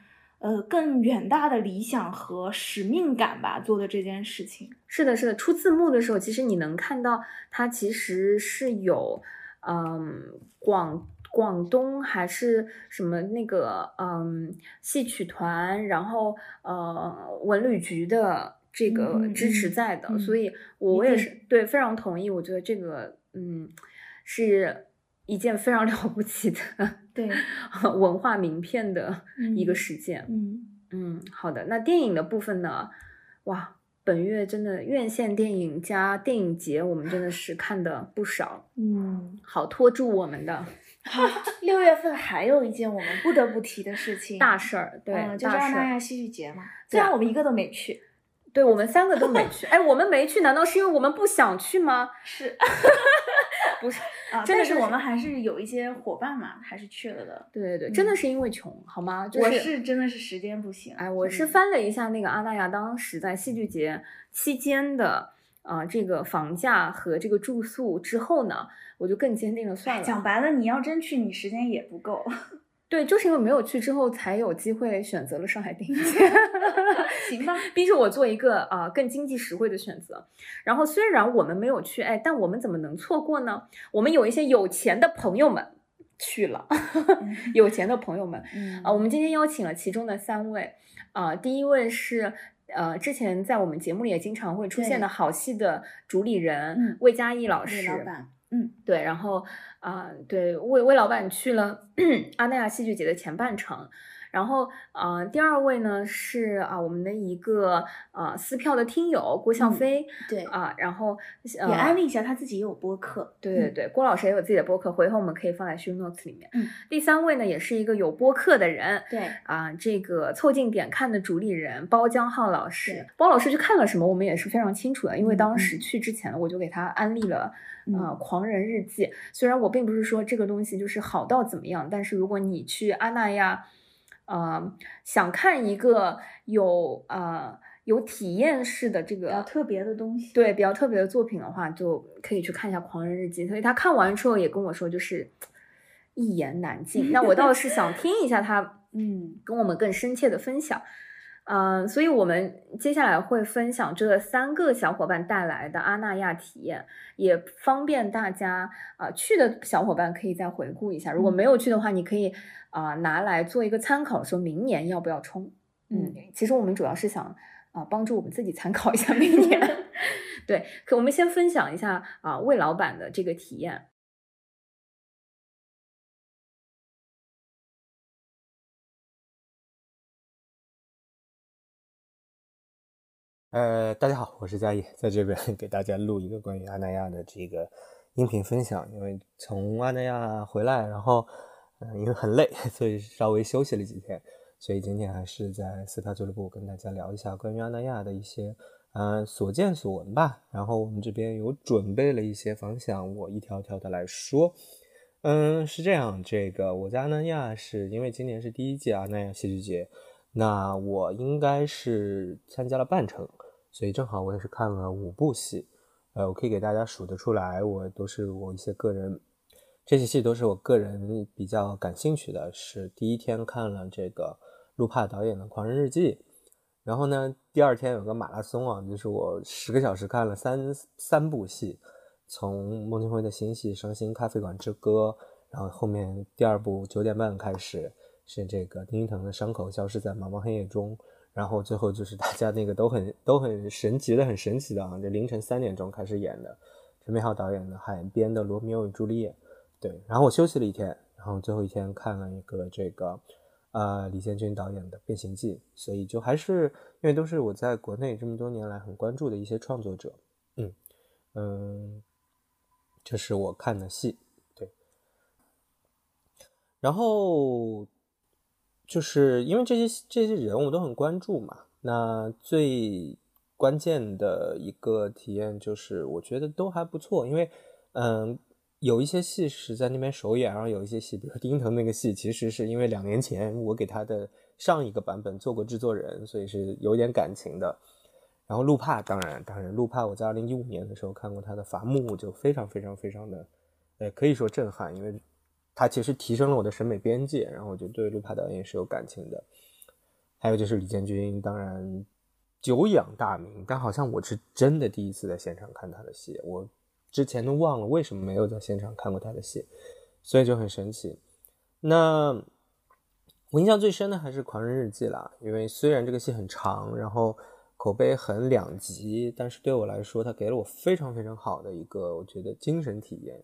呃，更远大的理想和使命感吧，做的这件事情。是的，是的。出字幕的时候，其实你能看到它其实是有，嗯，广广东还是什么那个，嗯，戏曲团，然后呃，文旅局的。这个支持在的，所以我也是对非常同意。我觉得这个嗯，是一件非常 了不起的 对 文化名片的一个事件。嗯嗯，好的。那电影的部分呢？哇，本月真的院线电影加电影节，我们真的是看的不少。嗯，好拖住我们的。好，六月份还有一件我们不得不提的事情，大事儿，对，就是阿那亚戏剧节嘛。虽然我们一个都没去，对我们三个都没去。哎，我们没去，难道是因为我们不想去吗？是，不是啊？真的是我们还是有一些伙伴嘛，还是去了的。对对对，真的是因为穷，好吗？我是真的是时间不行。哎，我是翻了一下那个阿那亚当时在戏剧节期间的。啊，这个房价和这个住宿之后呢，我就更坚定了算了。讲白了，你要真去，你时间也不够。对，就是因为没有去之后，才有机会选择了上海电影节。行吧，逼着我做一个啊更经济实惠的选择。然后虽然我们没有去，哎，但我们怎么能错过呢？我们有一些有钱的朋友们去了，有钱的朋友们啊，我们今天邀请了其中的三位啊，第一位是。呃，之前在我们节目里也经常会出现的好戏的主理人魏佳艺老师，魏老板，嗯，对，然后啊，对魏魏老板去了 阿那亚戏剧节的前半程。然后，呃，第二位呢是啊，我们的一个呃撕票的听友郭向飞，对。啊，然后也安利一下他自己也有播客，对对对，郭老师也有自己的播客，回头我们可以放在 show notes 里面。嗯，第三位呢也是一个有播客的人，对。啊，这个凑近点看的主理人包江浩老师，包老师去看了什么，我们也是非常清楚的，因为当时去之前我就给他安利了呃《狂人日记》，虽然我并不是说这个东西就是好到怎么样，但是如果你去阿那亚。呃，想看一个有呃有体验式的这个比较特别的东西，对比较特别的作品的话，就可以去看一下《狂人日记》。所以他看完之后也跟我说，就是一言难尽。那我倒是想听一下他，嗯，跟我们更深切的分享。嗯，所以我们接下来会分享这三个小伙伴带来的阿那亚体验，也方便大家啊去的小伙伴可以再回顾一下。如果没有去的话，你可以啊拿来做一个参考，说明年要不要冲。嗯，其实我们主要是想啊帮助我们自己参考一下明年。对，可我们先分享一下啊魏老板的这个体验。呃，大家好，我是嘉义，在这边给大家录一个关于阿那亚的这个音频分享。因为从阿那亚回来，然后嗯，因为很累，所以稍微休息了几天，所以今天还是在四大俱乐部跟大家聊一下关于阿那亚的一些嗯所见所闻吧。然后我们这边有准备了一些方向，我一条条的来说。嗯，是这样，这个我在阿那亚是因为今年是第一届阿那亚戏剧节。那我应该是参加了半程，所以正好我也是看了五部戏，呃，我可以给大家数得出来，我都是我一些个人，这些戏都是我个人比较感兴趣的。是第一天看了这个陆帕导演的《狂人日记》，然后呢，第二天有个马拉松啊，就是我十个小时看了三三部戏，从孟京辉的新戏《伤心咖啡馆之歌》，然后后面第二部九点半开始。是这个丁一腾的伤口消失在茫茫黑夜中，然后最后就是大家那个都很都很神奇的很神奇的啊，这凌晨三点钟开始演的，陈美浩导演的海边的罗密欧与朱丽叶，对，然后我休息了一天，然后最后一天看了一个这个，呃，李建军导演的变形记，所以就还是因为都是我在国内这么多年来很关注的一些创作者，嗯嗯，这是我看的戏，对，然后。就是因为这些这些人我都很关注嘛，那最关键的一个体验就是我觉得都还不错，因为嗯有一些戏是在那边首演，然后有一些戏，比如丁腾那个戏，其实是因为两年前我给他的上一个版本做过制作人，所以是有点感情的。然后陆帕当然当然陆帕我在二零一五年的时候看过他的伐木，就非常非常非常的呃可以说震撼，因为。他其实提升了我的审美边界，然后我就对路帕导演是有感情的。还有就是李建军，当然久仰大名，但好像我是真的第一次在现场看他的戏，我之前都忘了为什么没有在现场看过他的戏，所以就很神奇。那我印象最深的还是《狂人日记》啦，因为虽然这个戏很长，然后口碑很两极，但是对我来说，它给了我非常非常好的一个我觉得精神体验。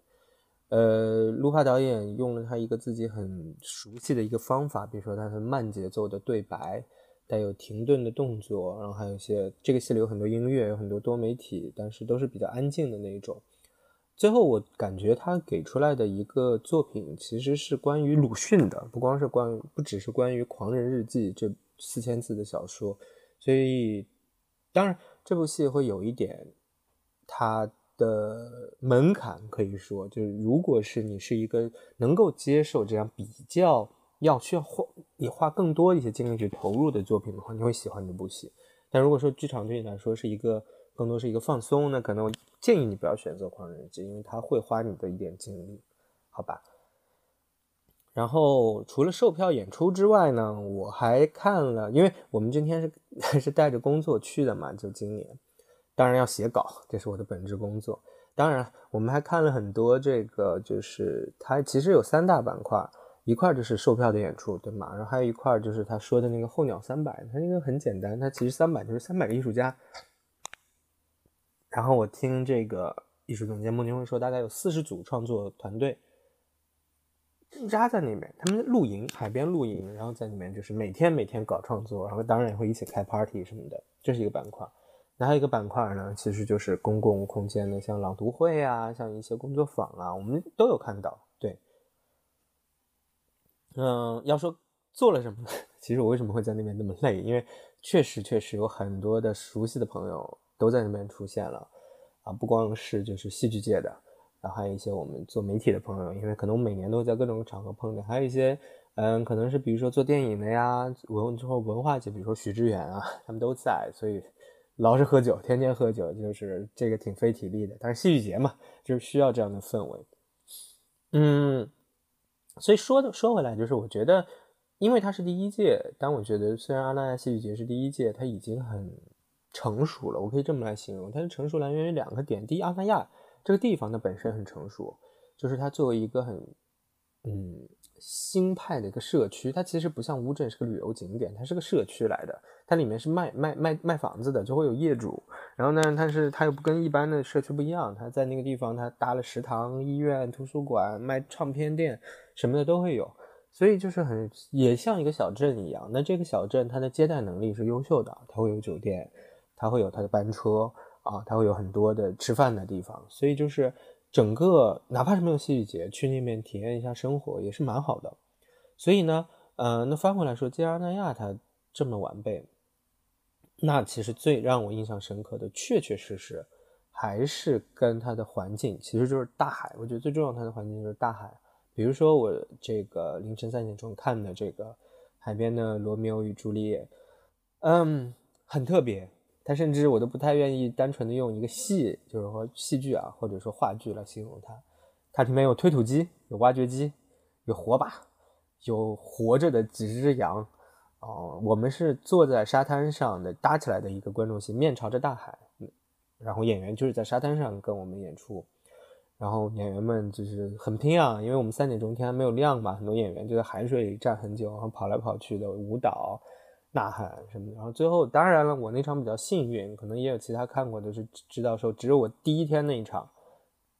呃，卢帕导演用了他一个自己很熟悉的一个方法，比如说他的慢节奏的对白，带有停顿的动作，然后还有一些这个戏里有很多音乐，有很多多媒体，但是都是比较安静的那种。最后我感觉他给出来的一个作品其实是关于鲁迅的，不光是关，不只是关于《狂人日记》这四千字的小说，所以当然这部戏会有一点他的门槛，可以说就是如果是你是一个能够接受这样比较要需要花你花更多一些精力去投入的作品的话，你会喜欢这部戏。但如果说剧场对你来说是一个更多是一个放松，那可能我建议你不要选择《狂人日记》，因为它会花你的一点精力，好吧？然后除了售票演出之外呢，我还看了，因为我们今天是 是带着工作去的嘛，就今年，当然要写稿，这是我的本职工作。当然，我们还看了很多这个，就是它其实有三大板块。一块就是售票的演出，对吗？然后还有一块就是他说的那个候鸟三百，他那个很简单，他其实三百就是三百个艺术家。然后我听这个艺术总监孟京辉说，大概有四十组创作团队驻扎在那边，他们露营，海边露营，然后在里面就是每天每天搞创作，然后当然也会一起开 party 什么的，这是一个板块。然后一个板块呢，其实就是公共空间的，像朗读会啊，像一些工作坊啊，我们都有看到。对嗯，要说做了什么，其实我为什么会在那边那么累？因为确实确实有很多的熟悉的朋友都在那边出现了，啊，不光是就是戏剧界的，然后还有一些我们做媒体的朋友，因为可能我每年都在各种场合碰见，还有一些嗯，可能是比如说做电影的呀，文之后文化界，比如说许知远啊，他们都在，所以老是喝酒，天天喝酒，就是这个挺费体力的。但是戏剧节嘛，就是需要这样的氛围，嗯。所以说的说回来，就是我觉得，因为它是第一届，但我觉得虽然阿那亚戏剧节是第一届，它已经很成熟了。我可以这么来形容，它的成熟来源于两个点：第一，阿那亚这个地方它本身很成熟，就是它作为一个很嗯新派的一个社区，它其实不像乌镇是个旅游景点，它是个社区来的，它里面是卖卖卖卖房子的，就会有业主。然后呢，但是它又不跟一般的社区不一样，它在那个地方它搭了食堂、医院、图书馆、卖唱片店。什么的都会有，所以就是很也像一个小镇一样。那这个小镇它的接待能力是优秀的，它会有酒店，它会有它的班车啊，它会有很多的吃饭的地方。所以就是整个哪怕是没有戏剧节，去那边体验一下生活也是蛮好的。所以呢，呃，那翻回来说，既然阿那亚它这么完备，那其实最让我印象深刻的，确确实实还是跟它的环境，其实就是大海。我觉得最重要它的环境就是大海。比如说我这个凌晨三点钟看的这个海边的《罗密欧与朱丽叶》，嗯，很特别。它甚至我都不太愿意单纯的用一个戏，就是说戏剧啊，或者说话剧来形容它。它里面有推土机，有挖掘机，有火把，有活着的几只羊。哦，我们是坐在沙滩上的搭起来的一个观众席，面朝着大海，然后演员就是在沙滩上跟我们演出。然后演员们就是很拼啊，因为我们三点钟天还没有亮嘛，很多演员就在海水里站很久，然后跑来跑去的舞蹈、呐喊什么的。然后最后，当然了，我那场比较幸运，可能也有其他看过的是知道说，只有我第一天那一场，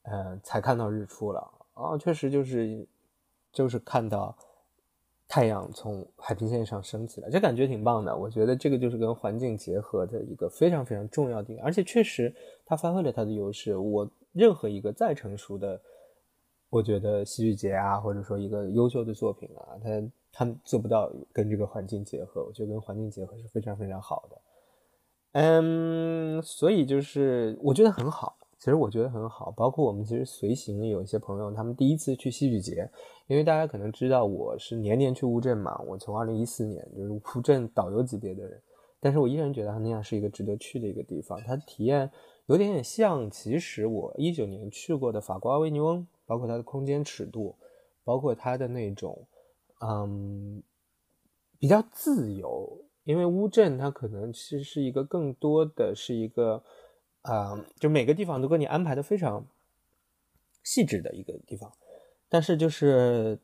呃，才看到日出了。啊，确实就是就是看到太阳从海平线上升起来，这感觉挺棒的。我觉得这个就是跟环境结合的一个非常非常重要的点，而且确实它发挥了它的优势。我。任何一个再成熟的，我觉得戏剧节啊，或者说一个优秀的作品啊，它他们做不到跟这个环境结合。我觉得跟环境结合是非常非常好的。嗯，所以就是我觉得很好，其实我觉得很好。包括我们其实随行有一些朋友，他们第一次去戏剧节，因为大家可能知道我是年年去乌镇嘛，我从二零一四年就是乌镇导游级别的人，但是我依然觉得它那样是一个值得去的一个地方，它体验。有点点像，其实我一九年去过的法国阿维尼翁，包括它的空间尺度，包括它的那种，嗯，比较自由。因为乌镇它可能其实是一个更多的是一个，啊，就每个地方都给你安排的非常细致的一个地方。但是就是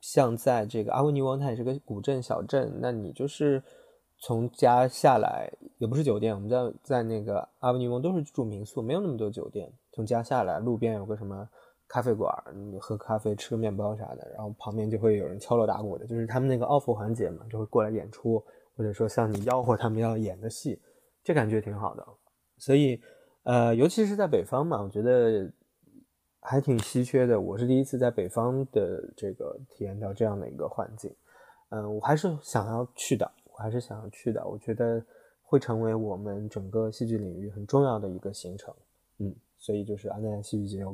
像在这个阿维尼翁，它也是个古镇小镇，那你就是。从家下来也不是酒店，我们在在那个阿维尼翁都是住民宿，没有那么多酒店。从家下来，路边有个什么咖啡馆，你喝咖啡、吃个面包啥的，然后旁边就会有人敲锣打鼓的，就是他们那个 off 环节嘛，就会过来演出，或者说像你吆喝他们要演的戏，这感觉挺好的。所以，呃，尤其是在北方嘛，我觉得还挺稀缺的。我是第一次在北方的这个体验到这样的一个环境，嗯，我还是想要去的，我还是想要去的。我觉得会成为我们整个戏剧领域很重要的一个行程，嗯，所以就是安奈戏剧节，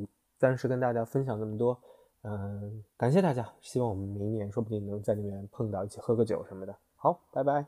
暂时跟大家分享这么多，嗯，感谢大家，希望我们明年说不定能在里面碰到，一起喝个酒什么的。好，拜拜。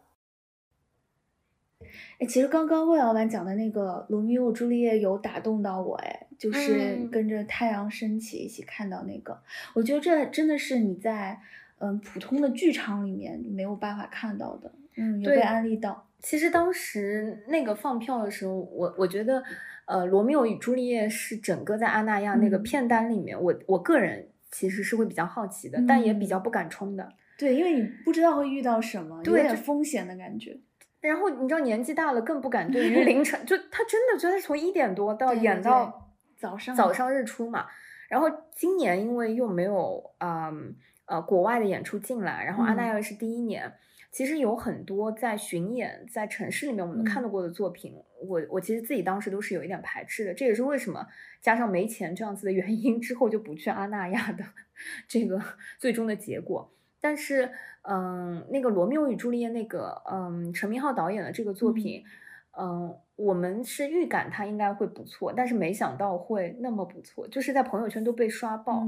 哎，其实刚刚魏老板讲的那个《罗密欧朱丽叶》有打动到我，哎，就是跟着太阳升起一起看到那个，我觉得这真的是你在嗯普通的剧场里面没有办法看到的，嗯，有被安利到。其实当时那个放票的时候，我我觉得，呃，《罗密欧与朱丽叶》是整个在阿那亚那个片单里面，我我个人其实是会比较好奇的，但也比较不敢冲的。对，因为你不知道会遇到什么，有点风险的感觉。然后你知道年纪大了更不敢对于 凌晨，就他真的觉得从一点多到演到早上早上日出嘛。然后今年因为又没有嗯呃国外的演出进来，然后阿那亚是第一年，其实有很多在巡演在城市里面我们看到过的作品，我我其实自己当时都是有一点排斥的。这也是为什么加上没钱这样子的原因之后就不去阿那亚的这个最终的结果。但是，嗯，那个《罗密欧与朱丽叶》那个，嗯，陈明昊导演的这个作品，嗯，我们是预感它应该会不错，但是没想到会那么不错，就是在朋友圈都被刷爆，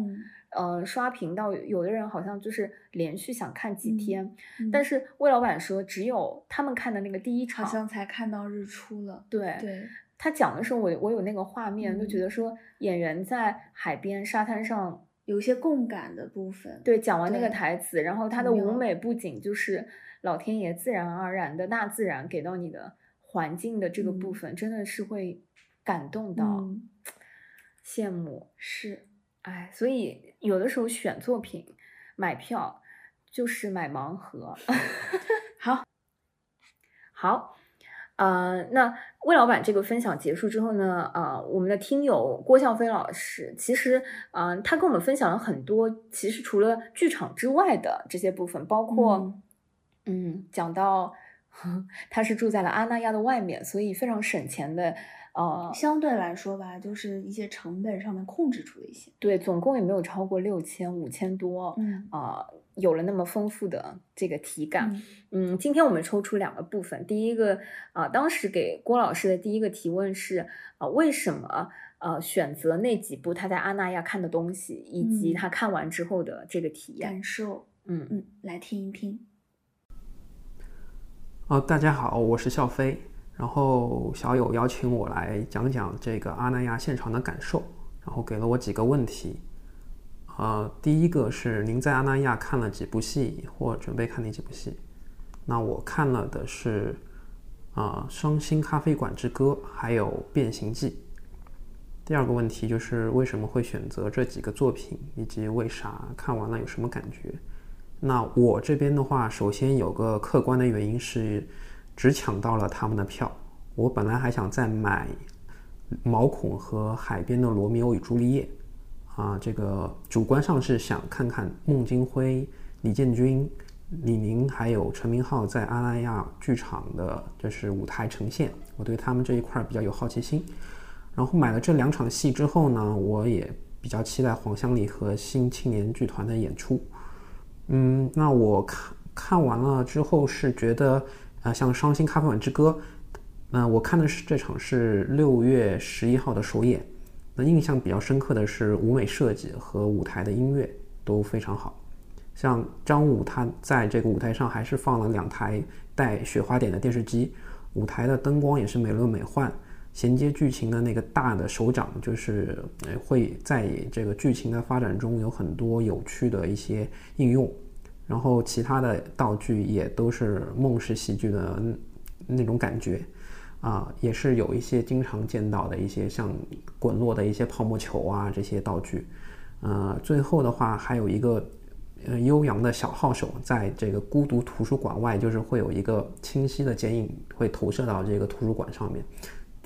嗯，刷屏到有的人好像就是连续想看几天。但是魏老板说，只有他们看的那个第一场，好像才看到日出了。对对，他讲的时候，我我有那个画面，就觉得说演员在海边沙滩上。有一些共感的部分，对，讲完那个台词，然后他的舞美不仅就是老天爷自然而然的大自然给到你的环境的这个部分，真的是会感动到，羡慕是，哎，所以有的时候选作品买票就是买盲盒，好，好。呃，那魏老板这个分享结束之后呢，呃，我们的听友郭笑飞老师，其实，嗯，他跟我们分享了很多，其实除了剧场之外的这些部分，包括，嗯，讲到他是住在了阿那亚的外面，所以非常省钱的，呃，相对来说吧，就是一些成本上面控制住了一些，对，总共也没有超过六千五千多，嗯，啊。有了那么丰富的这个体感，嗯，今天我们抽出两个部分，第一个啊，当时给郭老师的第一个提问是啊，为什么呃选择那几部他在阿那亚看的东西，以及他看完之后的这个体验感受，嗯嗯，来听一听。哦，大家好，我是笑飞，然后小友邀请我来讲讲这个阿那亚现场的感受，然后给了我几个问题。呃，第一个是您在阿那亚看了几部戏，或准备看哪几部戏？那我看了的是啊，《伤心咖啡馆之歌》还有《变形记》。第二个问题就是为什么会选择这几个作品，以及为啥看完了有什么感觉？那我这边的话，首先有个客观的原因是只抢到了他们的票。我本来还想再买毛孔和海边的《罗密欧与朱丽叶》。啊，这个主观上是想看看孟京辉、李建军、李宁还有陈明昊在阿那亚剧场的就是舞台呈现，我对他们这一块比较有好奇心。然后买了这两场戏之后呢，我也比较期待黄香丽和新青年剧团的演出。嗯，那我看看完了之后是觉得，啊，像《伤心咖啡馆之歌》，那我看的是这场是六月十一号的首演。那印象比较深刻的是舞美设计和舞台的音乐都非常好，像张武他在这个舞台上还是放了两台带雪花点的电视机，舞台的灯光也是美轮美奂，衔接剧情的那个大的手掌就是会在这个剧情的发展中有很多有趣的一些应用，然后其他的道具也都是梦式喜剧的那种感觉。啊，也是有一些经常见到的一些像滚落的一些泡沫球啊这些道具，呃，最后的话还有一个呃悠扬的小号手在这个孤独图书馆外，就是会有一个清晰的剪影会投射到这个图书馆上面，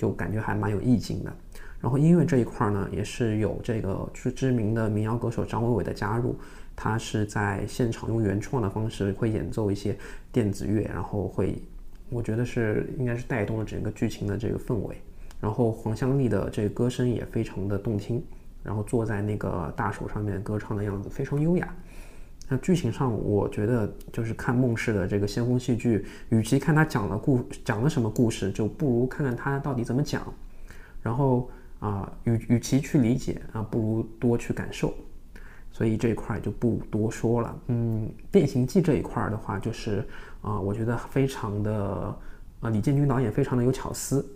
就感觉还蛮有意境的。然后音乐这一块呢，也是有这个知知名的民谣歌手张伟伟的加入，他是在现场用原创的方式会演奏一些电子乐，然后会。我觉得是应该是带动了整个剧情的这个氛围，然后黄香丽的这个歌声也非常的动听，然后坐在那个大手上面歌唱的样子非常优雅。那剧情上，我觉得就是看孟氏的这个先锋戏剧，与其看他讲了故讲了什么故事，就不如看看他到底怎么讲。然后啊，与与其去理解啊，不如多去感受。所以这一块就不多说了。嗯，变形记这一块的话，就是啊，我觉得非常的啊，李建军导演非常的有巧思。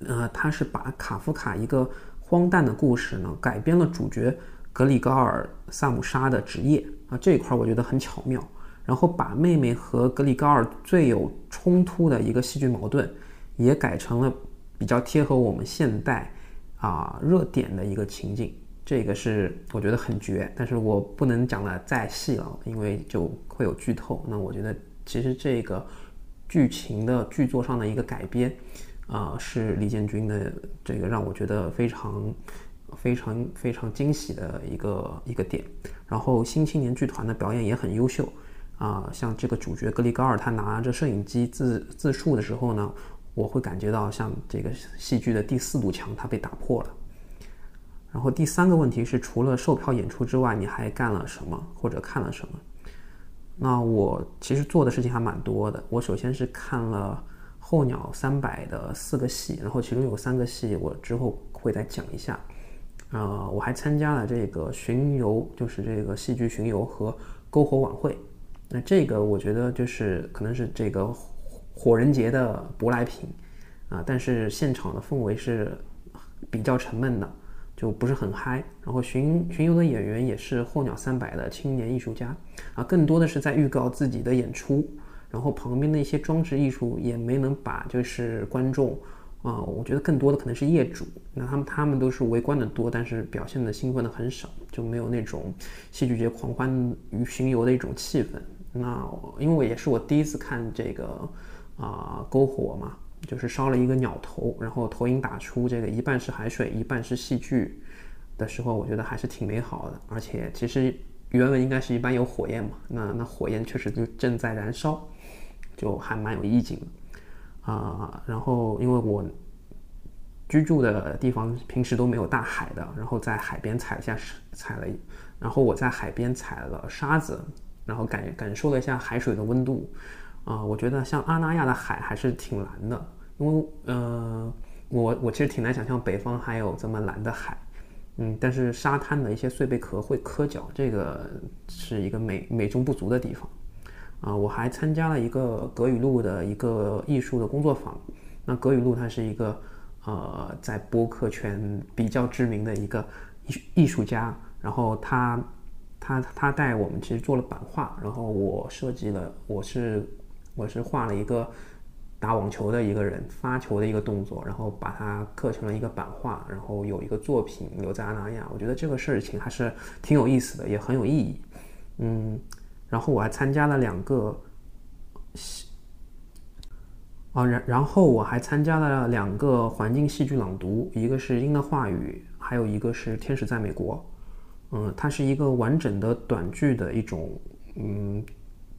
呃，他是把卡夫卡一个荒诞的故事呢，改编了主角格里高尔萨姆沙的职业这一块我觉得很巧妙。然后把妹妹和格里高尔最有冲突的一个戏剧矛盾，也改成了比较贴合我们现代啊热点的一个情景。这个是我觉得很绝，但是我不能讲的再细了，因为就会有剧透。那我觉得其实这个剧情的剧作上的一个改编，啊，是李建军的这个让我觉得非常非常非常惊喜的一个一个点。然后新青年剧团的表演也很优秀，啊，像这个主角格里高尔他拿着摄影机自自述的时候呢，我会感觉到像这个戏剧的第四堵墙它被打破了。然后第三个问题是，除了售票演出之外，你还干了什么或者看了什么？那我其实做的事情还蛮多的。我首先是看了候鸟三百的四个戏，然后其中有三个戏我之后会再讲一下。呃，我还参加了这个巡游，就是这个戏剧巡游和篝火晚会。那这个我觉得就是可能是这个火人节的舶来品啊，但是现场的氛围是比较沉闷的。就不是很嗨，然后巡巡游的演员也是候鸟三百的青年艺术家啊，更多的是在预告自己的演出，然后旁边的一些装置艺术也没能把就是观众啊，我觉得更多的可能是业主，那他们他们都是围观的多，但是表现的兴奋的很少，就没有那种戏剧节狂欢与巡游的一种气氛。那因为我也是我第一次看这个啊篝火嘛。就是烧了一个鸟头，然后投影打出这个一半是海水，一半是戏剧的时候，我觉得还是挺美好的。而且其实原文应该是一般有火焰嘛，那那火焰确实就正在燃烧，就还蛮有意境的啊。然后因为我居住的地方平时都没有大海的，然后在海边踩一下踩了，然后我在海边踩了沙子，然后感感受了一下海水的温度啊，我觉得像阿那亚的海还是挺蓝的。因为呃，我我其实挺难想象北方还有这么蓝的海，嗯，但是沙滩的一些碎贝壳会磕脚，这个是一个美美中不足的地方，啊，我还参加了一个格语录的一个艺术的工作坊，那格语录他是一个呃在播客圈比较知名的一个艺艺术家，然后他他他带我们其实做了版画，然后我设计了，我是我是画了一个。打网球的一个人发球的一个动作，然后把它刻成了一个版画，然后有一个作品留在阿那亚。我觉得这个事情还是挺有意思的，也很有意义。嗯，然后我还参加了两个，啊，然然后我还参加了两个环境戏剧朗读，一个是《鹰的话语》，还有一个是《天使在美国》。嗯，它是一个完整的短剧的一种嗯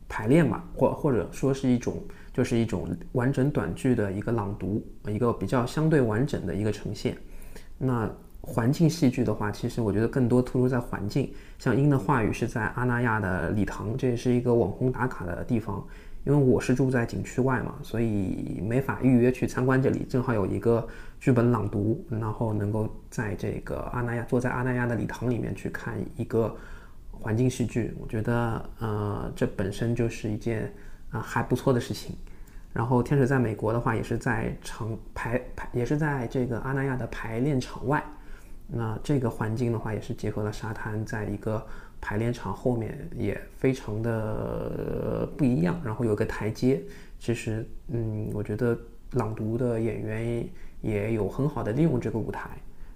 排练吧，或或者说是一种。就是一种完整短剧的一个朗读，一个比较相对完整的一个呈现。那环境戏剧的话，其实我觉得更多突出在环境。像鹰的话语是在阿那亚的礼堂，这也是一个网红打卡的地方。因为我是住在景区外嘛，所以没法预约去参观这里。正好有一个剧本朗读，然后能够在这个阿那亚坐在阿那亚的礼堂里面去看一个环境戏剧，我觉得呃，这本身就是一件。啊，还不错的事情。然后天使在美国的话，也是在场排排，也是在这个阿那亚的排练场外。那这个环境的话，也是结合了沙滩，在一个排练场后面，也非常的不一样。然后有个台阶，其实，嗯，我觉得朗读的演员也有很好的利用这个舞台。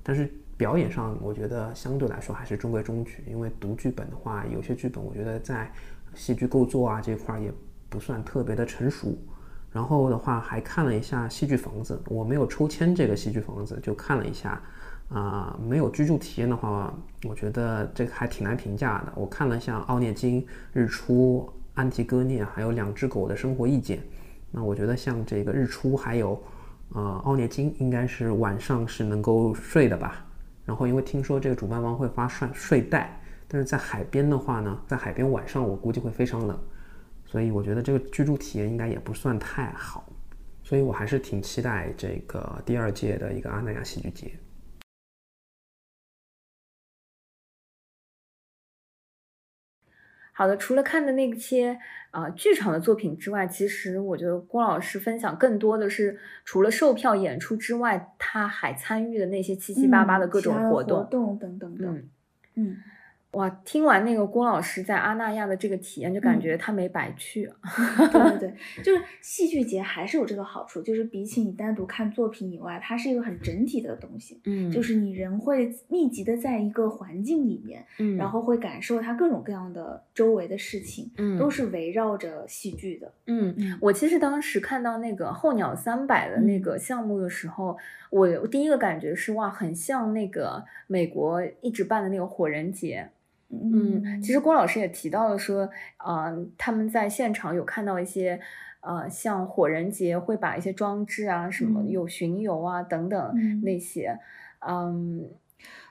但是表演上，我觉得相对来说还是中规中矩。因为读剧本的话，有些剧本我觉得在戏剧构作啊这块儿也。不算特别的成熟，然后的话还看了一下戏剧房子，我没有抽签这个戏剧房子，就看了一下，啊，没有居住体验的话，我觉得这个还挺难评价的。我看了像奥涅金、日出、安提戈涅，还有两只狗的生活意见，那我觉得像这个日出还有，呃，奥涅金应该是晚上是能够睡的吧，然后因为听说这个主办方会发睡睡袋，但是在海边的话呢，在海边晚上我估计会非常冷，所以我觉得这个居住体验应该也不算太好，所以我还是挺期待这个第二届的一个阿那亚戏剧节。好的，除了看的那些啊剧场的作品之外，其实我觉得郭老师分享更多的是除了售票演出之外，他还参与的那些七七八八的各种活动等等等，嗯。哇，听完那个郭老师在阿那亚的这个体验，就感觉他没白去。对对对，就是戏剧节还是有这个好处，就是比起你单独看作品以外，它是一个很整体的东西。嗯，就是你人会密集的在一个环境里面，嗯，然后会感受它各种各样的周围的事情，嗯，都是围绕着戏剧的。嗯，我其实当时看到那个候鸟三百的那个项目的时候，我第一个感觉是哇，很像那个美国一直办的那个火人节。嗯，其实郭老师也提到了说，呃，他们在现场有看到一些，呃，像火人节会把一些装置啊，什么有巡游啊等等那些，嗯，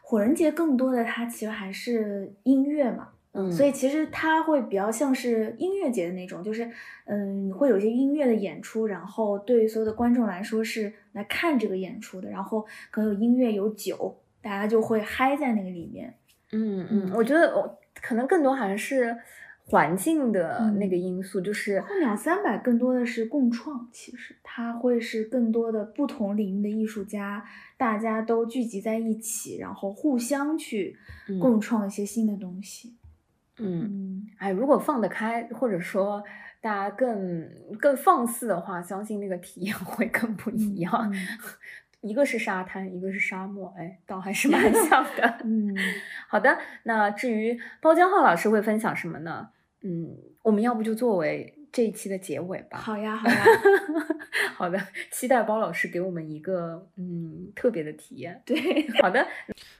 火人节更多的它其实还是音乐嘛，嗯，所以其实它会比较像是音乐节的那种，就是嗯，会有一些音乐的演出，然后对于所有的观众来说是来看这个演出的，然后可能有音乐有酒，大家就会嗨在那个里面。嗯嗯，我觉得我可能更多还是环境的那个因素，就是后鸟三百更多的是共创，其实它会是更多的不同领域的艺术家，大家都聚集在一起，然后互相去共创一些新的东西。嗯，哎，如果放得开，或者说大家更更放肆的话，相信那个体验会更不一样。一个是沙滩，一个是沙漠，哎，倒还是蛮 像的。嗯，好的。那至于包江浩老师会分享什么呢？嗯，我们要不就作为这一期的结尾吧。好呀，好呀。好的，期待包老师给我们一个嗯特别的体验。对，好的。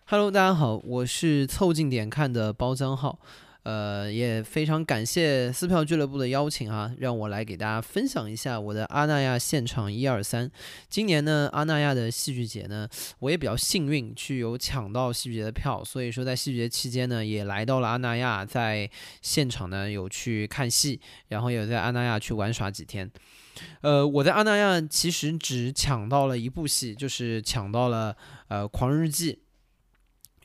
Hello，大家好，我是凑近点看的包江浩。呃，也非常感谢撕票俱乐部的邀请啊，让我来给大家分享一下我的阿那亚现场一二三。今年呢，阿那亚的戏剧节呢，我也比较幸运去有抢到戏剧节的票，所以说在戏剧节期间呢，也来到了阿那亚，在现场呢有去看戏，然后也在阿那亚去玩耍几天。呃，我在阿那亚其实只抢到了一部戏，就是抢到了呃《狂日记》，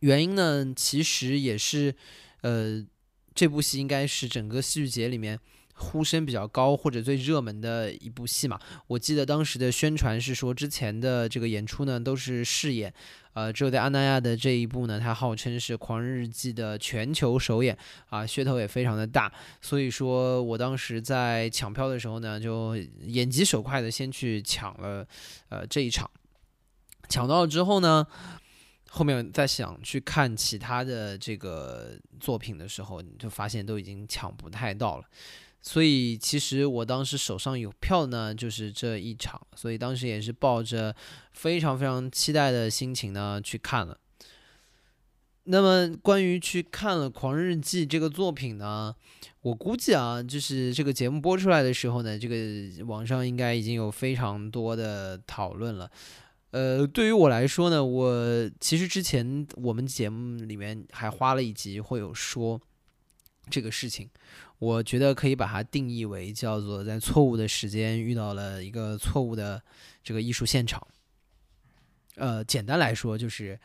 原因呢，其实也是呃。这部戏应该是整个戏剧节里面呼声比较高或者最热门的一部戏嘛？我记得当时的宣传是说，之前的这个演出呢都是试演，呃，只有在阿那亚的这一部呢，它号称是《狂人日记》的全球首演啊，噱头也非常的大。所以说我当时在抢票的时候呢，就眼疾手快的先去抢了，呃，这一场。抢到了之后呢？后面在想去看其他的这个作品的时候，你就发现都已经抢不太到了。所以其实我当时手上有票呢，就是这一场，所以当时也是抱着非常非常期待的心情呢去看了。那么关于去看了《狂日记》这个作品呢，我估计啊，就是这个节目播出来的时候呢，这个网上应该已经有非常多的讨论了。呃，对于我来说呢，我其实之前我们节目里面还花了一集会有说这个事情，我觉得可以把它定义为叫做在错误的时间遇到了一个错误的这个艺术现场。呃，简单来说就是，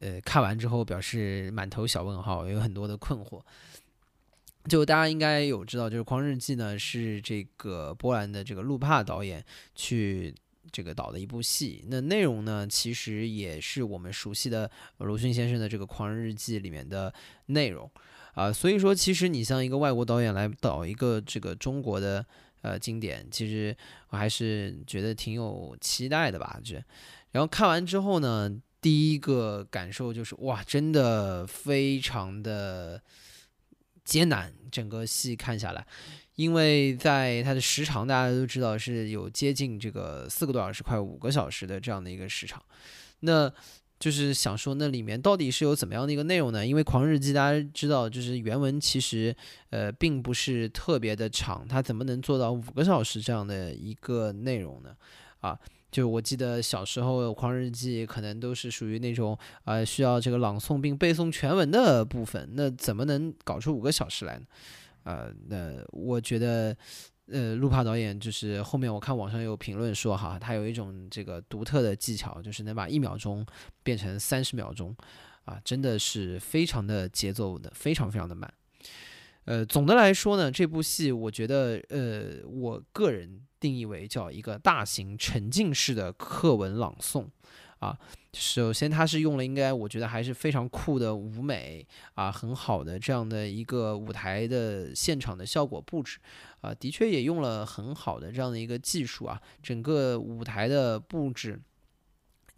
呃，看完之后表示满头小问号，有很多的困惑。就大家应该有知道，就是《狂日记》呢是这个波兰的这个路帕导演去。这个导的一部戏，那内容呢，其实也是我们熟悉的鲁迅先生的这个《狂人日记》里面的内容啊。所以说，其实你像一个外国导演来导一个这个中国的呃经典，其实我还是觉得挺有期待的吧。这，然后看完之后呢，第一个感受就是哇，真的非常的艰难，整个戏看下来。因为在它的时长，大家都知道是有接近这个四个多小时、快五个小时的这样的一个时长，那就是想说，那里面到底是有怎么样的一个内容呢？因为《狂日记》大家知道，就是原文其实呃并不是特别的长，它怎么能做到五个小时这样的一个内容呢？啊，就我记得小时候《狂日记》可能都是属于那种呃需要这个朗诵并背诵全文的部分，那怎么能搞出五个小时来呢？呃，那我觉得，呃，路帕导演就是后面我看网上有评论说哈，他有一种这个独特的技巧，就是能把一秒钟变成三十秒钟，啊，真的是非常的节奏的，非常非常的慢。呃，总的来说呢，这部戏我觉得，呃，我个人定义为叫一个大型沉浸式的课文朗诵，啊，首先它是用了应该我觉得还是非常酷的舞美啊，很好的这样的一个舞台的现场的效果布置，啊，的确也用了很好的这样的一个技术啊，整个舞台的布置。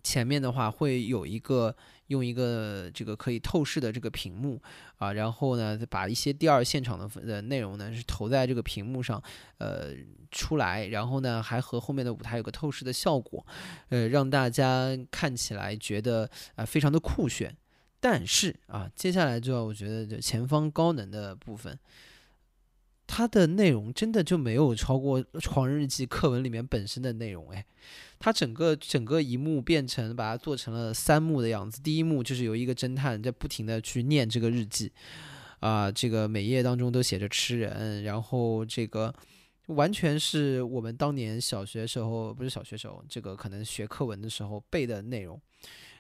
前面的话会有一个用一个这个可以透视的这个屏幕啊，然后呢把一些第二现场的呃内容呢是投在这个屏幕上，呃出来，然后呢还和后面的舞台有个透视的效果，呃让大家看起来觉得啊非常的酷炫。但是啊接下来就要我觉得就前方高能的部分，它的内容真的就没有超过《狂人日记》课文里面本身的内容哎。它整个整个一幕变成把它做成了三幕的样子。第一幕就是有一个侦探在不停的去念这个日记，啊，这个每页当中都写着吃人，然后这个完全是我们当年小学时候不是小学时候，这个可能学课文的时候背的内容。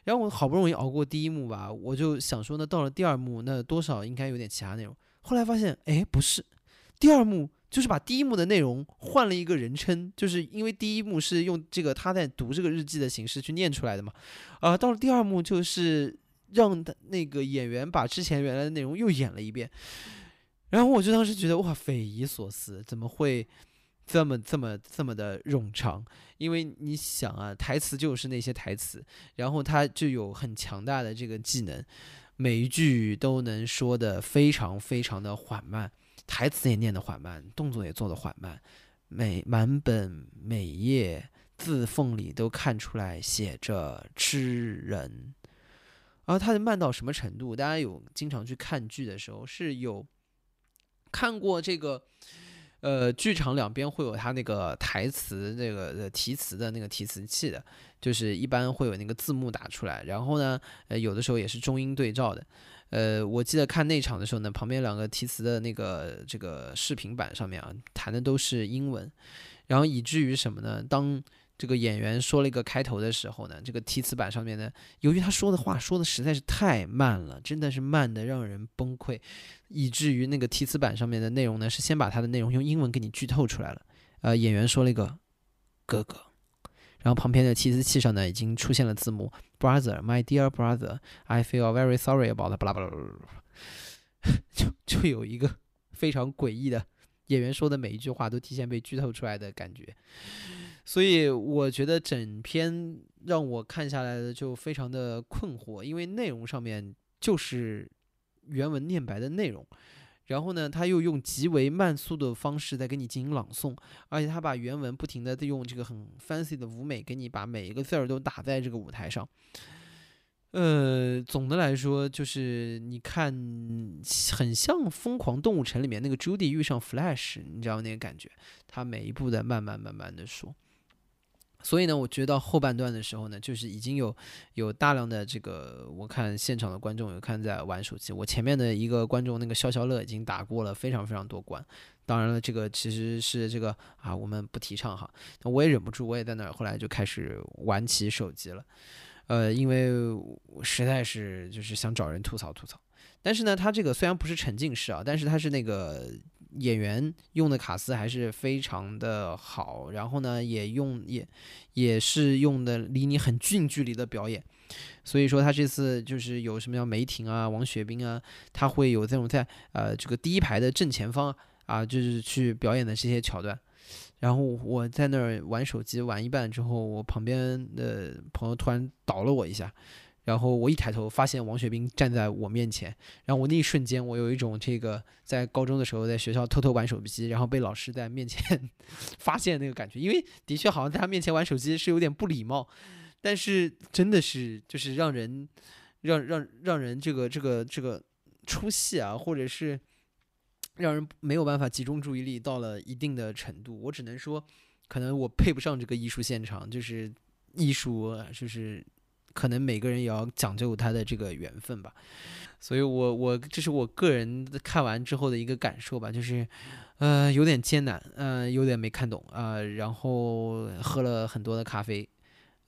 然后我好不容易熬过第一幕吧，我就想说呢，到了第二幕，那多少应该有点其他内容。后来发现，哎，不是，第二幕。就是把第一幕的内容换了一个人称，就是因为第一幕是用这个他在读这个日记的形式去念出来的嘛，啊，到了第二幕就是让那个演员把之前原来的内容又演了一遍，然后我就当时觉得哇，匪夷所思，怎么会这么这么这么的冗长？因为你想啊，台词就是那些台词，然后他就有很强大的这个技能，每一句都能说的非常非常的缓慢。台词也念得缓慢，动作也做得缓慢，每满本每页字缝里都看出来写着吃人，然后他的慢到什么程度？大家有经常去看剧的时候是有看过这个，呃，剧场两边会有他那个台词那个提词的那个提词器的，就是一般会有那个字幕打出来，然后呢，呃，有的时候也是中英对照的。呃，我记得看那场的时候呢，旁边两个提词的那个这个视频版上面啊，弹的都是英文，然后以至于什么呢？当这个演员说了一个开头的时候呢，这个提词板上面呢，由于他说的话说的实在是太慢了，真的是慢的让人崩溃，以至于那个提词板上面的内容呢，是先把他的内容用英文给你剧透出来了。呃，演员说了一个哥哥。然后旁边的提词器上呢，已经出现了字幕：“Brother, my dear brother, I feel very sorry about…… 巴拉巴拉巴拉，就就有一个非常诡异的演员说的每一句话都提前被剧透出来的感觉。所以我觉得整篇让我看下来的就非常的困惑，因为内容上面就是原文念白的内容。然后呢，他又用极为慢速的方式在给你进行朗诵，而且他把原文不停的用这个很 fancy 的舞美给你把每一个字儿都打在这个舞台上。呃，总的来说就是你看，很像《疯狂动物城》里面那个 Judy 遇上 Flash，你知道那个感觉，他每一步的慢慢慢慢的说。所以呢，我觉得到后半段的时候呢，就是已经有有大量的这个，我看现场的观众有看在玩手机。我前面的一个观众那个消消乐已经打过了非常非常多关。当然了，这个其实是这个啊，我们不提倡哈。那我也忍不住，我也在那儿，后来就开始玩起手机了。呃，因为我实在是就是想找人吐槽吐槽。但是呢，它这个虽然不是沉浸式啊，但是它是那个。演员用的卡斯还是非常的好，然后呢，也用也也是用的离你很近距离的表演，所以说他这次就是有什么叫梅婷啊、王雪冰啊，他会有这种在呃这个第一排的正前方啊，就是去表演的这些桥段。然后我在那儿玩手机玩一半之后，我旁边的朋友突然倒了我一下。然后我一抬头，发现王雪冰站在我面前。然后我那一瞬间，我有一种这个在高中的时候在学校偷偷玩手机，然后被老师在面前 发现那个感觉。因为的确好像在他面前玩手机是有点不礼貌，但是真的是就是让人让让让人这个这个这个出戏啊，或者是让人没有办法集中注意力到了一定的程度。我只能说，可能我配不上这个艺术现场，就是。艺术就是可能每个人也要讲究他的这个缘分吧。所以我我这是我个人看完之后的一个感受吧，就是呃有点艰难，呃有点没看懂啊，然后喝了很多的咖啡，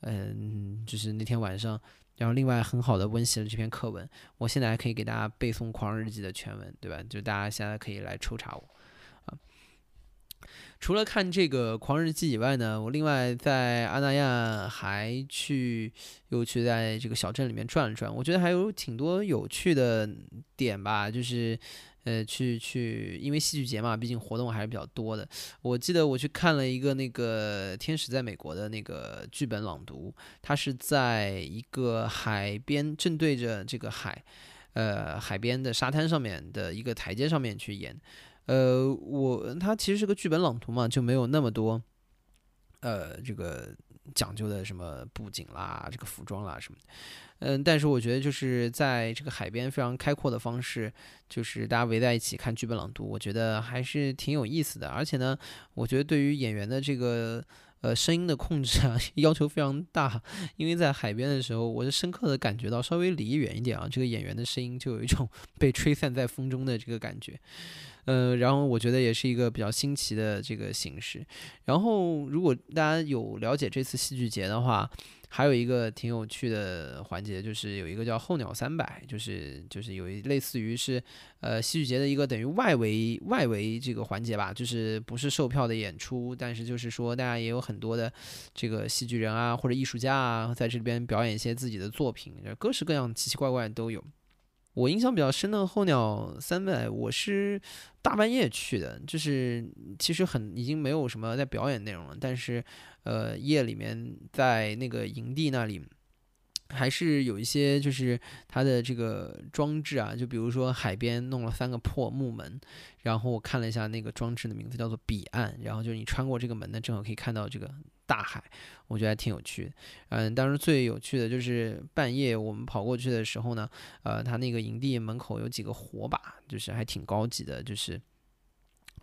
嗯，就是那天晚上。然后，另外很好的温习了这篇课文，我现在还可以给大家背诵《狂日记》的全文，对吧？就大家现在可以来抽查我。除了看这个《狂日记》以外呢，我另外在阿那亚还去又去在这个小镇里面转了转，我觉得还有挺多有趣的点吧，就是。呃，去去，因为戏剧节嘛，毕竟活动还是比较多的。我记得我去看了一个那个《天使在美国》的那个剧本朗读，它是在一个海边，正对着这个海，呃，海边的沙滩上面的一个台阶上面去演。呃，我它其实是个剧本朗读嘛，就没有那么多，呃，这个。讲究的什么布景啦，这个服装啦什么的，嗯，但是我觉得就是在这个海边非常开阔的方式，就是大家围在一起看剧本朗读，我觉得还是挺有意思的。而且呢，我觉得对于演员的这个呃声音的控制啊，要求非常大。因为在海边的时候，我是深刻的感觉到，稍微离远一点啊，这个演员的声音就有一种 被吹散在风中的这个感觉。呃，然后我觉得也是一个比较新奇的这个形式。然后，如果大家有了解这次戏剧节的话，还有一个挺有趣的环节，就是有一个叫候鸟三百，就是就是有一类似于是呃戏剧节的一个等于外围外围这个环节吧，就是不是售票的演出，但是就是说大家也有很多的这个戏剧人啊或者艺术家啊在这边表演一些自己的作品，各式各样奇奇怪怪都有。我印象比较深的候鸟三百，我是大半夜去的，就是其实很已经没有什么在表演内容了，但是呃夜里面在那个营地那里。还是有一些，就是它的这个装置啊，就比如说海边弄了三个破木门，然后我看了一下那个装置的名字叫做彼岸，然后就是你穿过这个门呢，正好可以看到这个大海，我觉得还挺有趣的。嗯，当时最有趣的就是半夜我们跑过去的时候呢，呃，他那个营地门口有几个火把，就是还挺高级的，就是。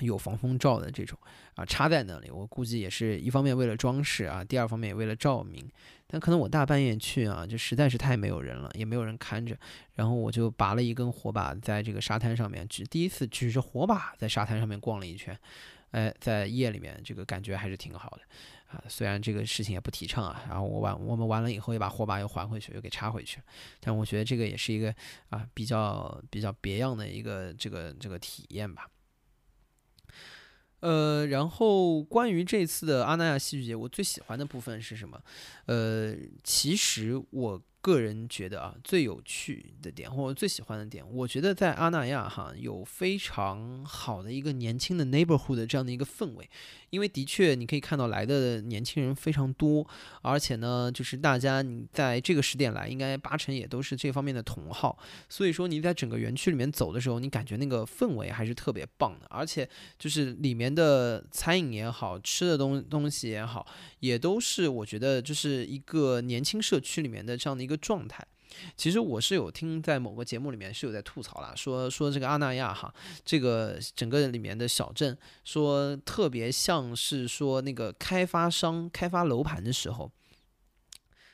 有防风罩的这种啊，插在那里，我估计也是一方面为了装饰啊，第二方面也为了照明。但可能我大半夜去啊，就实在是太没有人了，也没有人看着。然后我就拔了一根火把，在这个沙滩上面，举第一次举着火把在沙滩上面逛了一圈。哎，在夜里面，这个感觉还是挺好的啊。虽然这个事情也不提倡啊。然后我完，我们完了以后又把火把又还回去，又给插回去。但我觉得这个也是一个啊比较比较别样的一个这个这个体验吧。呃，然后关于这次的阿那亚戏剧节，我最喜欢的部分是什么？呃，其实我。个人觉得啊，最有趣的点或者最喜欢的点，我觉得在阿那亚哈有非常好的一个年轻的 neighborhood 的这样的一个氛围，因为的确你可以看到来的年轻人非常多，而且呢，就是大家你在这个时点来，应该八成也都是这方面的同好，所以说你在整个园区里面走的时候，你感觉那个氛围还是特别棒的，而且就是里面的餐饮也好吃的东东西也好，也都是我觉得就是一个年轻社区里面的这样的一个。状态，其实我是有听在某个节目里面是有在吐槽啦，说说这个阿那亚哈，这个整个里面的小镇，说特别像是说那个开发商开发楼盘的时候。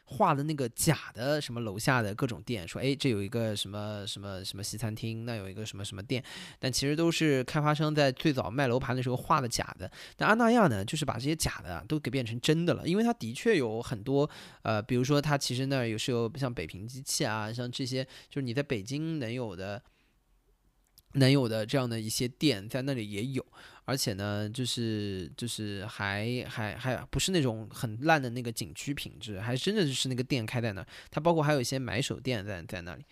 画的那个假的什么楼下的各种店，说哎，这有一个什么什么什么西餐厅，那有一个什么什么店，但其实都是开发商在最早卖楼盘的时候画的假的。但阿那亚呢，就是把这些假的都给变成真的了，因为它的确有很多呃，比如说它其实那儿有是有像北平机器啊，像这些就是你在北京能有的。能有的这样的一些店在那里也有，而且呢，就是就是还还还不是那种很烂的那个景区品质，还真的就是那个店开在那儿。它包括还有一些买手店在在那里。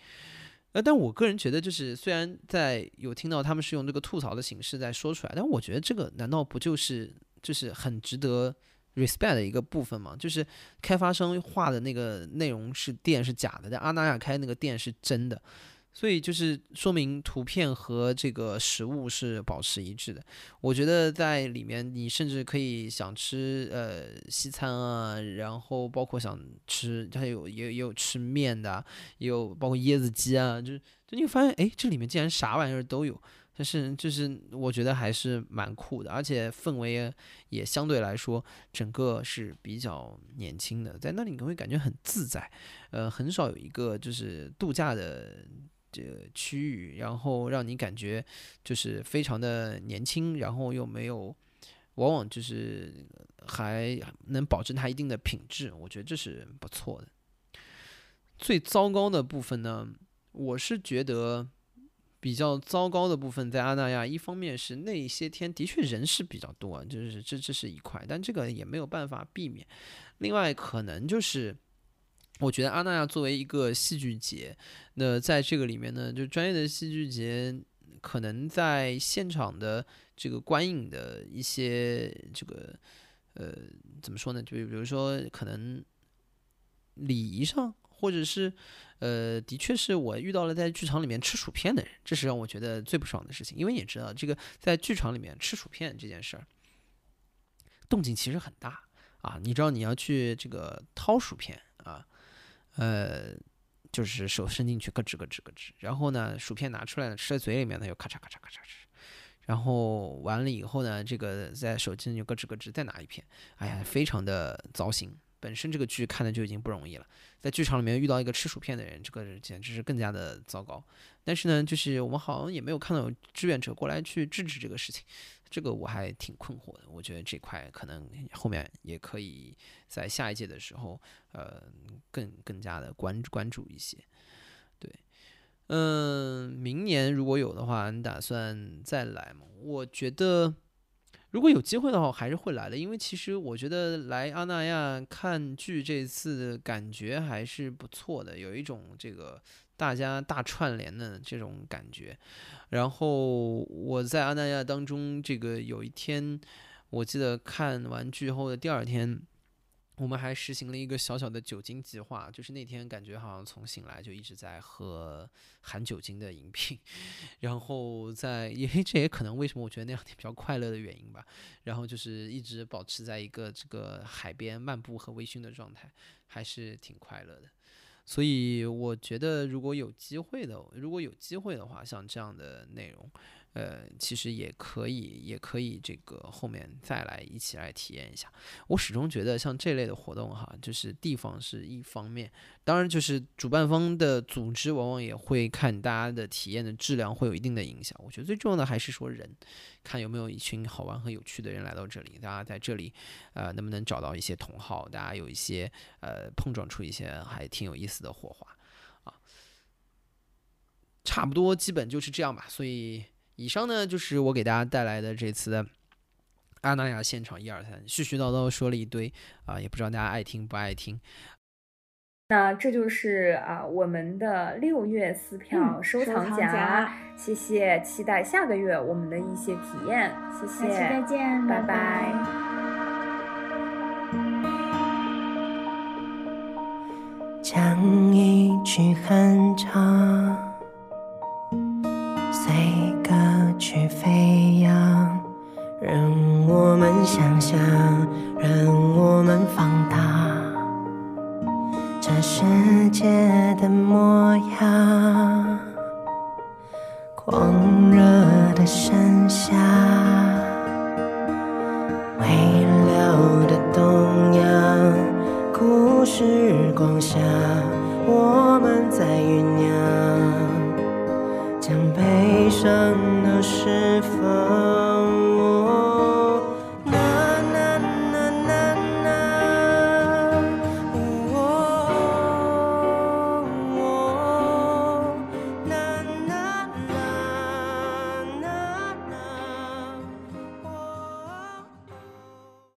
呃，但我个人觉得，就是虽然在有听到他们是用这个吐槽的形式在说出来，但我觉得这个难道不就是就是很值得 respect 的一个部分吗？就是开发商画的那个内容是店是假的，但阿那亚开那个店是真的。所以就是说明图片和这个实物是保持一致的。我觉得在里面，你甚至可以想吃呃西餐啊，然后包括想吃，它有也也有吃面的，也有包括椰子鸡啊，就是就你会发现，哎，这里面竟然啥玩意儿都有，但是就是我觉得还是蛮酷的，而且氛围也相对来说整个是比较年轻的，在那里你会感觉很自在，呃，很少有一个就是度假的这区域，然后让你感觉就是非常的年轻，然后又没有，往往就是还能保证它一定的品质，我觉得这是不错的。最糟糕的部分呢，我是觉得。比较糟糕的部分在阿那亚，一方面是那些天的确人是比较多，就是这这是一块，但这个也没有办法避免。另外，可能就是我觉得阿那亚作为一个戏剧节，那在这个里面呢，就专业的戏剧节，可能在现场的这个观影的一些这个呃怎么说呢？就比如说可能礼仪上。或者是，呃，的确是我遇到了在剧场里面吃薯片的人，这是让我觉得最不爽的事情。因为你知道，这个在剧场里面吃薯片这件事儿，动静其实很大啊。你知道你要去这个掏薯片啊，呃，就是手伸进去咯吱咯吱咯吱，然后呢，薯片拿出来了，吃在嘴里面呢又咔嚓咔嚓咔嚓吃，然后完了以后呢，这个在手机就咯吱咯吱再拿一片，哎呀，非常的糟心。本身这个剧看的就已经不容易了，在剧场里面遇到一个吃薯片的人，这个简直是更加的糟糕。但是呢，就是我们好像也没有看到有志愿者过来去制止这个事情，这个我还挺困惑的。我觉得这块可能后面也可以在下一届的时候，呃，更更加的关关注一些。对，嗯，明年如果有的话，你打算再来吗？我觉得。如果有机会的话，还是会来的，因为其实我觉得来阿那亚看剧这次感觉还是不错的，有一种这个大家大串联的这种感觉。然后我在阿那亚当中，这个有一天，我记得看完剧后的第二天。我们还实行了一个小小的酒精计划，就是那天感觉好像从醒来就一直在喝含酒精的饮品，然后在也这也可能为什么我觉得那两天比较快乐的原因吧。然后就是一直保持在一个这个海边漫步和微醺的状态，还是挺快乐的。所以我觉得如果有机会的，如果有机会的话，像这样的内容。呃，其实也可以，也可以这个后面再来一起来体验一下。我始终觉得像这类的活动哈，就是地方是一方面，当然就是主办方的组织往往也会看大家的体验的质量会有一定的影响。我觉得最重要的还是说人，看有没有一群好玩和有趣的人来到这里，大家在这里呃能不能找到一些同好，大家有一些呃碰撞出一些还挺有意思的火花啊。差不多基本就是这样吧，所以。以上呢，就是我给大家带来的这次的阿那亚现场一二三，絮絮叨叨说了一堆啊，也不知道大家爱听不爱听。那这就是啊我们的六月撕票收藏夹，谢谢，期待下个月我们的一些体验，谢谢，再见，拜拜。将一句很长。随歌曲飞扬，让我们想象，让我们放大这世界的模样。狂热的盛夏，未了的东阳，故事光下，我们在酝酿。将悲伤都释放。